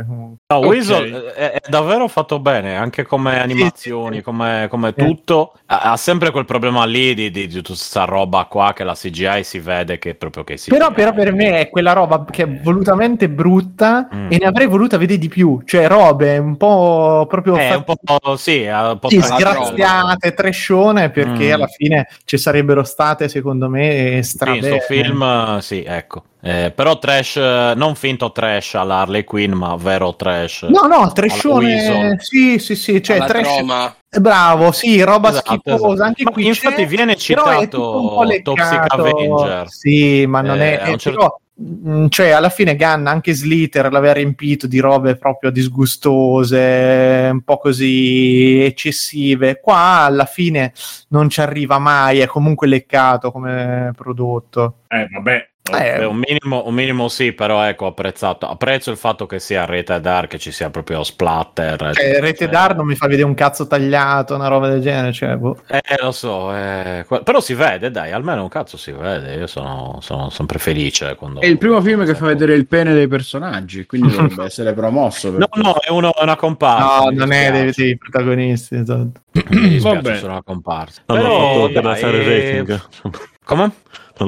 comunque. No, Ok. Weasel è, è davvero fatto bene, anche come animazioni, sì. come, come Sì. tutto. Ha, ha sempre quel problema lì di, di, di tutta questa roba qua che la CGI si vede che è proprio che si Però, però per me è quella roba che è volutamente brutta Mm. e ne avrei voluta vedere di più, cioè robe un po' proprio un fatte- po', sì, è un po' Sì, sgraziate, trescione, perché Mm. alla fine ci sarebbero state, secondo me, Sì, strane. sto film, eh, sì, ecco. Eh, però trash, eh, non finto trash all'Harley Quinn, ma vero trash. No, no. Weasel. Sì, sì, sì, cioè Alla trash. troma. Eh, Bravo, sì, roba Esatto, schifosa. esatto. Anche Ma qui infatti c'è, viene però è citato tutto un po' Toxic leccato. Avenger. Sì, ma non Eh, è. certo- però mm, cioè alla fine Gunn anche Slither l'aveva riempito di robe proprio disgustose, un po' così eccessive. Qua alla fine non ci arriva mai, è comunque leccato come prodotto. Eh, vabbè. Eh, Beh, un, minimo, un minimo sì, però ecco, ho apprezzato. Apprezzo il fatto che sia Rete Dark, che ci sia proprio splatter. cioè, Rete Dar non mi fa vedere un cazzo tagliato, una roba del genere. Cioè, boh. Eh, lo so, eh, però si vede, dai, almeno un cazzo si vede. Io sono, sono sempre felice quando. È il primo film che fa vedere il pene dei personaggi, quindi [laughs] dovrebbe essere promosso. No, questo. no, è, uno, è una comparsa. No, non è dei, dei protagonisti. Esatto. Mi [clears throat] dispiace Vabbè. solo una comparsa. Non l'ho Però, fatto per dai, alzare il eh, rating. [laughs] Come? Non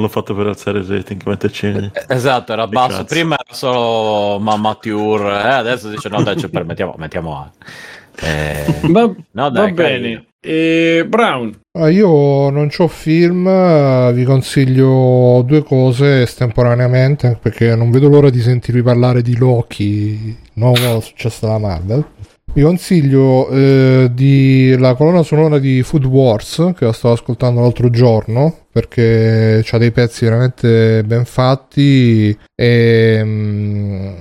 l'ho fatto per alzare il rating, metterci... Esatto, era basso. cazzo. Prima era solo ma mature, eh, adesso dice no, dai, ci permettiamo, mettiamo A. Eh, Va, no, va dai, bene. carino. E Brown. Ah, io non ho film, eh, vi consiglio due cose estemporaneamente perché non vedo l'ora di sentirvi parlare di Loki, nuovo successo della Marvel. Vi consiglio eh, di la colonna sonora di Food Wars che la stavo ascoltando l'altro giorno perché ha dei pezzi veramente ben fatti e mm,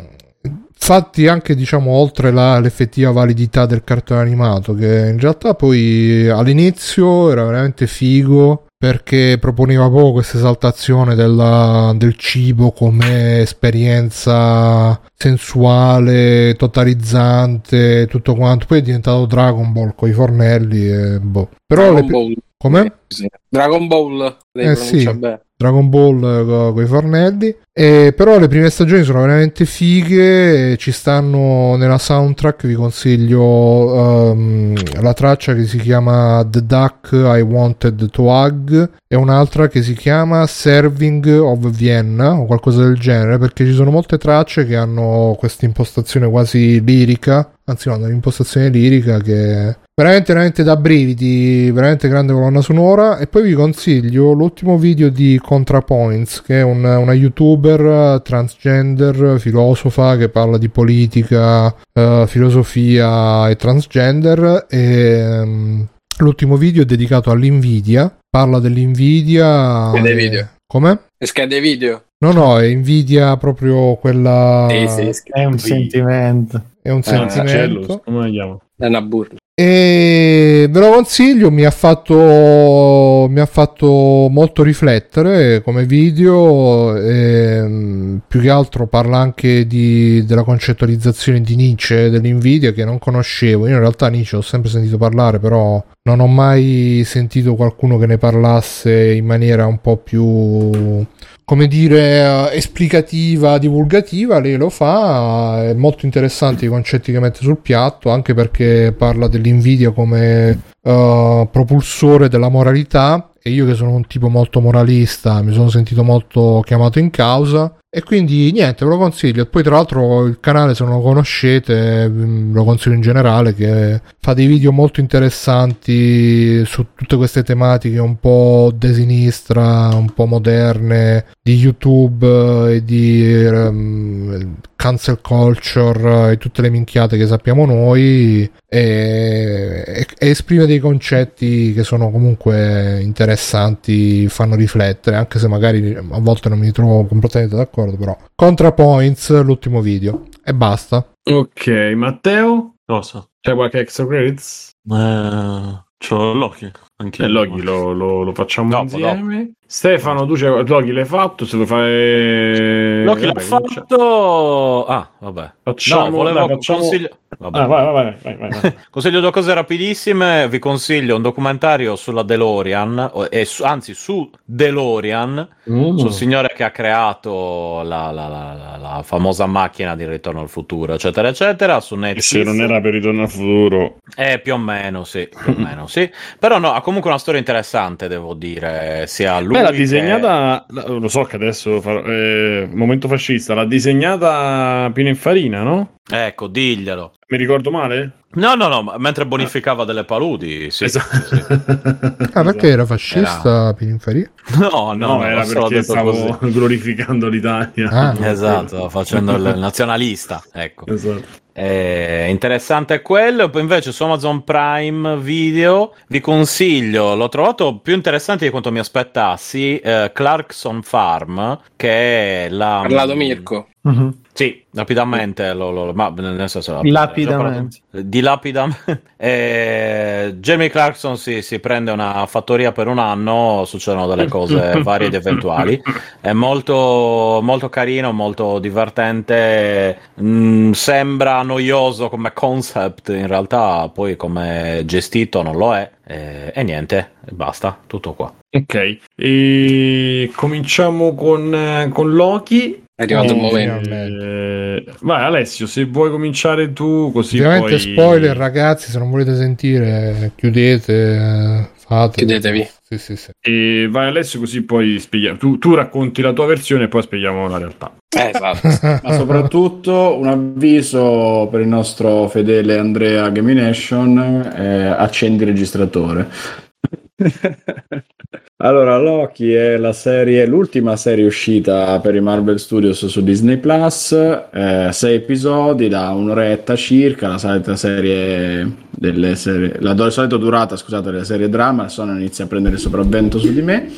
fatti anche diciamo oltre la- l'effettiva validità del cartone animato che in realtà poi all'inizio era veramente figo perché proponeva proprio questa esaltazione della- del cibo come esperienza sensuale, totalizzante, tutto quanto. Poi è diventato Dragon Ball con i fornelli e boh. Però Dragon le... Ball. Come? Sì. Dragon Ball, lei Eh, sì. bene. Dragon Ball con i fornelli. E però le prime stagioni sono veramente fighe. Ci stanno nella soundtrack. Vi consiglio ehm, la traccia che si chiama The Duck I Wanted to Hug. E un'altra che si chiama Serving of Vienna o qualcosa del genere. Perché ci sono molte tracce che hanno questa impostazione quasi lirica. Anzi, no, un'impostazione lirica che veramente veramente da brividi veramente grande colonna sonora e poi vi consiglio l'ultimo video di ContraPoints che è un- una youtuber eh, transgender filosofa che parla di politica eh, filosofia e transgender e ehm, l'ultimo video è dedicato all'invidia parla dell'invidia Schede e- video. come? E schede video. no no è invidia proprio quella Sì, È un video. sentimento. È un Ah, sentimento come la chiamo? È una burla. E ve lo consiglio, mi ha fatto, mi ha fatto molto riflettere come video, e, più che altro parla anche di- della concettualizzazione di Nietzsche, dell'invidia che non conoscevo, io in realtà Nietzsche ho sempre sentito parlare, però non ho mai sentito qualcuno che ne parlasse in maniera un po' più come dire, eh, esplicativa, divulgativa, lei lo fa, è molto interessante i concetti che mette sul piatto, anche perché parla dell'invidia come eh, propulsore della moralità e io che sono un tipo molto moralista mi sono sentito molto chiamato in causa. E quindi niente, ve lo consiglio. E poi tra l'altro il canale se non lo conoscete, mm, lo consiglio in generale che fa dei video molto interessanti su tutte queste tematiche un po' de sinistra, un po' moderne, di YouTube eh, e di ehm, cancel culture e tutte le minchiate che sappiamo noi. E, e- e esprime dei concetti che sono comunque interessanti, fanno riflettere, anche se magari a volte non mi trovo completamente d'accordo, però ContraPoints, l'ultimo video e basta. Ok, Matteo? Cosa? C'è qualche extra credits? Eh, c'ho Loki. Anche Eh, Loki lo, lo- lo facciamo Dopo, insieme. Stefano, tu c'hai Loki l'hai fatto? Se lo fai... Loki l'ha fatto. Ah, vabbè. Facciamo, no, volevo dai, facciamo- consiglio... vabbè. Ah, vai, vai, vai, vai, vai. [laughs] Consiglio due cose rapidissime. Vi consiglio un documentario sulla DeLorean, e su- anzi su DeLorean, Mm. sul signore che ha creato la, la- la- la- la famosa macchina di Ritorno al futuro, eccetera, eccetera. Su Netflix. Se non era per Ritorno al futuro... Eh, più o meno, sì, più o meno, sì. Però no, ha comunque una storia interessante, devo dire, sia lui Beh, l'ha che- disegnata, la- lo so che adesso farò, eh, momento fascista, l'ha disegnata Pininfarina, no? Ecco, diglielo. Mi ricordo male? No, no, no, ma mentre bonificava delle paludi, sì. Esatto. Ah, perché era fascista Pininfarina? No, no, No, era perché detto stavo così. [laughs] glorificando l'Italia. Ah, Esatto, facendo il nazionalista, ecco. Esatto. Eh, interessante quello. Poi invece su Amazon Prime Video vi consiglio, l'ho trovato più interessante di quanto mi aspettassi, eh, Clarkson Farm, che è la... Parlato Mirko. Mhm. Sì, rapidamente, lo, lo- ma nel senso... Lapidamente. Dilapidamente. [laughs] Eh, Jamie Clarkson si, si prende una fattoria per un anno, succedono delle cose [laughs] varie ed eventuali. È molto, molto carino, molto divertente. Mm, sembra noioso come concept, in realtà poi come gestito non lo è. Eh, e niente, basta, tutto qua. Ok, e cominciamo con, eh, con Loki. È arrivato il Eh, momento. Eh, vai Alessio, se vuoi cominciare tu, così Ovviamente poi... spoiler, ragazzi, se non volete sentire, chiudete, fate. Chiudetevi. Sì, sì, sì. E vai Alessio, così poi spieghiamo. Tu, tu racconti la tua versione e poi spieghiamo la realtà. Eh, esatto. [laughs] Ma soprattutto un avviso per il nostro fedele Andrea Gamination, eh, accendi il registratore. [laughs] allora, Loki è la serie, l'ultima serie uscita per i Marvel Studios su Disney Plus, eh, sei episodi da un'oretta circa, la solita serie delle serie, la, solita durata, scusate, delle serie drama, sono inizia a prendere il sopravvento su di me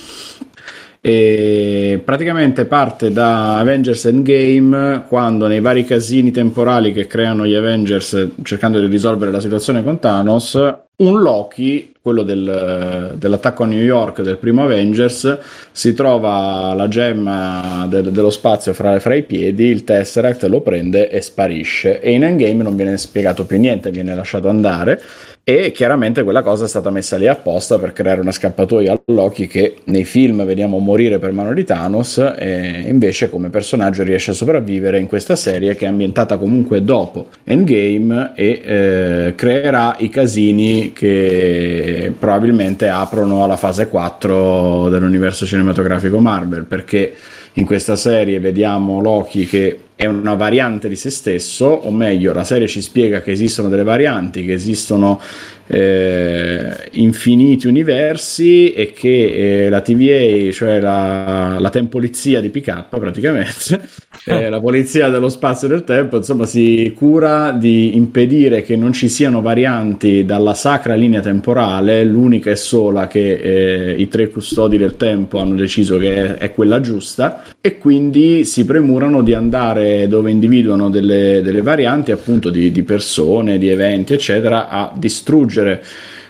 e praticamente parte da Avengers Endgame quando nei vari casini temporali che creano gli Avengers cercando di risolvere la situazione con Thanos un Loki, quello del- dell'attacco a New York del primo Avengers, si trova la gemma del- dello spazio fra, fra i piedi, il Tesseract lo prende e sparisce. E in Endgame non viene spiegato più niente, viene lasciato andare e chiaramente quella cosa è stata messa lì apposta per creare una scappatoia a Loki che nei film vediamo morire per mano di Thanos e invece come personaggio riesce a sopravvivere in questa serie che è ambientata comunque dopo Endgame e eh, creerà i casini che probabilmente aprono alla fase 4 dell'universo cinematografico Marvel perché in questa serie vediamo Loki che è una variante di se stesso, o meglio, la serie ci spiega che esistono delle varianti, che esistono eh, infiniti universi e che eh, la TVA, cioè la, la tempolizia di PK praticamente, [laughs] eh, la polizia dello spazio e del tempo, insomma, si cura di impedire che non ci siano varianti dalla sacra linea temporale, l'unica e sola che eh, i tre custodi del tempo hanno deciso che è, è quella giusta, e quindi si premurano di andare dove individuano delle, delle varianti appunto di, di persone, di eventi, eccetera, a distruggere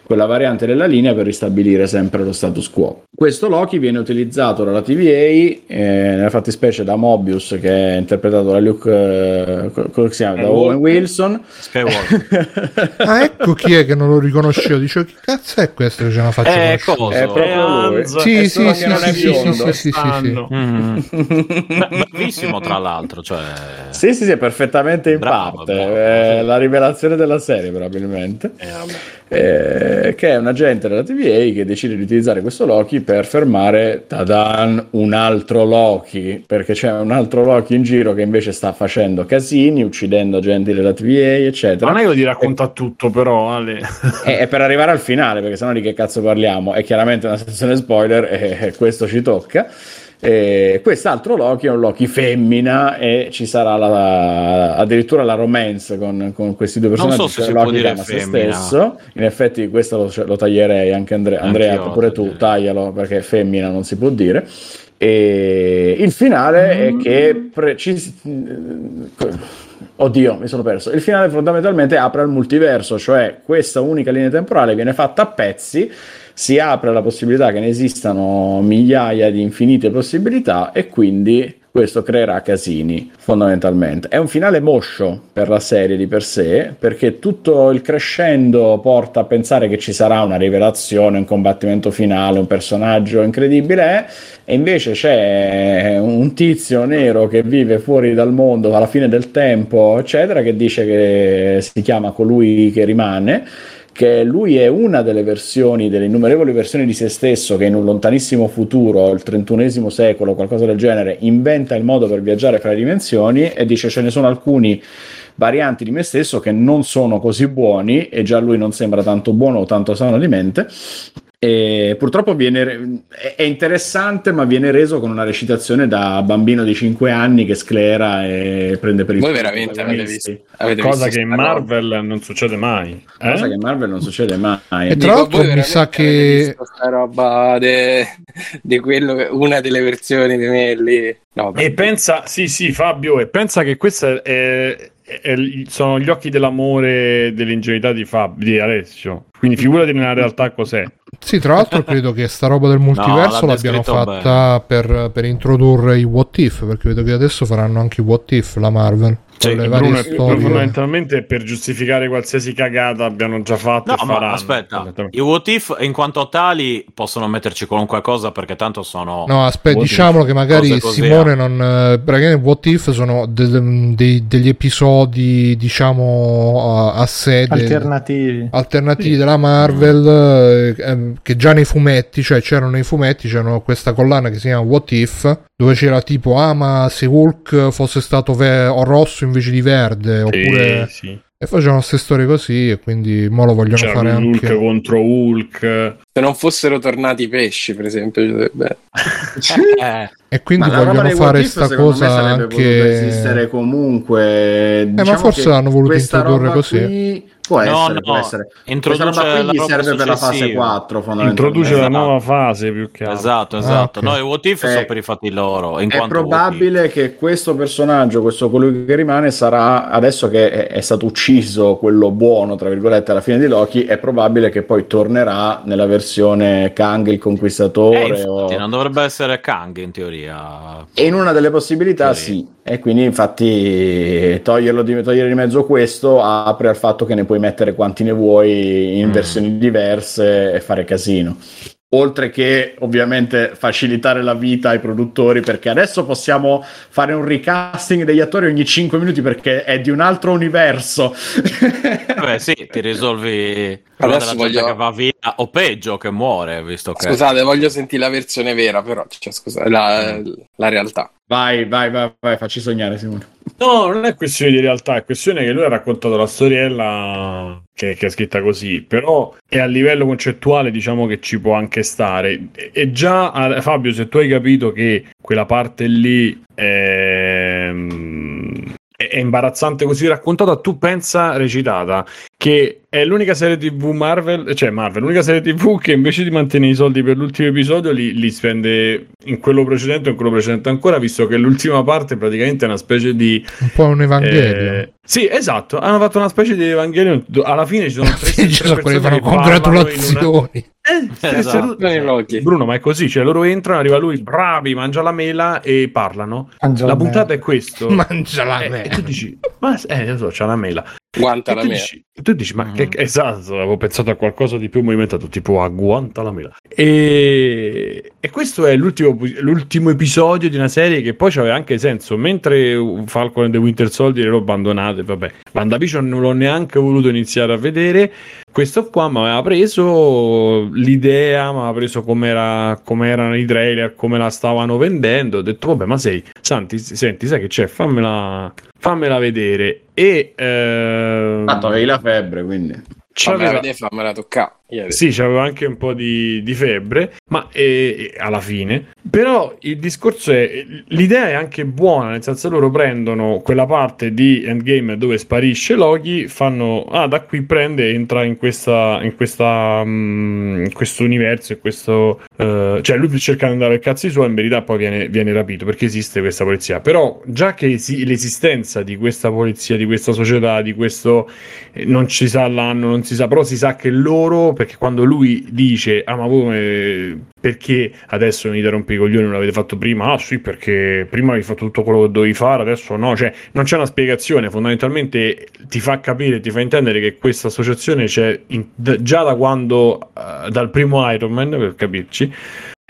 quella variante della linea per ristabilire sempre lo status quo. Questo Loki viene utilizzato dalla TVA, eh, nella fattispecie da Mobius, che è interpretato da Luke, eh, come si chiama? Da Owen Wilson. Skywalker. [laughs] Ah, ecco chi è che non lo riconoscevo. Dicevo, che cazzo è questo che c'è una faccia Eh, cosa? È proprio lui. Sì, È sì, sì, sì, è sì, sì, biondo. sì, sì, sì, sì. Mm. [laughs] Bravissimo, tra l'altro. Cioè... Sì, sì, sì, è perfettamente in Bravo, parte. bravo. È la rivelazione della serie, probabilmente. Eh. Eh, che è un agente della TVA che decide di utilizzare questo Loki per fermare tadan, un altro Loki. Perché c'è un altro Loki in giro che invece sta facendo casini, uccidendo agenti della TVA, eccetera. Non è io di racconta tutto, però, Ale. [laughs] E, e per arrivare al finale, perché sennò di che cazzo parliamo? È chiaramente una sezione spoiler e, e questo ci tocca. E quest'altro Loki è un Loki femmina e ci sarà la- addirittura la romance con, con questi due personaggi. so se cioè si Loki può che dire ama se stesso. In effetti questo lo, lo taglierei anche Andre- Andrea, Anch'io lo pure tu taglialo perché femmina non si può dire. E il finale è che pre- ci- Oddio, mi sono perso. Il finale fondamentalmente apre al multiverso, cioè questa unica linea temporale viene fatta a pezzi, si apre la possibilità che ne esistano migliaia di infinite possibilità e quindi questo creerà casini fondamentalmente. È un finale moscio per la serie di per sé, perché tutto il crescendo porta a pensare che ci sarà una rivelazione, un combattimento finale, un personaggio incredibile, e invece c'è un tizio nero che vive fuori dal mondo alla fine del tempo, eccetera, che dice che si chiama colui che rimane che lui è una delle versioni, delle innumerevoli versioni di se stesso che in un lontanissimo futuro, il trentunesimo secolo, qualcosa del genere, inventa il modo per viaggiare fra le dimensioni e dice ce ne sono alcuni varianti di me stesso che non sono così buoni e già lui non sembra tanto buono o tanto sano di mente. E purtroppo viene, è interessante, ma viene reso con una recitazione da bambino di 5 anni che sclera e prende per il Voi veramente avete visto? Avete Cosa visto che in roba? Marvel non succede mai. Eh? Cosa che in Marvel non succede mai. E tra l'altro mi sa che visto sta roba de- di quello che- una delle versioni di me lì. No. E pensa, sì, sì, Fabio, e pensa che è- è- sono gli occhi dell'amore e dell'ingenuità di, Fab, di Alessio. Quindi figurati nella realtà cos'è. Sì, tra l'altro [laughs] credo che sta roba del multiverso l'ha l'abbiano fatta per, per introdurre i what if, perché vedo che adesso faranno anche i what if la Marvel. Sì, le Bruno, storie. fondamentalmente per giustificare qualsiasi cagata abbiano già fatto No, e ma faranno. aspetta, i what if in quanto tali possono metterci qualunque cosa perché tanto sono... No, aspetta, diciamolo che magari Simone eh. non. eh, Praticamente What If sono del- dei- degli episodi, diciamo, a, a sé alternativi. alternativi della Marvel eh, ehm, che già nei fumetti, cioè c'erano nei fumetti, c'erano questa collana che si chiama What If, dove c'era tipo, ah ma se Hulk fosse stato ve- o rosso invece di verde, oppure... Sì, sì. E facevano queste storie così e quindi mo lo vogliono C'era fare Hulk anche... contro Hulk. Se non fossero tornati i pesci, per esempio, sarebbe- [laughs] Eh, E quindi Ma vogliono fare what if, sta secondo me, cosa sarebbe anche... esistere comunque. Eh, ma Diciamo forse che l'hanno voluto questa introdurre roba così. qui Può No, essere, no, può essere. introduce Questa roba la qui serve per la fase successiva. 4, fondamentalmente. Introduce la Esatto. nuova fase più che altro. Esatto, Ah, esatto. ok. No, i what if Eh, sono per i fatti loro. In È probabile che questo personaggio, questo colui che rimane, sarà adesso che è, è stato ucciso quello buono, tra virgolette, alla fine di Loki. È probabile che poi tornerà nella versione Kang il Eh, conquistatore. infatti, o- non dovrebbe essere Kang in teoria. E in una delle possibilità Sì. sì, e quindi infatti toglierlo di, togliere di mezzo questo apre al fatto che ne puoi mettere quanti ne vuoi in Mm. versioni diverse e fare casino. Oltre che ovviamente facilitare la vita ai produttori perché adesso possiamo fare un recasting degli attori ogni 5 minuti perché è di un altro universo. [laughs] Beh, sì, ti risolvi Adesso voglio- che va via o peggio che muore, visto che Scusate, voglio sentire la versione vera, però, cioè, scusa, la, la realtà. vai, vai, vai, vai, facci sognare Simone. No, non è questione di realtà, è questione che lui ha raccontato la storiella che, che è scritta così, però è a livello concettuale diciamo che ci può anche stare. E, già, Fabio, se tu hai capito che quella parte lì è, è- è imbarazzante così raccontata, tu pensa recitata che è l'unica serie TV Marvel, cioè Marvel, l'unica serie TV che invece di mantenere i soldi per l'ultimo episodio li, li spende in quello precedente o in quello precedente ancora, visto che l'ultima parte praticamente è una specie di Un po' un Evangelio. eh, sì, esatto. Hanno fatto una specie di Evangelion. do- Alla fine ci sono tre, tre persone fanno che parlano in una- congratulazioni. Eh, Esatto. Loki. Bruno, ma è così. Cioè, loro entrano, arriva lui, bravi, mangia la mela e parlano. Mangia la la puntata mela. è questo. Mangia la Eh, merda. e tu dici, ma eh, lo so, c'ha la mela. Guanta E la dici, tu dici, ma Mm. che esatto, avevo pensato a qualcosa di più movimentato, tipo agguanta la mela. E, e questo è l'ultimo, l'ultimo episodio di una serie che poi aveva anche senso. Mentre Falcon e The Winter Soldier l'ho abbandonato, e vabbè, WandaVision non l'ho neanche voluto iniziare a vedere. Questo qua mi aveva preso l'idea, mi aveva preso com'era, com'erano i trailer, come la stavano vendendo. Ho detto, vabbè, ma sei, Santi, senti, sai che c'è? Fammela, fammela vedere. E ehm, Tanto avevi la febbre, quindi. Fammela vedere, fammela toccare. Ieri. sì, c'aveva anche un po' di, di febbre, ma eh, eh, alla fine. Però il discorso è, l'idea è anche buona, nel senso loro prendono quella parte di Endgame dove sparisce Loki, fanno, ah, da qui prende e entra in questa, in questa, in questo universo, in questo, eh, cioè lui cerca di andare al cazzo suo, in verità poi viene, viene rapito perché esiste questa polizia. Però già che esi- l'esistenza di questa polizia, di questa società, di questo eh, non ci sa l'anno, non si sa, però si sa che loro, perché quando lui dice, ah ma voi perché adesso venite a rompere i coglioni, non l'avete fatto prima? Ah sì, perché prima avevi fatto tutto quello che dovevi fare, adesso no, cioè non c'è una spiegazione, fondamentalmente ti fa capire, ti fa intendere che questa associazione c'è in- già da quando, eh, dal primo Iron Man, per capirci,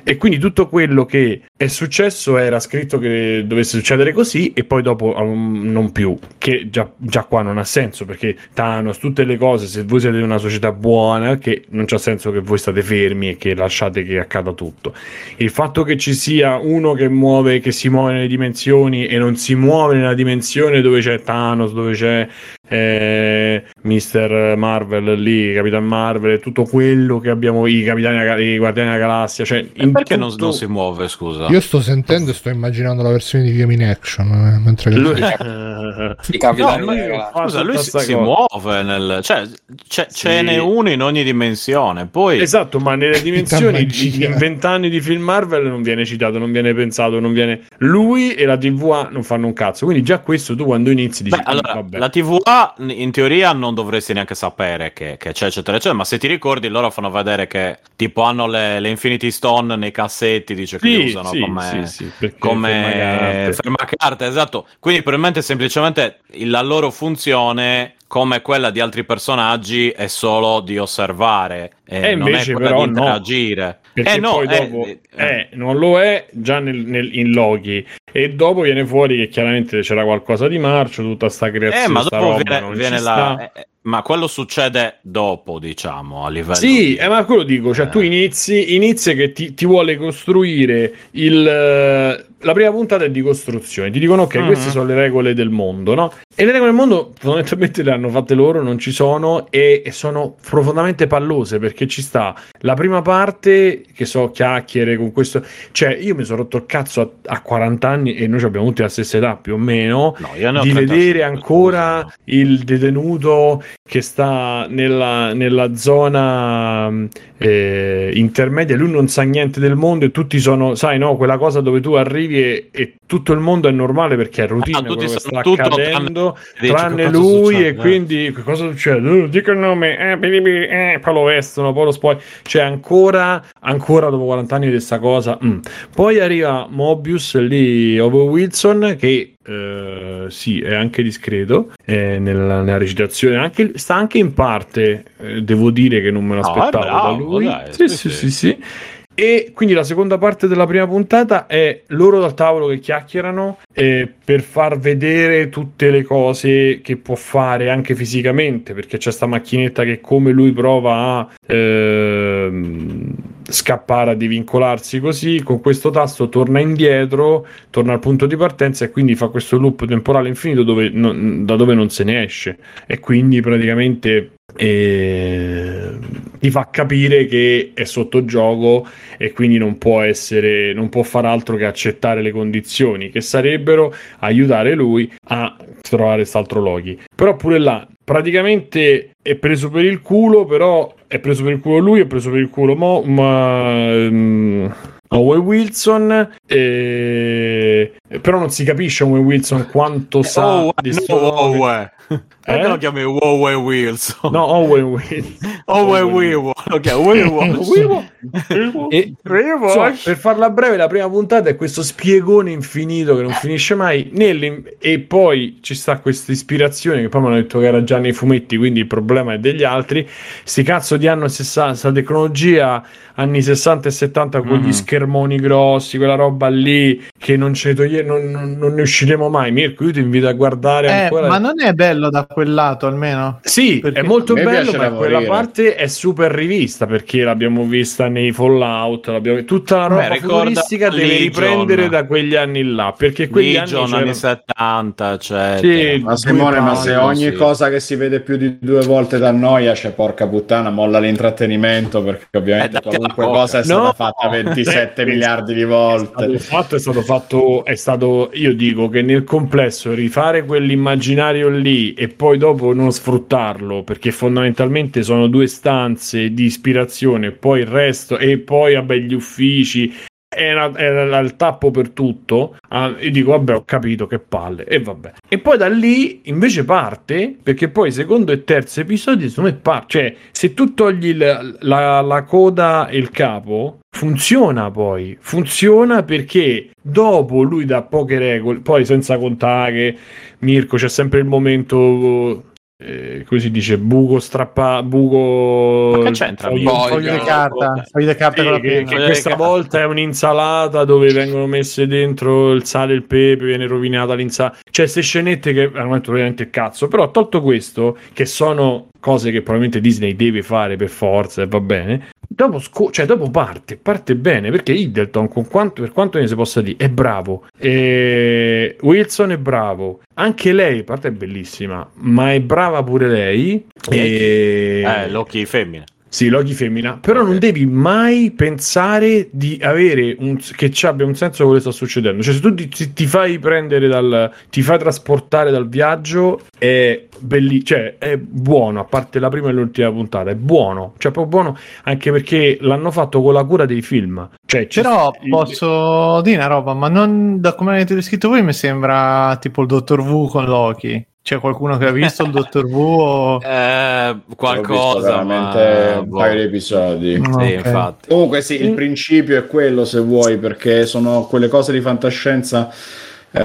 E quindi tutto quello che è successo era scritto che dovesse succedere così e poi dopo um, non più, che già, già qua non ha senso perché Thanos, tutte le cose, se voi siete una società buona, che non c'ha senso che voi state fermi e che lasciate che accada tutto. Il fatto che ci sia uno che muove, che si muove nelle dimensioni e non si muove nella dimensione dove c'è Thanos, dove c'è eh, Mister Marvel lì, Capitan Marvel, tutto quello che abbiamo, i Capitani, i Guardiani della Galassia, cioè E perché non, tutto- non si muove, scusa? Io sto sentendo e sto immaginando la versione di Game in Action. eh, mentre Lui- [laughs] I capitani No, della galassia. Lui si, si muove nel... Cioè, c'è, ce Sì. n'è uno in ogni dimensione. Poi... Esatto, ma nelle [laughs] dimensioni in vent'anni di film Marvel non viene citato, non viene pensato, non viene lui e la TVA non fanno un cazzo. Quindi già questo tu quando inizi dici Beh, "Mm, allora, vabbè". la TVA in teoria non dovresti neanche sapere che, che c'è, eccetera, eccetera. Ma se ti ricordi, loro fanno vedere che tipo hanno le, le Infinity Stone nei cassetti, dice che Sì, li usano sì, come, sì, sì, come fermacarte. esatto. Quindi probabilmente semplicemente la loro funzione come quella di altri personaggi è solo di osservare e E non invece è quella però di no. interagire. Perché eh no, poi eh, dopo eh, eh, non lo è già nel, nel- in Loki e dopo viene fuori che chiaramente c'era qualcosa di marcio, tutta sta creazione, Eh, ma dopo viene, non viene la. eh, eh, ma quello succede dopo, diciamo, a livello. Sì, di- eh, ma quello dico, cioè Eh. tu inizi, inizi che ti, ti vuole costruire il... eh, La prima puntata è di costruzione, ti dicono ok, Mhm. queste sono le regole del mondo, no? E le regole del mondo fondamentalmente le hanno fatte loro, non ci sono e, e sono profondamente pallose perché ci sta la prima parte che so chiacchiere con questo, cioè io mi sono rotto il cazzo a, a 40 anni e noi abbiamo tutti la stessa età più o meno No, di 35, vedere ancora il detenuto che sta nella, nella zona eh, intermedia, lui non sa niente del mondo e tutti sono, sai, no, quella cosa dove tu arrivi e, e tutto il mondo è normale perché è routine Ah, tutti sta tutto, accadendo, tranne cosa lui succede? e quindi che cosa succede? Uh, dico il nome, eh, eh, poi lo vestono, poi lo spoil, cioè ancora, ancora dopo 40 anni di questa cosa. mm. Poi arriva Mobius lì, Owen Wilson, che eh, sì, è anche discreto eh, nella, nella recitazione, anche, sta anche in parte, eh, devo dire che non me No, l'aspettavo è bravo, da lui. dai, sì, sì, sì, sì. sì, sì. E quindi la seconda parte della prima puntata è loro dal tavolo che chiacchierano eh, per far vedere tutte le cose che può fare anche fisicamente, perché c'è sta macchinetta che come lui prova a ehm, scappare, a divincolarsi così, con questo tasto torna indietro, torna al punto di partenza e quindi fa questo loop temporale infinito dove non- da dove non se ne esce. E quindi praticamente eh, ti fa capire che è sotto gioco e quindi non può essere, non può far altro che accettare le condizioni che sarebbero aiutare lui a trovare quest'altro Loki. Però pure là, praticamente è preso per il culo, però è preso per il culo lui, è preso per il culo Mo, ma, ehm, Owen Wilson, eh, però non si capisce Owen Wilson quanto sa Oh, di no. Owe. Perché Eh? lo chiami Owe Wilson? No, Owen Wilson. Owe Wilson. Insomma, per farla breve, la prima puntata è questo spiegone infinito che non finisce mai. nell'im- e poi ci sta questa ispirazione che poi mi hanno detto che era già nei fumetti, quindi il problema è degli altri. Sti cazzo di anno 60, sta tecnologia anni 60 e 70 con Mhm. gli schermoni grossi, quella roba lì che non ce ne toglie, non, non- non ne usciremo mai. Mirko, io ti invito a guardare Eh, ancora. ma non è bello da quel lato almeno? Sì, Perché è molto bello, ma quella parte è super rivista perché l'abbiamo vista nei Fallout, l'abbiamo... tutta la Beh, roba ricorda futuristica deve Legion. riprendere da quegli anni là, perché quegli Legion, anni, anni c'erano- 70, eccetera. Sì, Ma Simone, ma se ogni sì. cosa che si vede più di due volte da noia, c'è porca puttana, molla l'intrattenimento perché Eh, ovviamente alla qualunque cosa è stata No, fatta 27 eh, [laughs] miliardi di è stato volte. fatto, è stato fatto, è stato, io dico che nel complesso rifare quell'immaginario lì e poi dopo non sfruttarlo, perché fondamentalmente sono due stanze di ispirazione, poi il resto, e poi vabbè gli uffici, era, il tappo per tutto. Ah, io dico, vabbè, ho capito che palle, e vabbè. E poi da lì invece parte, perché poi secondo e terzo episodio, secondo me parte. Cioè, se tu togli il- la, la coda e il capo, funziona poi. Funziona perché dopo lui dà poche regole, poi senza contare che Mirko c'è sempre il momento eh, come si dice, buco strappa, buco... Ma che c'entra? foglio- Poi, Fogli di carta, fogli di carta Sì, con la che, penna. che questa carta. volta è un'insalata dove vengono messe dentro il sale e il pepe, viene rovinata l'insalata. Cioè, queste scenette che hanno detto veramente cazzo. Però, tolto questo, che sono cose che probabilmente Disney deve fare per forza e va bene. Dopo, sco- cioè, dopo parte, parte bene perché Hiddleton, con quanto, per quanto ne si possa dire, è bravo. E Wilson è bravo. Anche lei, parte è bellissima, ma è brava pure lei. E... Eh, Loki femmina. Sì, Loki femmina, però Ok. non devi mai pensare di avere un, che ci abbia un senso quello che sta succedendo. Cioè, se tu ti, ti- fai prendere dal, ti fai trasportare dal viaggio, è bellissimo, cioè è buono, a parte la prima e l'ultima puntata, è buono, cioè proprio buono anche perché l'hanno fatto con la cura dei film. Cioè, ci- Però il- posso dire una roba, ma non da come avete descritto voi mi sembra tipo il Dottor Wu con Loki. C'è qualcuno che ha visto il Dottor Wu? O... [laughs] Eh, Ho visto qualcosa, veramente ma... un boh. paio di episodi. Mm. Sì, Ok. infatti. Comunque sì, il principio è quello se vuoi, perché sono quelle cose di fantascienza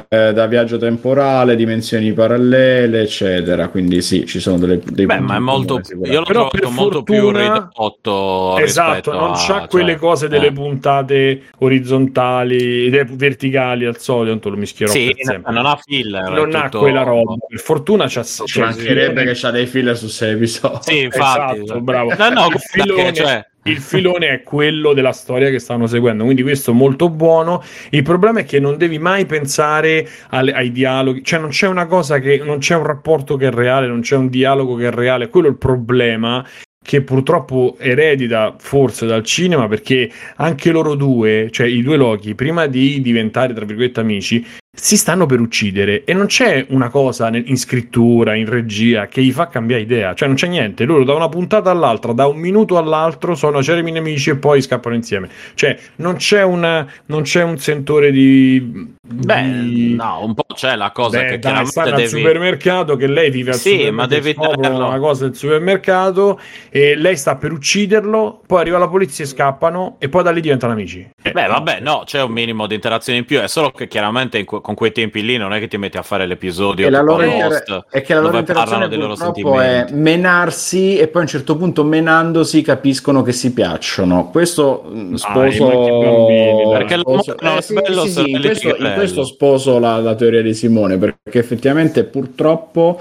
eh, da viaggio temporale, dimensioni parallele, eccetera. Quindi sì, ci sono delle, dei Beh, ma è molto... Io l'ho Però trovato per molto più fortuna- ridotto Esatto, non a- c'ha quelle cioè, cose delle eh. puntate orizzontali verticali al solito, tanto lo mischierò Sì, per sempre. non ha filler. non ha tutto- quella roba. Per fortuna c'ha Ci mancherebbe che c'ha dei filler su sei episodi. Sì, infatti. Esatto, bravo. No, no, il, filone, che, cioè, il filone è quello della storia che stanno seguendo, quindi questo è molto buono. Il problema è che non devi mai pensare alle- ai dialoghi, cioè non c'è una cosa che non c'è un rapporto che è reale, non c'è un dialogo che è reale, quello è il problema che purtroppo eredita forse dal cinema perché anche loro due, cioè i due Loki, prima di diventare tra virgolette amici, si stanno per uccidere e non c'è una cosa in scrittura, in regia che gli fa cambiare idea, cioè non c'è niente, loro da una puntata all'altra, da un minuto all'altro sono cerimi nemici e poi scappano insieme, cioè non c'è, una, non c'è un sentore di... Beh, di- no, un po' c'è la cosa Beh, che dai, stanno al devi... supermercato che lei vive al Sì, supermercato ma devi una cosa del supermercato e lei sta per ucciderlo poi arriva la polizia e scappano e poi da lì diventano amici. Eh, Beh, vabbè, no, c'è un minimo di interazione in più, è solo che chiaramente in que- con quei tempi lì non è che ti metti a fare l'episodio E la loro inter- è che la loro interazione dei loro è sentimenti. menarsi e poi a un certo punto menandosi capiscono che si piacciono. Questo sposo bambini, Perché l'amore sposo- eh, sì, bello sì, se sì, non in, questo sposo la, la teoria di Simone perché effettivamente purtroppo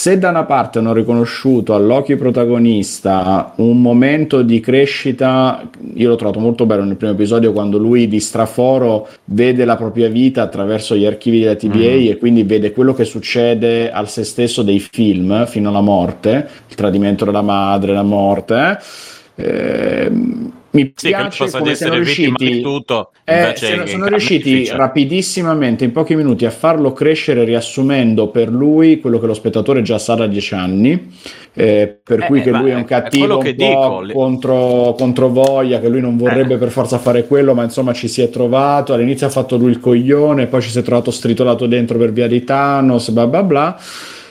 se da una parte hanno riconosciuto a Loki protagonista un momento di crescita, io l'ho trovato molto bello nel primo episodio quando lui di straforo vede la propria vita attraverso gli archivi della TVA Mm. e quindi vede quello che succede al se stesso dei film fino alla morte, il tradimento della madre, la morte. eh. Mi Sì, che piace possa come siano riusciti di tutto, eh, sono, sono riusciti rapidissimamente, in pochi minuti, a farlo crescere riassumendo per lui quello che lo spettatore già sa da dieci anni, eh, per Eh, cui che ma lui è è- un è cattivo quello un che po' dico, contro, contro voglia, che lui non vorrebbe Eh. per forza fare quello, ma insomma ci si è trovato, all'inizio ha fatto lui il coglione, poi ci si è trovato stritolato dentro per via di Thanos, bla bla bla.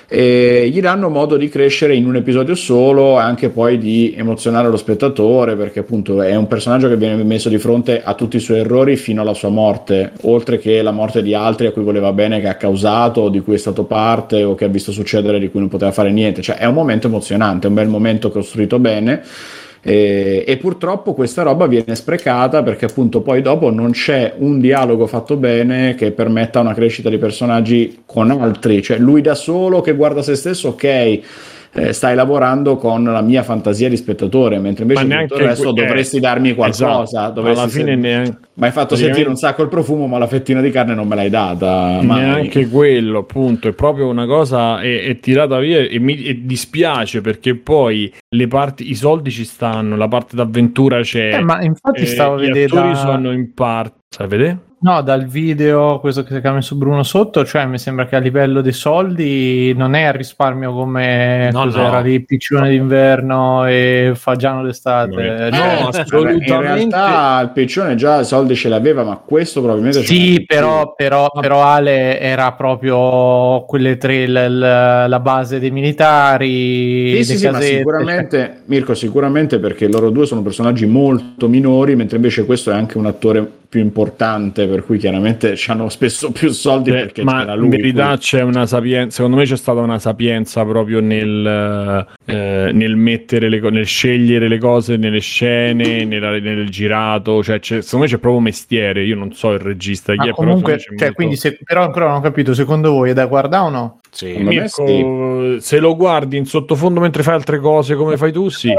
E gli danno modo di crescere in un episodio solo e anche poi di emozionare lo spettatore perché appunto è un personaggio che viene messo di fronte a tutti i suoi errori fino alla sua morte oltre che la morte di altri a cui voleva bene che ha causato di cui è stato parte o che ha visto succedere di cui non poteva fare niente. Cioè è un momento emozionante è un bel momento costruito bene e, e purtroppo questa roba viene sprecata perché appunto poi dopo non c'è un dialogo fatto bene che permetta una crescita di personaggi con altri, cioè lui da solo che guarda se stesso, ok. Eh, stai lavorando con la mia fantasia di spettatore, mentre invece Ma tutto il neanche resto que- eh, dovresti darmi qualcosa. esatto. dovresti alla fine sen- neanche, mi hai fatto sentire un sacco il profumo, ma la fettina di carne non me l'hai data. mai. neanche quello appunto è proprio una cosa è, è tirata via e mi e dispiace perché poi le parti i soldi ci stanno la parte d'avventura c'è Eh, ma infatti eh, stavo a gli vedere attori da- sono in parte sai vedere? No, dal video, questo che ha messo Bruno sotto, cioè mi sembra che a livello dei soldi non è a risparmio come No, cos'era no. lì, piccione d'inverno e fagiano d'estate. No, Eh, assolutamente. In realtà il piccione già i soldi ce l'aveva, ma questo probabilmente Sì, però, però, però Ale era proprio quelle tre, l- l- la base dei militari, Sì, sì, sì, ma casette, cioè, sicuramente, Mirko, sicuramente perché loro due sono personaggi molto minori, mentre invece questo è anche un attore più importante, per cui chiaramente hanno spesso più soldi Eh, perché ma c'era in lui. verità qui. c'è una sapienza, secondo me c'è stata una sapienza proprio nel, eh, nel mettere le co- nel scegliere le cose nelle scene, nella- nel girato, cioè c'è- secondo me c'è proprio mestiere, io non so il regista chi Ma è, comunque, però cioè, molto- quindi se, però ancora non ho capito, secondo voi è da guardare o no? Sì. Mirko, se lo guardi in sottofondo mentre fai altre cose come fai tu, sì.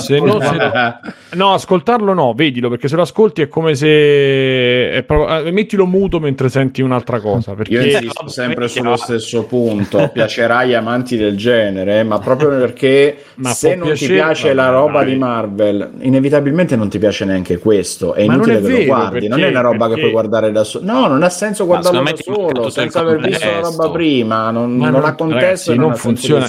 Se no, se- [laughs] no, ascoltarlo no, vedilo perché se lo ascolti è come se è proprio- eh, mettilo muto mentre senti un'altra cosa. Perché Io insisto sempre sullo stesso punto, piacerà agli amanti del genere, ma proprio perché Ma se non ti piacere- piace la roba dai. di Marvel, inevitabilmente non ti piace neanche questo, è Ma non inutile è che lo guardi, non perché- è una roba che perché- puoi guardare da solo. No, non ha senso guardarlo da ti solo, senza aver visto la roba prima, non, non non- ha contesto ragazzi, e non, non funziona.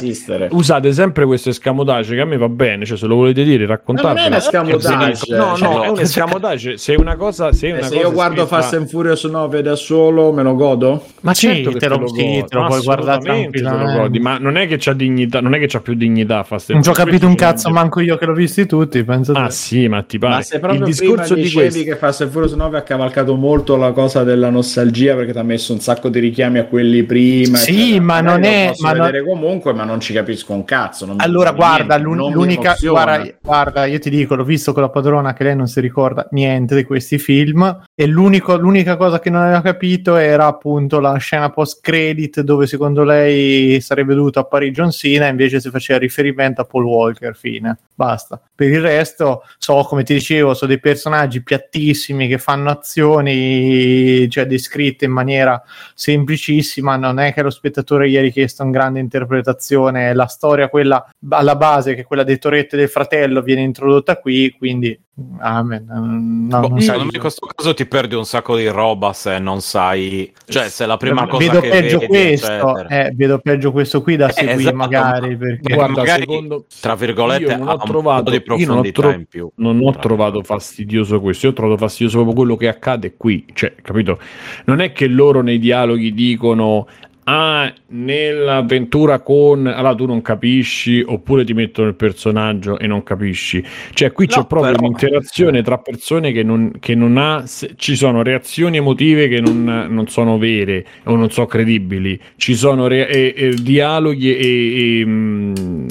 Usate sempre questo escamotage che a me va bene, cioè se lo volete dire, raccontatelo. Ma non è un escamotage, No, no, è un escamotage. Se una cosa, se Una se cosa io guardo scritta- Fast and Furious 9 da solo, me lo godo? ma Sì, certo che te lo- lo sì, te lo ma puoi guardare lo tranquillamente. godi, ma non è che c'ha dignità, non è che c'ha più dignità Fast and Non ci ho capito un cazzo, manco io che l'ho visti tutti. Penso Ah te. sì, ma ti pare. Ma se il proprio discorso prima di dicevi questo che Fast and Furious 9 ha cavalcato molto la cosa della nostalgia perché ti ha messo un sacco di richiami a quelli prima Sì, eccetera. ma non è- ma non- vedere comunque ma non ci capisco un cazzo Allora, guarda, l'unica, guarda, io ti dico, l'ho visto con la padrona che lei non si ricorda niente di questi film e l'unico- l'unica cosa che non aveva capito era appunto la scena post credit dove secondo lei sarebbe dovuto apparire John Cena invece si faceva riferimento a Paul Walker, fine, basta. Per il resto, so, come ti dicevo, sono dei personaggi piattissimi che fanno azioni, cioè descritte in maniera semplicissima, non è che lo spettatore gli ha richiesto una grande interpretazione, la storia quella alla base che è quella dei Torette del fratello viene introdotta qui, quindi amen. No, Boh, secondo me questo caso ti perdi un sacco di roba se non sai, cioè se la prima cosa vedo che peggio vedi, questo, eh, vedo peggio questo qui da Eh, seguire esatto, magari ma- perché Guarda, magari, secondo- tra virgolette non ho trovato- po' di io non ho profondità tro- in più. non ho trovato fastidioso questo, io ho trovato fastidioso proprio quello che accade qui, cioè, capito? Non è che loro nei dialoghi dicono ah, nell'avventura con allora tu non capisci oppure ti mettono il personaggio e non capisci. Cioè, qui c'è No, proprio però- un'interazione tra persone che non, che non ha se- ci sono reazioni emotive che non, non sono vere o non sono credibili, ci sono re- e- e dialoghi e,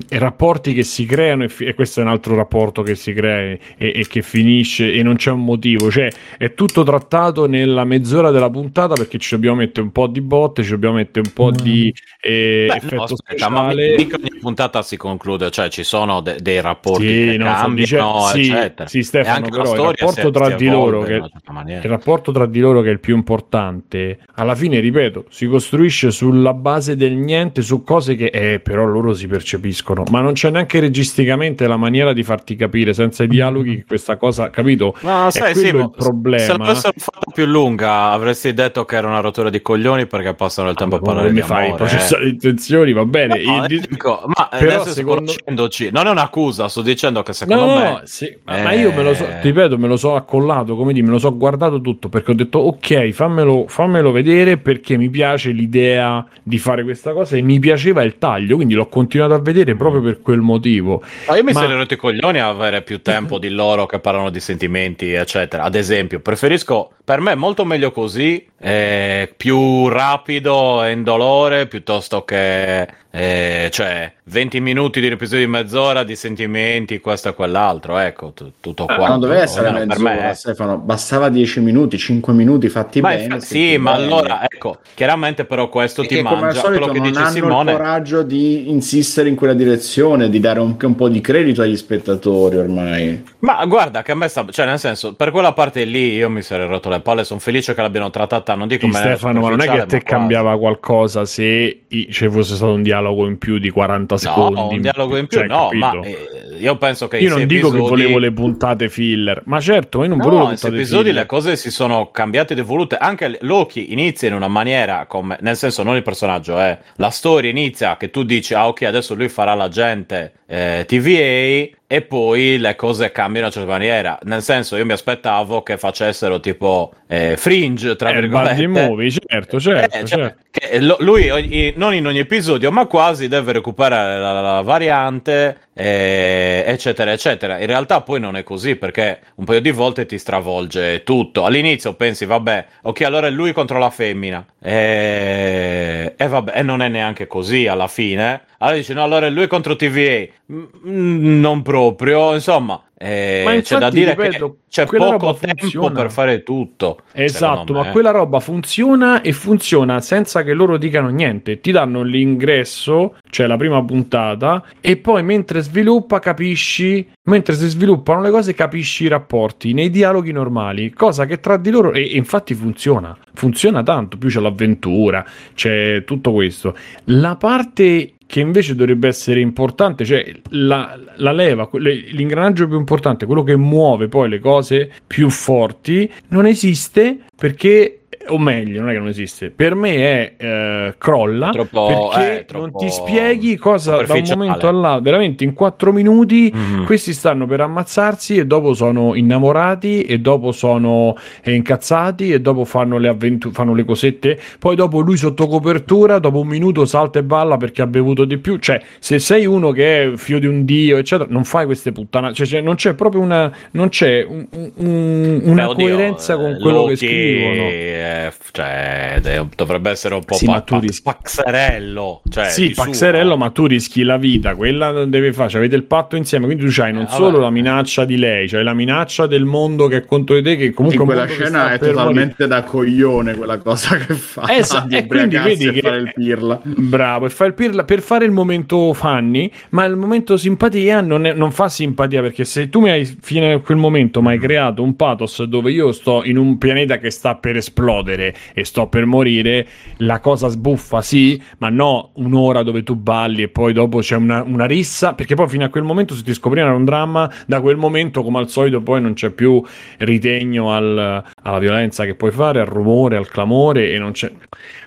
e, rapporti che si creano e, fi- e questo è un altro rapporto che si crea e, e che finisce e non c'è un motivo, cioè è tutto trattato nella mezz'ora della puntata perché ci dobbiamo mettere un po' di botte, ci dobbiamo mettere un po' di eh, Beh, effetto no, aspetta, ma speciale. mica ogni puntata si conclude, cioè ci sono de- dei rapporti Sì, che no, cambiano, sì, eccetera. sì, Stefano, e anche però il rapporto tra di loro che-. Il rapporto tra di loro che è il più importante, alla fine, ripeto, si costruisce sulla base del niente, su cose che eh, però loro si percepiscono, ma non c'è neanche registicamente la maniera di farti capire senza i dialoghi che questa cosa, capito? No, È sai, quello sì, il ma problema. Se l'avessero fatta più lunga, avresti detto che era una rottura di coglioni perché passano il tempo a parlare come di fai a amore. processare le intenzioni, va bene. No, Il di- dico, ma eh, però secondo- conoscendoci, non è un'accusa, sto dicendo che secondo No, me no, sì, ma ma io me lo so, eh, ti ripeto, me lo so accollato, come dire, me lo so guardato tutto perché ho detto ok, fammelo, fammelo vedere perché mi piace l'idea di fare questa cosa e mi piaceva il taglio, quindi l'ho continuato a vedere proprio per quel motivo. Ma io mi Ma- sarei rotto i coglioni a avere più tempo di loro che parlano di sentimenti, eccetera. Ad esempio, preferisco per me molto meglio così, eh, più rapido e indolore piuttosto che eh, cioè 20 minuti di un episodio di mezz'ora di sentimenti, questo e quell'altro. Ecco, tu- tutto qua. Ma non doveva essere Almeno per mezz'ora, me. eh. Stefano, bastava 10 minuti, 5 minuti fatti Ma bene. scritti sì, ma bene. allora ecco, chiaramente però questo ti come al mangia solito quello che non dice hanno Simone. il coraggio di insistere in quella direzione, di dare anche un po' di credito agli spettatori ormai. Ma guarda che a me sta, cioè nel senso, per quella parte lì io mi sarei rotto le palle, sono felice che l'abbiano trattata, non dico Sì, Stefano, ma non è che a te quasi. cambiava qualcosa se ci fosse stato un dialogo in più di 40 No, secondi. un dialogo in più, Cioè, no, capito? ma eh, io penso che Io non sei dico che episodi- volevo le puntate filler, ma certo, io non No, volevo in puntate questi episodi filler. le cose si sono cambiate ed evolute. Anche Loki inizia in una maniera, come, nel senso, non il personaggio, eh. La storia inizia che tu dici, ah, ok, adesso lui farà l'agente eh, TVA. E poi le cose cambiano in una certa maniera. Nel senso, io mi aspettavo che facessero tipo eh, fringe, tra Eh, virgolette. movie, certo, certo, Eh, cioè, certo. lui ogni- non in ogni episodio, ma quasi deve recuperare la, la variante eh, eccetera, eccetera. In realtà poi non è così perché un paio di volte ti stravolge tutto. All'inizio pensi, vabbè, ok, allora è lui contro la femmina. E, e vabbè, e non è neanche così alla fine. Allora dici, no, allora è lui contro TVA. Mm, non proprio, insomma. eh, Ma c'è da infatti, dire ripeto, che c'è poco tempo funziona. per fare tutto. Esatto, ma quella roba funziona e funziona senza che loro dicano niente. Ti danno l'ingresso, cioè la prima puntata, e poi mentre sviluppa capisci, mentre si sviluppano le cose capisci i rapporti nei dialoghi normali, cosa che tra di loro, e, e infatti funziona, funziona tanto, più c'è l'avventura, c'è tutto questo. La parte che invece dovrebbe essere importante, cioè la, la leva, l'ingranaggio più importante, quello che muove poi le cose più forti, non esiste perché, o meglio, non è che non esiste, per me è eh, crolla Troppo- perché eh, troppo non ti spieghi cosa da un momento all'altro, veramente in quattro minuti Mhm. questi stanno per ammazzarsi e dopo sono innamorati e dopo sono eh, incazzati e dopo fanno le avventure, fanno le cosette, poi dopo lui sotto copertura, dopo un minuto salta e balla perché ha bevuto di più, cioè se sei uno che è figlio di un dio, eccetera, non fai queste puttane, cioè, cioè, non c'è proprio una non c'è un- un- una Beh, oddio, coerenza con eh, quello che scrivono. eh, cioè, dovrebbe essere un po' Sì, pa- ma tu pa- rischi- paxerello. Cioè, sì, di suo. Paxerello, ma tu rischi la vita, quella deve fare, cioè, avete il patto insieme, quindi tu c'hai non Eh, solo vabbè. la minaccia di lei, c'hai la minaccia del mondo che è contro di te, che comunque in quella scena è per morire. totalmente da coglione quella cosa che fa sa- [laughs] di e quindi vedi che- fare il pirla Bravo, e fa il pirla per fare il momento funny, ma il momento simpatia non, è- non fa simpatia perché se tu mi hai fino a quel momento mi hai creato un pathos dove io sto in un pianeta che sta per esplodere e sto per morire, la cosa sbuffa, sì, ma no un'ora dove tu balli e poi dopo c'è una, una rissa, perché poi fino a quel momento se ti scoprivano era un dramma, da quel momento come al solito poi non c'è più ritegno al- alla violenza che puoi fare, al rumore, al clamore e non c'è...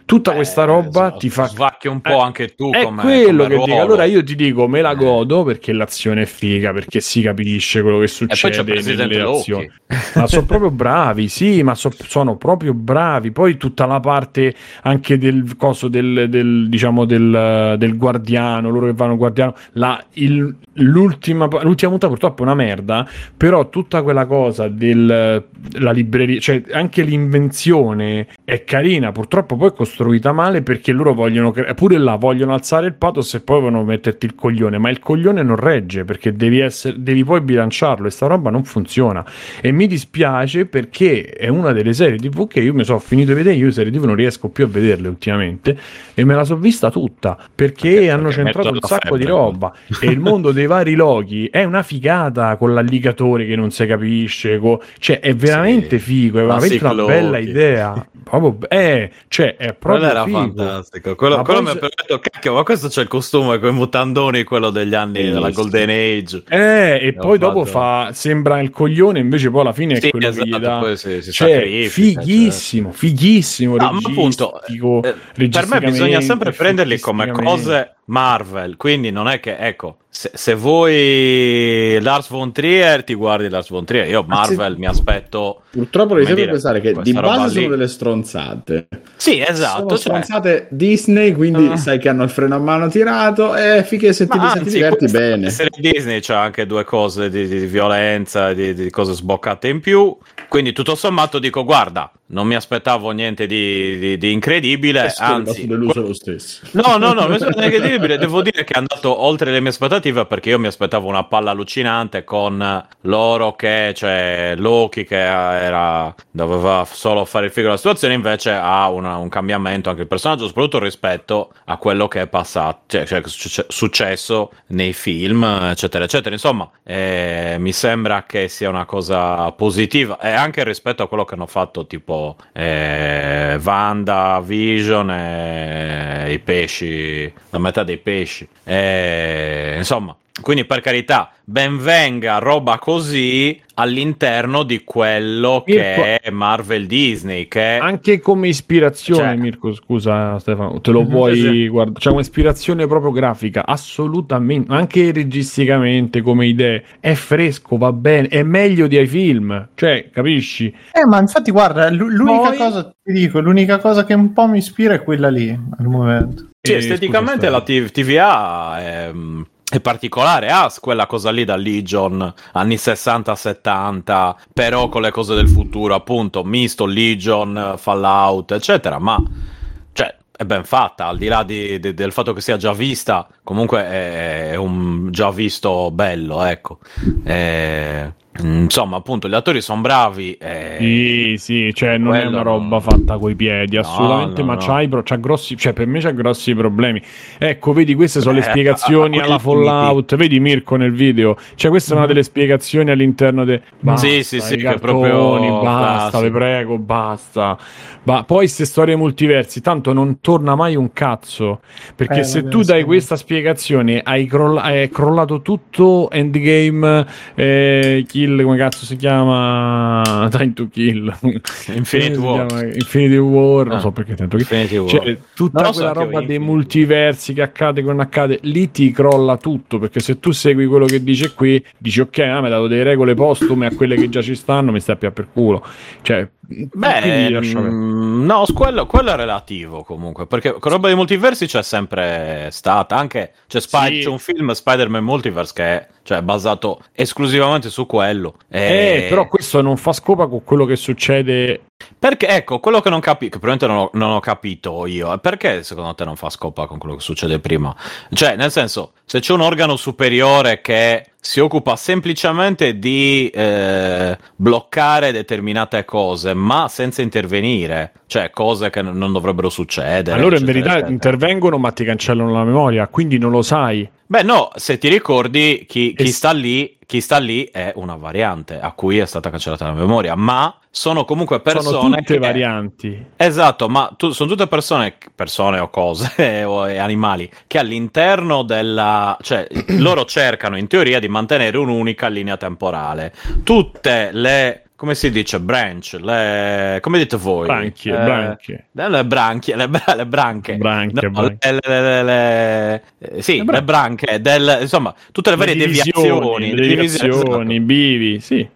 Tutta questa roba Eh, ti fa svacchi un po' Eh, anche tu è come quello come che dico. Allora io ti dico, me la Eh. godo perché l'azione è figa, perché si capisce quello che succede nelle azioni. Ma sono proprio bravi, sì, ma so- sono proprio bravi. Poi tutta la parte anche del coso del, del, diciamo del, del guardiano, loro che vanno guardiano, la, il- l'ultima, l'ultima puntata purtroppo è una merda, però tutta quella cosa della libreria, cioè anche l'invenzione è carina, purtroppo poi è costruita male perché loro vogliono, cre- pure là vogliono alzare il pathos e poi vogliono metterti il coglione, ma il coglione non regge perché devi, essere, devi poi bilanciarlo e sta roba non funziona. E mi dispiace perché è una delle serie TV che io mi sono finito di vedere, io serie TV non riesco più a vederle ultimamente e me la sono vista tutta perché, Perché- hanno perché centrato un sacco di febbre. roba e il mondo dei vari loghi è una figata con l'alligatore che non si capisce, co- cioè è veramente Sì. figo, è veramente una bella idea. Proprio, eh, cioè, è Quello era figo. fantastico. Quello, quello mi ha detto, cacchio, ma questo c'è il costume con i mutandoni, quello degli anni Bellissimo. della Golden Age. Eh, e poi dopo fatto- fa sembra il coglione, invece poi alla fine è Sì, quello esatto, che gli dà. poi si, si Cioè, sacrifica, fighissimo, fighissimo. No, ma appunto, eh, per me bisogna sempre prenderli come cose Marvel, quindi non è che, ecco, se, se vuoi Lars von Trier, ti guardi Lars von Trier. Io Marvel mi aspetto... purtroppo devi sempre dire, pensare che di base lì- sono delle stronzate Sì, esatto. sono cioè- stronzate Disney quindi Ah. sai che hanno il freno a mano tirato e finché se ti, se ti anzi, diverti bene serie Disney c'ha anche due cose di, di- di violenza, di, di cose sboccate in più. Quindi, tutto sommato, dico: guarda, non mi aspettavo niente di, di- di incredibile. Sono rimasto Anzi, deluso lo stesso No, no, no, mi di incredibile. Devo dire che è andato oltre le mie aspettative perché io mi aspettavo una palla allucinante con loro che, cioè, Loki che era, doveva solo fare il figo della situazione, invece ha una- un cambiamento anche il personaggio, soprattutto rispetto a quello che è passato, cioè, cioè successo nei film, eccetera, eccetera. Insomma, eh, mi sembra che sia una cosa positiva e anche rispetto a quello che hanno fatto tipo eh, Wanda, Vision e i pesci, la metà dei pesci. Eh, insomma, quindi per carità, ben venga roba così all'interno di quello che Mirko- è Marvel Disney, che Anche come ispirazione, Cioè- Mirko, scusa Stefano, te lo [laughs] vuoi sì, guardare? C'è un'ispirazione proprio grafica, assolutamente, anche registicamente come idee, è fresco, va bene, è meglio dei film, cioè, capisci? Eh, ma infatti, guarda, l- l'unica Poi- cosa, ti dico, l'unica cosa che un po' mi ispira è quella lì al momento. Sì, Eh, esteticamente scusa, la T- TVA è, è è particolare, ha quella cosa lì da Legion, anni 60-70, però con le cose del futuro, appunto, misto Legion, Fallout, eccetera, ma cioè è ben fatta, al di là di- di- del fatto che sia già vista, comunque è, è un già visto bello, ecco. Eh, insomma, appunto, gli attori sono bravi. eh, Sì, sì, cioè non è Quello una no. roba fatta coi piedi, No, assolutamente, no, ma no. c'hai, pro- c'ha grossi, cioè per me c'ha grossi problemi. Ecco, vedi, queste sono le [laughs] Eh, spiegazioni a- a alla Fallout, vedi Mirko nel video, cioè questa è una delle spiegazioni all'interno de... Basta, Sì, sì, sì, è cartoni, proprio basta, vi prego, basta. Ma poi queste storie multiversi, tanto non torna mai un cazzo, perché Eh, se vabbè, tu dai sì. questa spiegazione, hai, crolla- hai crollato tutto Endgame, eh, Kill, come cazzo si chiama? [laughs] Time to Kill. Infinity War. Infinity War, non Ah. so perché Time. Infinity War. Cioè, tutta Non so quella io, roba dei multiversi che accade, che non accade, lì ti crolla tutto. Perché se tu segui quello che dice qui, dici ok, ah, mi ha dato delle regole postume a quelle che già ci stanno, mi sta più per culo. Cioè, Beh, mm, no, quello, quello è relativo comunque, perché con roba di multiversi c'è sempre stata, anche c'è, Spy- Sì. c'è un film Spider-Man Multiverse che è cioè, basato esclusivamente su quello. Eh, E- però questo non fa scopa con quello che succede. Perché, ecco, quello che non capisco, probabilmente non ho, non ho capito io, è perché secondo te non fa scopa con quello che succede prima? Cioè, nel senso, se c'è un organo superiore che si occupa semplicemente di eh, bloccare determinate cose, ma senza intervenire, cioè cose che non dovrebbero succedere. allora in verità eccetera. intervengono, ma ti cancellano la memoria, quindi non lo sai. Beh, no, se ti ricordi, chi, chi sta lì, chi sta lì è una variante a cui è stata cancellata la memoria, ma sono comunque persone Sono tutte che- varianti. Esatto, ma tu- sono tutte persone, persone o cose [laughs] o animali che all'interno della, cioè [clears throat] loro cercano in teoria di mantenere un'unica linea temporale. Tutte le, come si dice, branch, le, come dite voi? Branchie, Eh, branchie. Le branchie, le, bra- le branche. Branchie, No, branchie. le- le- le- le- eh, sì, Le le, branche. branche, del, insomma, tutte le varie deviazioni. le divisioni, deviazioni, i bivi, sì.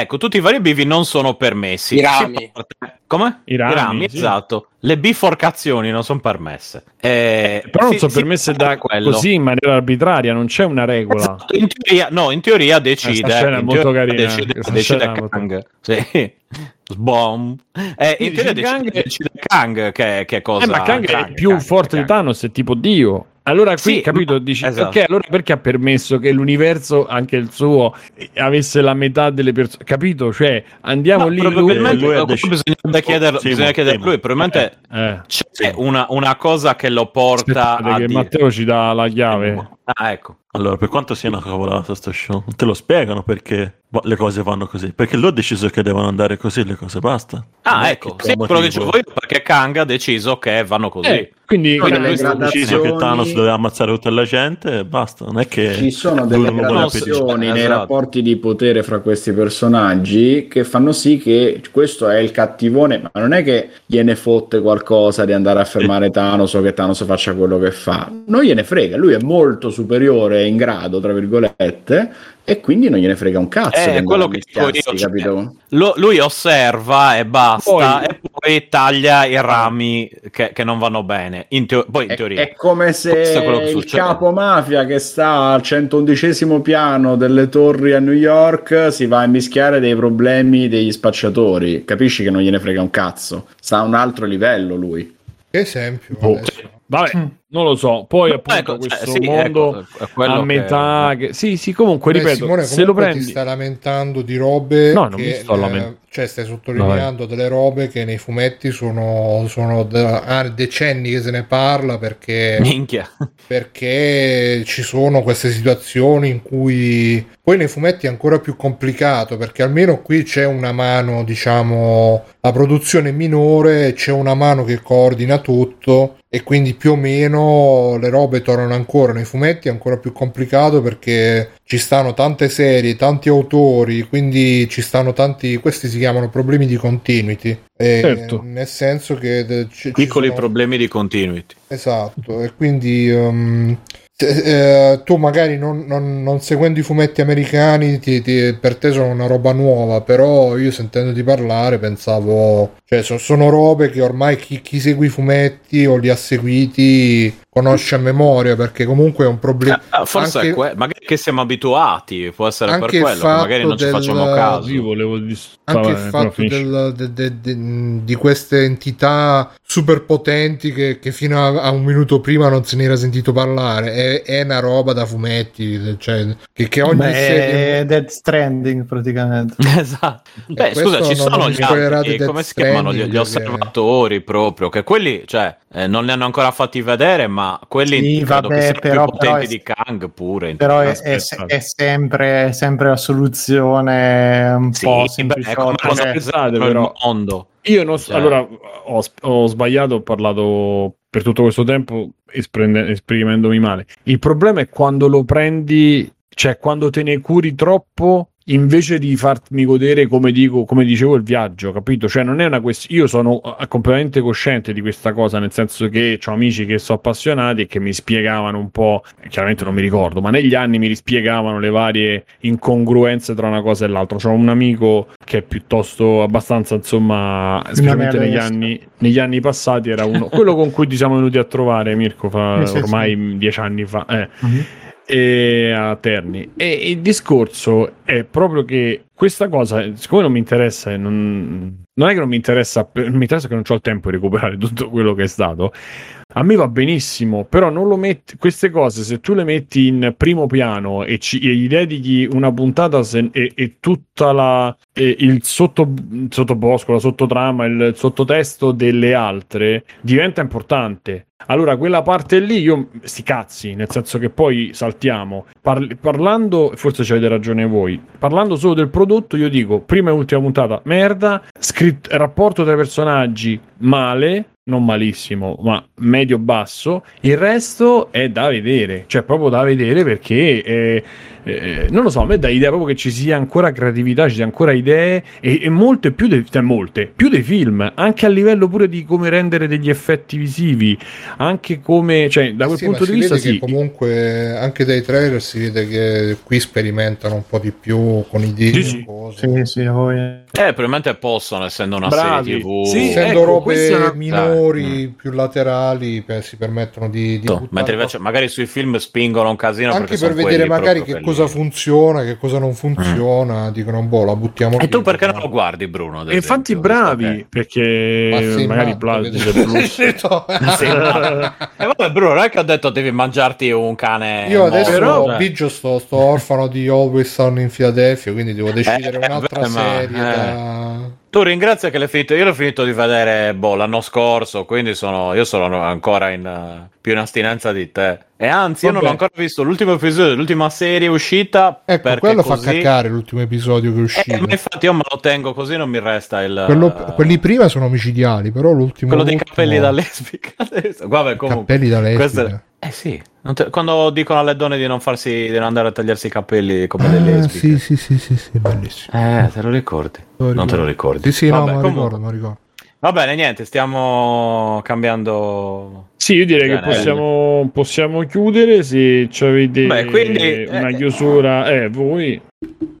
Ecco, tutti i vari bivi non sono permessi. I rami. Parte- Come? I rami, sì. esatto. Le biforcazioni non sono permesse. Eh, Però non si- sono permesse da quello. così in maniera arbitraria, non c'è una regola. Esatto, in teoria, no, in teoria decide. Questa scena è molto carina, Decide, questa decide è molto- Kang. Sì. [laughs] Sbom. Eh, in teoria decide, Kang- decide Kang che, che cosa. Eh, ma Kang è più Kang, forte Kang. di Thanos, è tipo Dio. Allora qui, Sì, capito, ma- dici, esatto. ok, allora perché ha permesso che l'universo, anche il suo, eh, avesse la metà delle persone? Capito? Cioè, andiamo No, lì, probabilmente lui eh, deciso- bisogna chiederlo, Simo, bisogna chiederlo lui. Probabilmente Eh, c'è una, una cosa che lo porta aspettate a che dire- Matteo ci dà la chiave. Ah, ecco. Allora, per quanto sia una cavolata sto show, te lo spiegano perché le cose vanno così. Perché lui ha deciso che devono andare così le cose, basta. Non Ah, è ecco. che Sì, quello che dicevo io, perché Kang ha deciso che vanno così. Eh, quindi, Quindi lui Ha deciso che Thanos doveva ammazzare tutta la gente e basta. Non è che Ci sono delle gradazioni nei Esatto. rapporti di potere fra questi personaggi che fanno sì che questo è il cattivone, ma non è che gliene fotte qualcosa di andare a fermare Thanos o che Thanos faccia quello che fa. Non gliene frega, lui è molto superiore in grado, tra virgolette, e quindi non gliene frega un cazzo. Eh, di andare quello che dico io, cioè, capito? Lo- lui osserva e basta, Poi- e poi taglia i rami che, che non vanno bene. In teo- poi in È, teoria. è come è se che il capo mafia che sta al 111 piano delle torri a New York si va a mischiare dei problemi degli spacciatori. Capisci che non gliene frega un cazzo. Sta a un altro livello lui. Esempio? Boh. adesso? Vabbè, non lo so. Poi No, appunto ecco, cioè, questo sì, mondo ecco, a che- metà che... Sì, sì, comunque Beh, ripeto, Simone, se lo prendi ti stai lamentando di robe No, non che, mi sto lamentando. eh, cioè stai sottolineando delle robe che nei fumetti sono, sono da ah, decenni che se ne parla perché Minchia. perché ci sono queste situazioni in cui poi nei fumetti è ancora più complicato perché almeno qui c'è una mano diciamo la produzione minore c'è una mano che coordina tutto e quindi più o meno le robe tornano ancora nei fumetti è ancora più complicato perché ci stanno tante serie tanti autori quindi ci stanno tanti questi si chiamano problemi di continuity E Certo. nel senso che ci Piccoli sono- problemi di continuity. Esatto, e quindi um, eh, tu magari non, non- non seguendo i fumetti americani ti- ti- per te sono una roba nuova, però io sentendoti parlare pensavo, cioè so- sono robe che ormai chi, chi segue i fumetti o li ha seguiti conosce a memoria perché comunque è un problema. Eh, forse anche- è que- magari che siamo abituati, può essere per quello, che magari non ci del- facciamo caso. Io volevo dis- Anche il fatto del- de- de- de- di queste entità super potenti che, che fino a, a un minuto prima non se ne era sentito parlare è, è una roba da fumetti cioè, che, che ogni Beh, serie è Dead Stranding praticamente. [laughs] Esatto. Beh, questo scusa, ci sono gli altri, Death come si chiamano? Gli, gli che- osservatori proprio, che quelli, cioè, eh, non li hanno ancora fatti vedere, ma quelli Sì, vabbè, però- più potenti però è- di Kang pure. Però è, è- è sempre, sempre la soluzione un Sì, po' lo cioè- il però. mondo. Io non so, Cioè. allora ho, ho sbagliato, ho parlato per tutto questo tempo esprende- esprimendomi male. Il problema è quando lo prendi, cioè quando te ne curi troppo invece di farmi godere, come dico, come dicevo, il viaggio, capito? Cioè non è una questione, io sono eh, completamente cosciente di questa cosa, nel senso che ho amici che sono appassionati e che mi spiegavano un po', chiaramente non mi ricordo, ma negli anni mi rispiegavano le varie incongruenze tra una cosa e l'altra. C'ho un amico che è piuttosto abbastanza, insomma, specialmente negli anni, negli anni passati era uno, quello con cui ti siamo venuti a trovare, Mirko, fa, ormai dieci anni fa. Eh Mhm. E a Terni. E il discorso è proprio che questa cosa, siccome non mi interessa, non, non è che non mi interessa, mi interessa che non ho il tempo di recuperare [laughs] tutto quello che è stato. A me va benissimo, però non lo metti, queste cose se tu le metti in primo piano e, ci, e gli dedichi una puntata se- e, e tutta la e il sotto, sottobosco, la sottotrama, il sottotesto delle altre diventa importante. Allora, quella parte lì, io sti cazzi, nel senso che poi saltiamo. Parli- parlando, forse ci avete ragione voi, parlando solo del prodotto, io dico prima e ultima puntata, merda, scritt- rapporto tra i personaggi, male, non malissimo, ma medio-basso. Il resto è da vedere, cioè proprio da vedere perché eh, eh, non lo so, a me dà idea proprio che ci sia ancora creatività, ci sia ancora idee e, e molte più dei, cioè molte più dei film, anche a livello pure di come rendere degli effetti visivi, anche come, cioè da quel Sì, ma punto di si vista vede che sì. comunque anche dai trailer si vede che qui sperimentano un po' di più con idee Sì, sì. cose. Sì, sì, a voi. Eh, probabilmente possono, essendo una Bravi. serie TV. Sì, Essendo ecco, questa è robe una- minori, più laterali, beh, si permettono di, di Esatto, buttare mentre invece magari sui film spingono un casino anche per vedere magari che cosa funziona, che cosa non funziona, dicono boh, la buttiamo E qui, tu perché non no? lo guardi, Bruno? ad E infatti esempio, bravi, perché Ma magari ma- [laughs] [laughs] [laughs] E vabbè, Bruno, non è che ho detto devi mangiarti un cane. Io adesso però-. Biggio sto, sto orfano di Always Sunny in Philadelphia, quindi devo decidere Eh, un'altra beh, ma- serie eh. Tu ringrazia che l'hai finito. Io l'ho finito di vedere boh, l'anno scorso, quindi sono, io sono ancora in eh, più in astinenza di te. E anzi, io non ho Vabbè. ancora visto l'ultimo episodio dell'ultima serie uscita. Ecco, perché quello così... fa caccare l'ultimo episodio che è uscito. Eh, ma infatti io me lo tengo così non mi resta il. Quello- quelli prima sono micidiali, però l'ultimo... quello dei l'ultimo- capelli da lesbica. [laughs] Vabbè, comunque. Cappelli da lesbica. questo- Eh sì, te- quando dicono alle donne di non farsi, di non andare a tagliarsi i capelli come delle Ah, lesbiche. sì, sì, sì, sì, sì, bellissimo. Eh, te lo ricordi? Lo Non te lo ricordi? Sì, sì, no, Vabbè, me lo comunque- ricordo, ricordo. Va bene, niente, stiamo cambiando. Sì, io direi che possiamo, possiamo chiudere se ci avete Beh, quindi, una eh, chiusura. Eh, voi.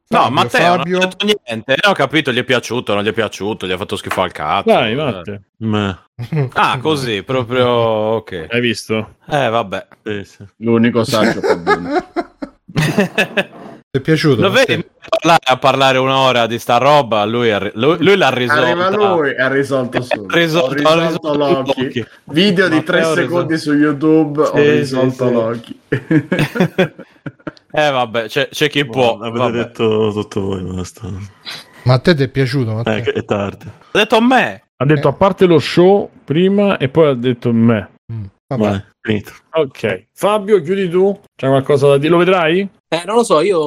No, Fabio, Matteo Fabio. non ha detto niente. Non ho capito, gli è piaciuto, non gli è piaciuto, gli ha fatto schifo al cazzo. Dai, Eh. Matte. [laughs] Ah, così, proprio ok. hai visto? Eh, vabbè. Sì, sì. L'unico saggio fa bene. [laughs] Ti è piaciuto? Lo vedi parlare, a parlare un'ora di sta roba? Lui, lui- lui l'ha risolta. Arriva lui e ha risolto. Ha risolto- ho risolto, risolto Loki. Loki. Video di Matteo 3 ha secondi su YouTube. ho Sì, risolto sì, sì. Loki. [laughs] Eh, vabbè, c'è, c'è chi può. Avete vabbè. detto tutto voi, basta. Ma a te ti è piaciuto? Matteo? Eh, è tardi. Ha detto a me. Ha detto Eh. a parte lo show prima e poi ha detto me. Mm, vabbè. Vai, finito. Ok, Fabio, chiudi tu. C'è qualcosa da dire? Lo vedrai? Eh, non lo so, io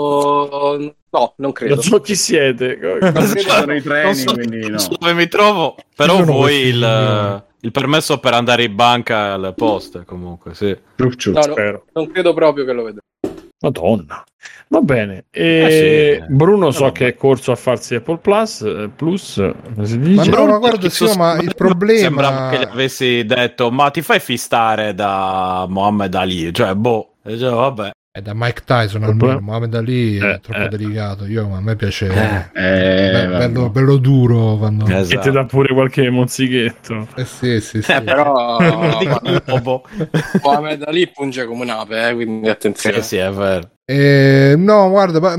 no, non credo. Non so chi siete. [laughs] Quelli sono i treni, Non so, quindi no. non [laughs] so dove mi trovo, però questi il, signori? il permesso per andare in banca alle poste, comunque, sì. Ciuc, ciuc. No, no, Spero. non credo proprio che lo vedrò. Madonna. Va bene. E Eh sì. Bruno so che è corso a farsi Apple Plus, eh, Plus, si Ma dice? no, ma guarda, sì, ma il problema- Sembrava che gli avessi detto, ma ti fai fistare da Mohammed Ali? Cioè, boh. E dicevo, vabbè. È da Mike Tyson almeno, Mohamed Ali è Eh, troppo eh. delicato. Io, a me piace Eh, be- vabbè. bello, bello duro quando... E Esatto. ti dà pure qualche mozzichetto. Eh sì, sì, sì. Eh, però. [laughs] Mohamed Ali punge come un'ape, eh, quindi attenzione. Sì, sì, è vero. Eh, no, guarda, ma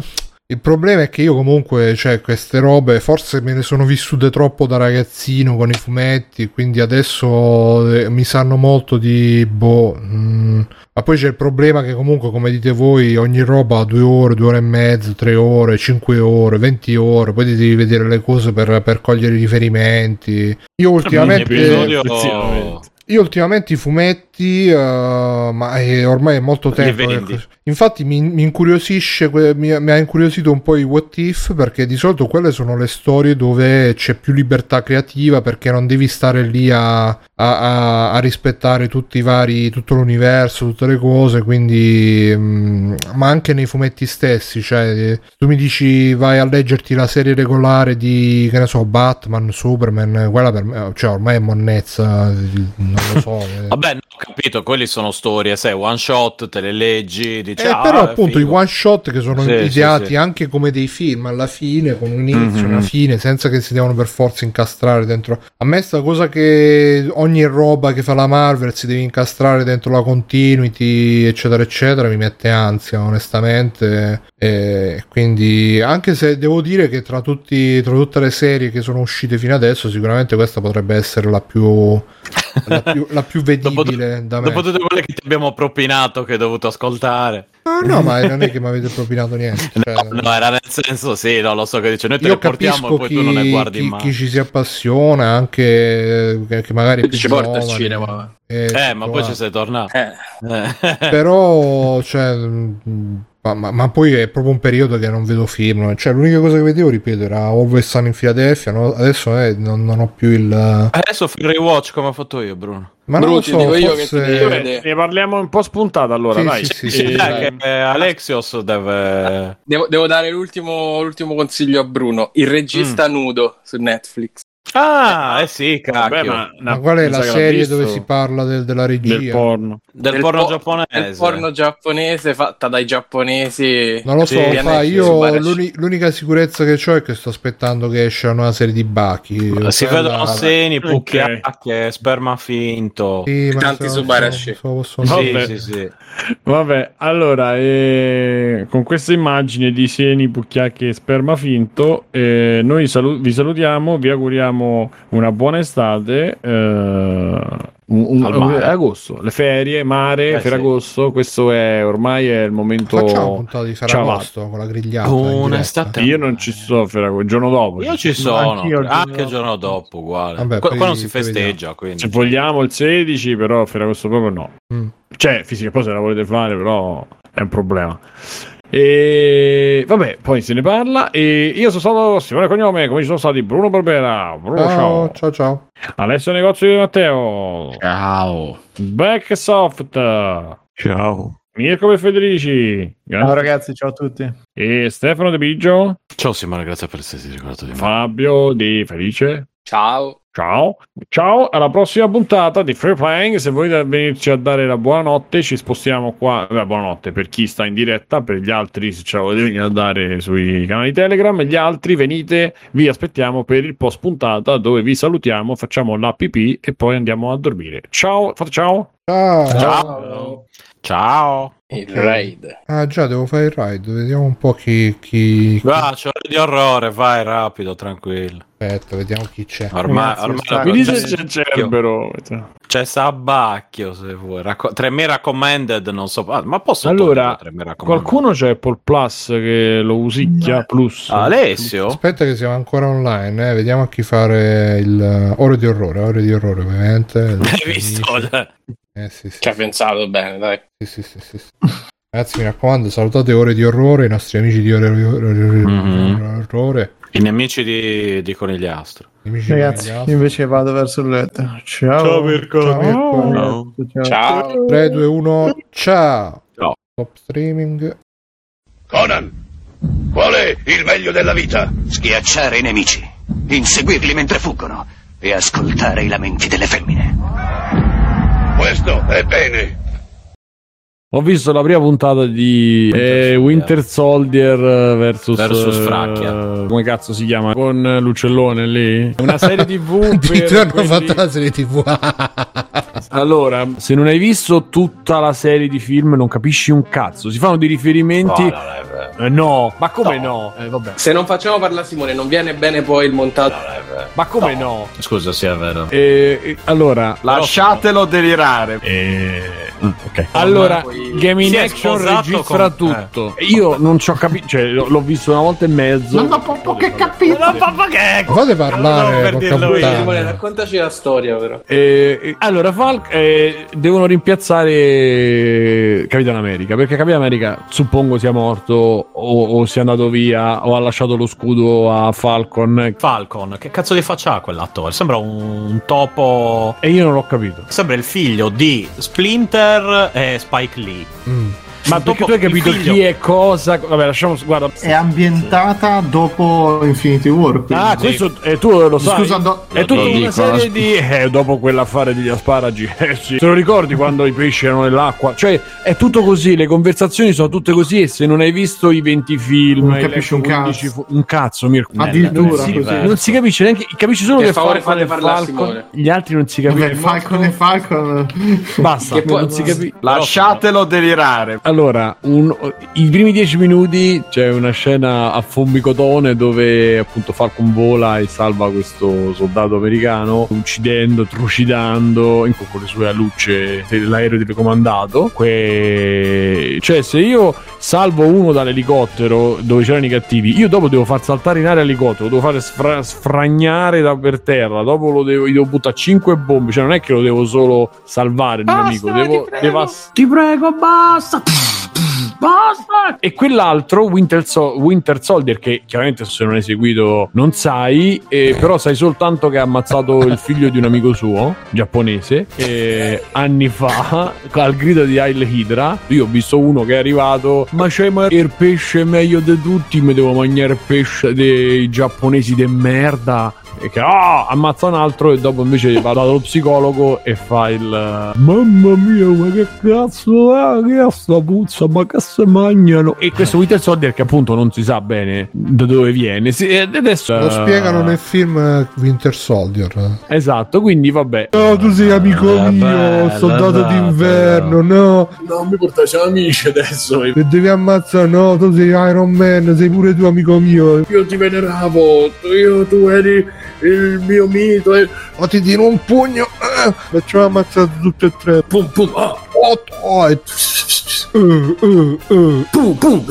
il problema è che io comunque, cioè, queste robe forse me ne sono vissute troppo da ragazzino con i fumetti, quindi adesso eh, mi sanno molto di boh. mm. Ma poi c'è il problema che comunque, come dite voi, ogni roba ha due ore, due ore e mezzo, tre ore, cinque ore, venti ore, poi ti devi vedere le cose per, per cogliere i riferimenti. Io ultimamente... episodio-. Io ultimamente i fumetti, eh, ma è- ormai è molto tempo. che- Infatti mi, mi incuriosisce, mi, mi ha incuriosito un po' i what if, perché di solito quelle sono le storie dove c'è più libertà creativa, perché non devi stare lì a, a- a- a rispettare tutti i vari, tutto l'universo, tutte le cose, quindi... mm, ma anche nei fumetti stessi, cioè tu mi dici vai a leggerti la serie regolare di, che ne so, Batman, Superman, quella per me, cioè ormai è monnezza, non lo so. eh. Vabbè, no, ho capito, quelli sono storie, sai, one shot, te le leggi, dici, Eh, ah, però appunto figo. i one shot che sono Sì, ideati sì, sì. anche come dei film alla fine con un inizio Mhm. una fine senza che si devono per forza incastrare dentro a me sta cosa che ogni roba che fa la Marvel si deve incastrare dentro la continuity eccetera eccetera mi mette ansia onestamente e quindi anche se devo dire che tra, tutti, tra tutte le serie che sono uscite fino adesso sicuramente questa potrebbe essere la più la più, la più [laughs] Dopo, vedibile da me dopo tutte quelle che ti abbiamo propinato che hai dovuto ascoltare. no, no ma non è che mi avete propinato niente [laughs] cioè- No, no, era nel senso, sì, no, lo so che dice, noi te io le portiamo capisco e poi chi, tu non ne guardi chi- mai. chi ci si appassiona anche eh, che, che magari Ci porta al cinema. eh, Eh, ma poi ci sei tornato. Eh. Eh. però [laughs] cioè, mh, ma, ma- ma poi è proprio un periodo che non vedo film cioè l'unica cosa che vedevo ripeto era Always Sun in Philadelphia no? adesso eh, non, non ho più il Adesso fai il rewatch come ho fatto io, Bruno. ma non lo Brutti, so dico io che forse ne parliamo un po' spuntata allora, Sì, dai. sì, sì, Sì, sì, Eh, dai, che eh, Alexios deve... Devo, devo dare l'ultimo, l'ultimo consiglio a Bruno. Il regista nudo su Netflix. Ah, eh sì, cacchio. vabbè, ma, ma qual è la serie dove si parla del- della regia del porno? Del, Del porno po- giapponese. Del porno giapponese fatta dai giapponesi. non lo so, Sì, fa, io l'uni- l'unica sicurezza che ho è che sto aspettando che esca una nuova serie di Baki. Si vedono seni, pucchiacche, sperma finto. Sì, Tanti se- su Barashi. se lo posso- Sì, Vabbè. sì, sì. Vabbè, allora, eh, con questa immagine di seni, pucchiacche e sperma finto, eh, noi salu- vi salutiamo, vi auguriamo una buona estate. eh, un- un- mare. agosto, le ferie, mare, Eh, sì. Ferragosto, questo è ormai è il momento. Facciamo un puntata di Ferragosto con la grigliata. in Buona diretta. estate. Io non ci sto a Ferragosto, il giorno dopo. Io ci sono, Anch'io il giorno anche il giorno dopo, uguale. Vabbè, qua, qua non si festeggia, quindi. Se vogliamo il 16, però Ferragosto proprio no. Mm. Cioè, fisica, poi se la volete fare, però è un problema. E vabbè, poi se ne parla. E io sono stato Simone Cognome, come ci sono stati Bruno Barbera, Bruno Ciao, ciao, ciao, ciao. Alessio Negozio di Matteo, Ciao. Backsoft, Ciao. Mirko e Federici, Ciao ragazzi, ciao a tutti. e Stefano De Biggio, Ciao Simone, grazie per esserti ricordato di me. Fabio Di Felice. Ciao. Ciao, ciao, alla prossima puntata di Free Playing. Se volete venirci a dare la buonanotte, ci spostiamo qua. La buonanotte per chi sta in diretta, per gli altri, se ce la volete venire a dare sui canali Telegram. E gli altri venite, vi aspettiamo per il post puntata dove vi salutiamo, facciamo la pipì e poi andiamo a dormire. Ciao, fate ciao. Ciao. Ciao. Ciao. Il raid. Ah già, devo fare il ride. Vediamo un po' chi... chi... Va, c'è di orrore, vai rapido, tranquillo. Aspetta, vediamo chi c'è. Ormai, Ragazzi, ormai sta- la- Mi c'è, se c'è Cerbero. c'è Sabacchio se vuoi. Racco- 3000 recommended, non so. ah, ma posso Allora, togliere 3000 recommended? Qualcuno c'è Apple Plus che lo usicchia? Plus. Alessio? Aspetta che siamo ancora online, eh. vediamo a chi fare il ore di orrore, ore di orrore ovviamente. [laughs] Hai visto? Eh sì, sì, Ci ha pensato bene, dai. sì, sì, sì, sì, sì. Ragazzi, mi raccomando, salutate ore di orrore, i nostri amici di ore di Mhm. orrore. I nemici di, di Conigliastro. Gli amici Ragazzi, di invece vado verso il letto. Ciao. Ciao, Mirko. Ciao. Ciao. Ciao. 3, 2, 1, ciao. Ciao. Stop streaming. Conan, qual è il meglio della vita? Schiacciare i nemici, inseguirli mentre fuggono e ascoltare i lamenti delle femmine. Questo è bene. Ho visto la prima puntata di eh, Winter Soldier versus, Versus eh, Fracchia. come cazzo si chiama? Con l'uccellone lì? Una serie TV [laughs] Addirittura per hanno quelli- fatto la serie TV. [laughs] Allora, se non hai visto tutta la serie di film non capisci un cazzo. Si fanno dei riferimenti No, non è vero. Eh, no, ma come no? Eh, vabbè. Se non facciamo parlare Simone, non viene bene poi il montaggio. Ma come no? Scusa, sì, è vero. Eh, eh, allora, Lasciatelo delirare. eh, ok. Allora, poi- Game in è Action registra con- tutto. Io non ci ho capito, cioè l'ho l'ho visto una volta e mezzo. Non ho proprio che capito. No, papà, che Ma fate parlare, per porca dirlo io. Simone, raccontaci la storia, però. Eh, eh, eh, devono rimpiazzare Capitan America perché Capitan America suppongo sia morto o, o sia andato via o ha lasciato lo scudo a Falcon Falcon, che cazzo di faccia ha quell'attore? Sembra un topo. e io non l'ho capito. Sembra il figlio di Splinter e Spike Lee. Mm. Ma perché tu hai capito figlio- chi è cosa? Vabbè, lasciamo. Guarda. È ambientata dopo Infinity War. quindi. Ah, questo eh, tu lo sai. Scusa, do- è tutta una dico, serie di. Eh, dopo quell'affare degli asparagi. [laughs] Eh sì. Te lo ricordi quando i pesci erano nell'acqua? Cioè, è tutto così. Le conversazioni sono tutte così. E se non hai visto i 20 film, Non capisci un 15 cazzo. fu- un cazzo, Mirko. Addirittura non si, così. non si capisce neanche. Capisci solo Per che favore, fate è parlare Falcon. Gli altri non si capiscono. Falcon e Falcon. Basta. Che poi- non si capisce. Lasciatelo delirare. Allora, un- i primi dieci minuti c'è una scena a fombicotone dove appunto Falcon vola e salva questo soldato americano, uccidendo, trucidando in- con le sue alucce l'aereo telecomandato. Que- Cioè, se io salvo uno dall'elicottero dove c'erano i cattivi, io dopo devo far saltare in aria l'elicottero, lo devo fare sfra- sfragnare da per terra, dopo lo devo, gli devo buttare 5 bombe, cioè non è che lo devo solo salvare il mio amico, devo, devo Ti prego, basta. Basta. e quell'altro, Winter, So- Winter Soldier, che chiaramente se non hai seguito non sai, eh, però sai soltanto che ha ammazzato il figlio di un amico suo, giapponese, eh, anni fa, al grido di Hail Hydra. Io ho visto uno che è arrivato, ma c'è ma il pesce meglio di tutti, mi devo mangiare il pesce dei giapponesi de merda. E che ah, ammazza un altro e dopo invece va dallo psicologo e fa il mamma mia ma che cazzo è? Che è sta puzza? Ma che se mangiano? E questo Winter Soldier che appunto non si sa bene da dove viene. Si- e adesso Lo spiegano nel film eh, Winter Soldier. esatto quindi vabbè. No, tu sei amico Eh, mio, soldato dai, d'inverno, no. non mi portare siamo amici adesso. Che devi ammazzare, no, tu sei Iron Man, sei pure tu amico mio. io ti veneravo io tu eri il mio mito e Ma ti tiro un pugno, eh, facciamo ammazzare tutti e tre. pum pum ah, Otto, e... Uh, uh, uh. pum pum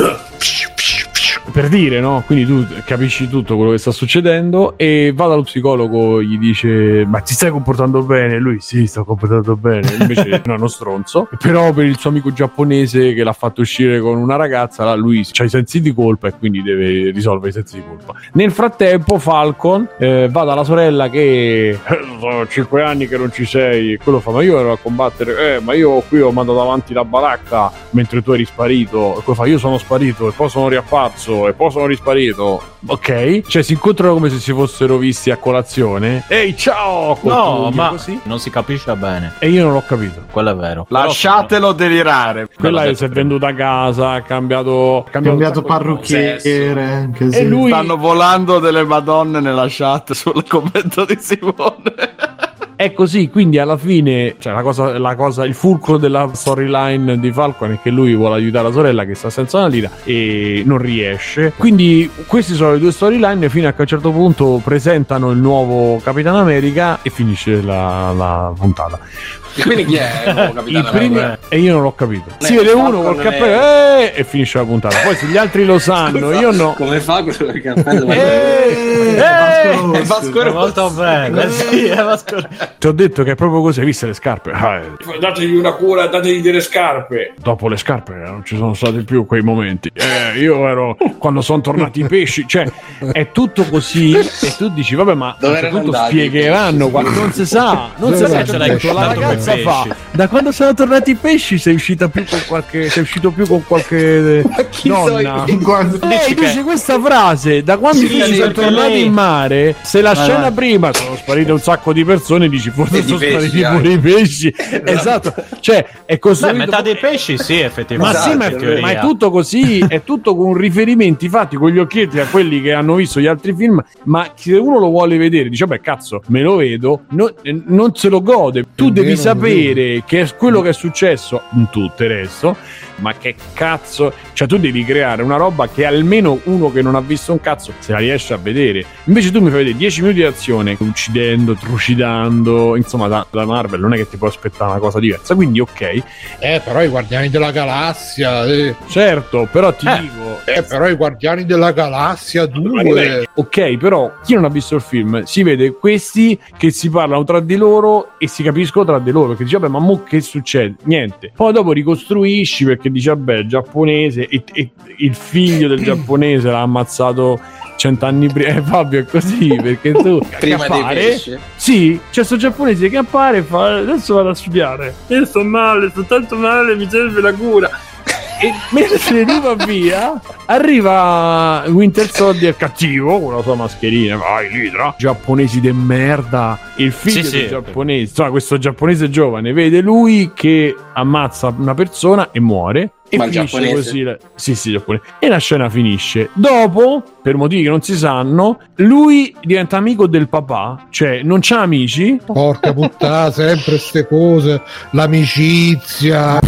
per dire, no? Quindi tu capisci tutto quello che sta succedendo e va dallo psicologo, gli dice: Ma ti stai comportando bene? Lui, sì, sto comportando bene. Invece, no, [laughs] è uno stronzo. Però per il suo amico giapponese che l'ha fatto uscire con una ragazza, lui ha i sensi di colpa e quindi deve risolvere i sensi di colpa. Nel frattempo, Falcon eh, va dalla sorella che "Eh, sono cinque anni che non ci sei. E quello fa: Ma io ero a combattere, eh, ma io qui ho mandato avanti la baracca mentre tu eri sparito. E quello fa: Io sono sparito e poi sono riapparso e poi sono risparito. Ok, cioè si incontrano come se si fossero visti a colazione. Ehi, ciao! No, ma così. non si capisce bene. E io non l'ho capito. Quello è vero. Lasciatelo delirare. Quella si è prima. venduta a casa, ha cambiato, ha cambiato, Cambiato parrucchiere. Anche E se- lui- Stanno volando delle madonne nella chat sul commento di Simone. È così, quindi alla fine, cioè la cosa, la cosa, il fulcro della storyline di Falcon è che lui vuole aiutare la sorella che sta senza una lira e non riesce. Quindi queste sono le due storyline fino a che a un certo punto presentano il nuovo Capitan America e finisce la, la puntata. E quindi chi è il nuovo [laughs] capitano? America? e io non l'ho capito. Si Eh, vede Falcon uno col è- cappello eh, e finisce la puntata. Poi se gli altri lo sanno, io no. Come fa quello del cappello? Eh, Vasco Eh, Rossi. Vasco È Rossi. molto bene. sì, è Vasco- Ti ho detto che è proprio così, hai visto le scarpe? Ah, eh. Dategli una cura, dategli delle scarpe. Dopo le scarpe eh, non ci sono stati più quei momenti. Eh, io ero quando sono tornati i pesci, cioè è tutto così e tu dici vabbè ma certo andati? spiegheranno quando non si sa, non si sa, la ragazza fa. Da quando sono tornati i pesci sei uscita più con qualche sei uscito più con qualche chi donna. Guarda- Ehi, dice questa frase da quando Sì, sono tornati lei- in mare se la Vai, scena prima sono sparite un sacco di persone dici forse di sono spariti pesci pure i pesci. Esatto, cioè è Beh, costruito. metà dei pesci, sì, Ma effettivamente. sì, ma in è, teoria. ma è tutto così, è tutto con riferimenti fatti con gli occhietti a quelli che hanno visto gli altri film. Ma se uno lo vuole vedere, dice: Beh, cazzo, me lo vedo, no- eh, non se lo gode. Tu È devi vero, sapere che è quello che è successo in tutto il resto. Ma che cazzo, cioè tu devi creare una roba che almeno uno che non ha visto un cazzo se la riesce a vedere. Invece tu mi fai vedere 10 minuti di azione, uccidendo, trucidando, insomma, da, da Marvel non è che ti puoi aspettare una cosa diversa. Quindi, ok, Eh, però i Guardiani della Galassia. Eh, certo, però ti Eh. dico, eh, però i Guardiani della Galassia 2. Ok, però chi non ha visto il film si vede questi che si parlano tra di loro e si capiscono tra di loro perché dice vabbè ma mo che succede? Niente. Poi dopo ricostruisci perché dice vabbè il giapponese e, e il figlio del giapponese l'ha ammazzato cent'anni prima. Eh Fabio è così perché tu [laughs] Prima che dei appare, pesci. Sì, c'è sto giapponese che appare e fa adesso vado a studiare. Io sto male, sto tanto male, mi serve la cura. E mentre lui va via, arriva Winter Soldier cattivo con la sua mascherina. Vai, Lidra. Giapponesi de merda. Il figlio Sì, del sì. giapponese, insomma, questo giapponese giovane, vede lui che ammazza una persona e muore. E Ma il finisce giapponese? così. la- Sì, sì, giapponese. E la scena finisce. Dopo, per motivi che non si sanno, lui diventa amico del papà, cioè non c'ha amici. Porca puttana, sempre ste cose. L'amicizia.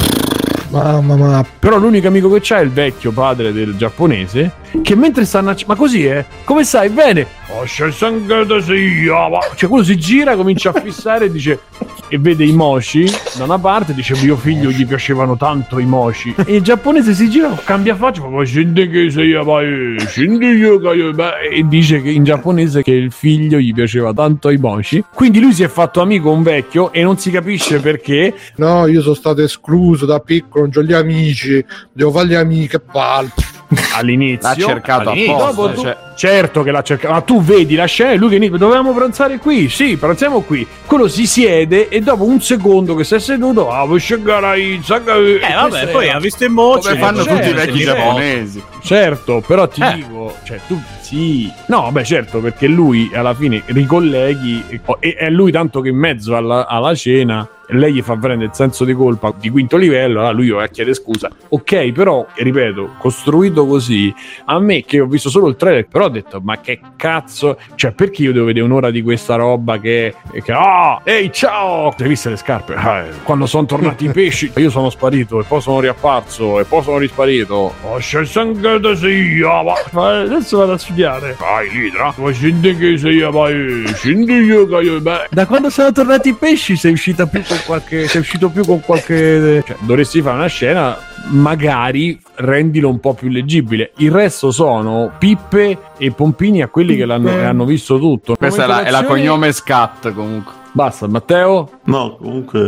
Mamma mia. Però l'unico amico che c'ha è il vecchio padre del giapponese. Che mentre stanno. Ma così è? Come stai? Bene. Oh, c'è sangue da sia, ma- Cioè, quello si gira, comincia a fissare e dice. E vede i moshi da una parte, dice mio figlio gli piacevano tanto i moshi. E il giapponese si gira, cambia faccia, ma scendi che sei vai, scendi io che io- beh", e dice che in giapponese che il figlio gli piaceva tanto i moshi. Quindi lui si è fatto amico un vecchio e non si capisce perché. No, io sono stato escluso da piccolo, non ho gli amici, devo fare gli amici, che palle. [laughs] all'inizio L'ha cercato all'inizio. apposta, Dopo tu- cioè. certo che l'ha cercato ma tu vedi la scena e lui che inizia dovevamo pranzare qui sì pranziamo qui quello si siede e dopo un secondo che si è seduto ah vuoi scegare ai Eh, vabbè, poi ha visto in moci. Come fanno certo, tutti i vecchi certo. giapponesi. certo però ti Eh. dico cioè tu sì no beh certo perché lui alla fine ricolleghi e- e è lui tanto che in mezzo alla, alla cena lei gli fa prendere il senso di colpa di quinto livello, allora lui va a chiedere scusa. Ok, però, ripeto, costruito così, a me che ho visto solo il trailer, però ho detto, ma che cazzo, cioè perché io devo vedere un'ora di questa roba che, che ah, ehi ciao, hai visto le scarpe? Ah, eh, quando sono tornati i [laughs] pesci, io sono sparito e poi sono riapparso e poi sono risparito. Oh, c'è sangue da sia, ma ma adesso vado a studiare. Vai, Lidra, ma scendi che sei, vai, scendi io che io, beh. Da quando sono tornati i pesci sei uscita più qualche, sei uscito più con qualche, cioè, dovresti fare una scena magari rendilo un po' più leggibile. Il resto sono pippe e pompini a quelli che l'hanno, che hanno visto tutto. Questa è la, è la cognome scat comunque. Basta, Matteo? No, comunque.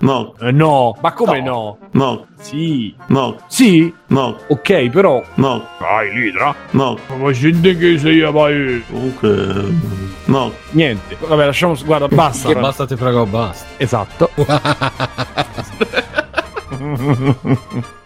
No, Eh, no, ma come no? no, Sì, no, sì, no, ok, però. no, Vai, Lidra. no. Ma scendi che sei, vai. Comunque. No. Niente, vabbè, lasciamo. Guarda, basta. Che basta, ti prego, basta. Esatto. [laughs] [laughs]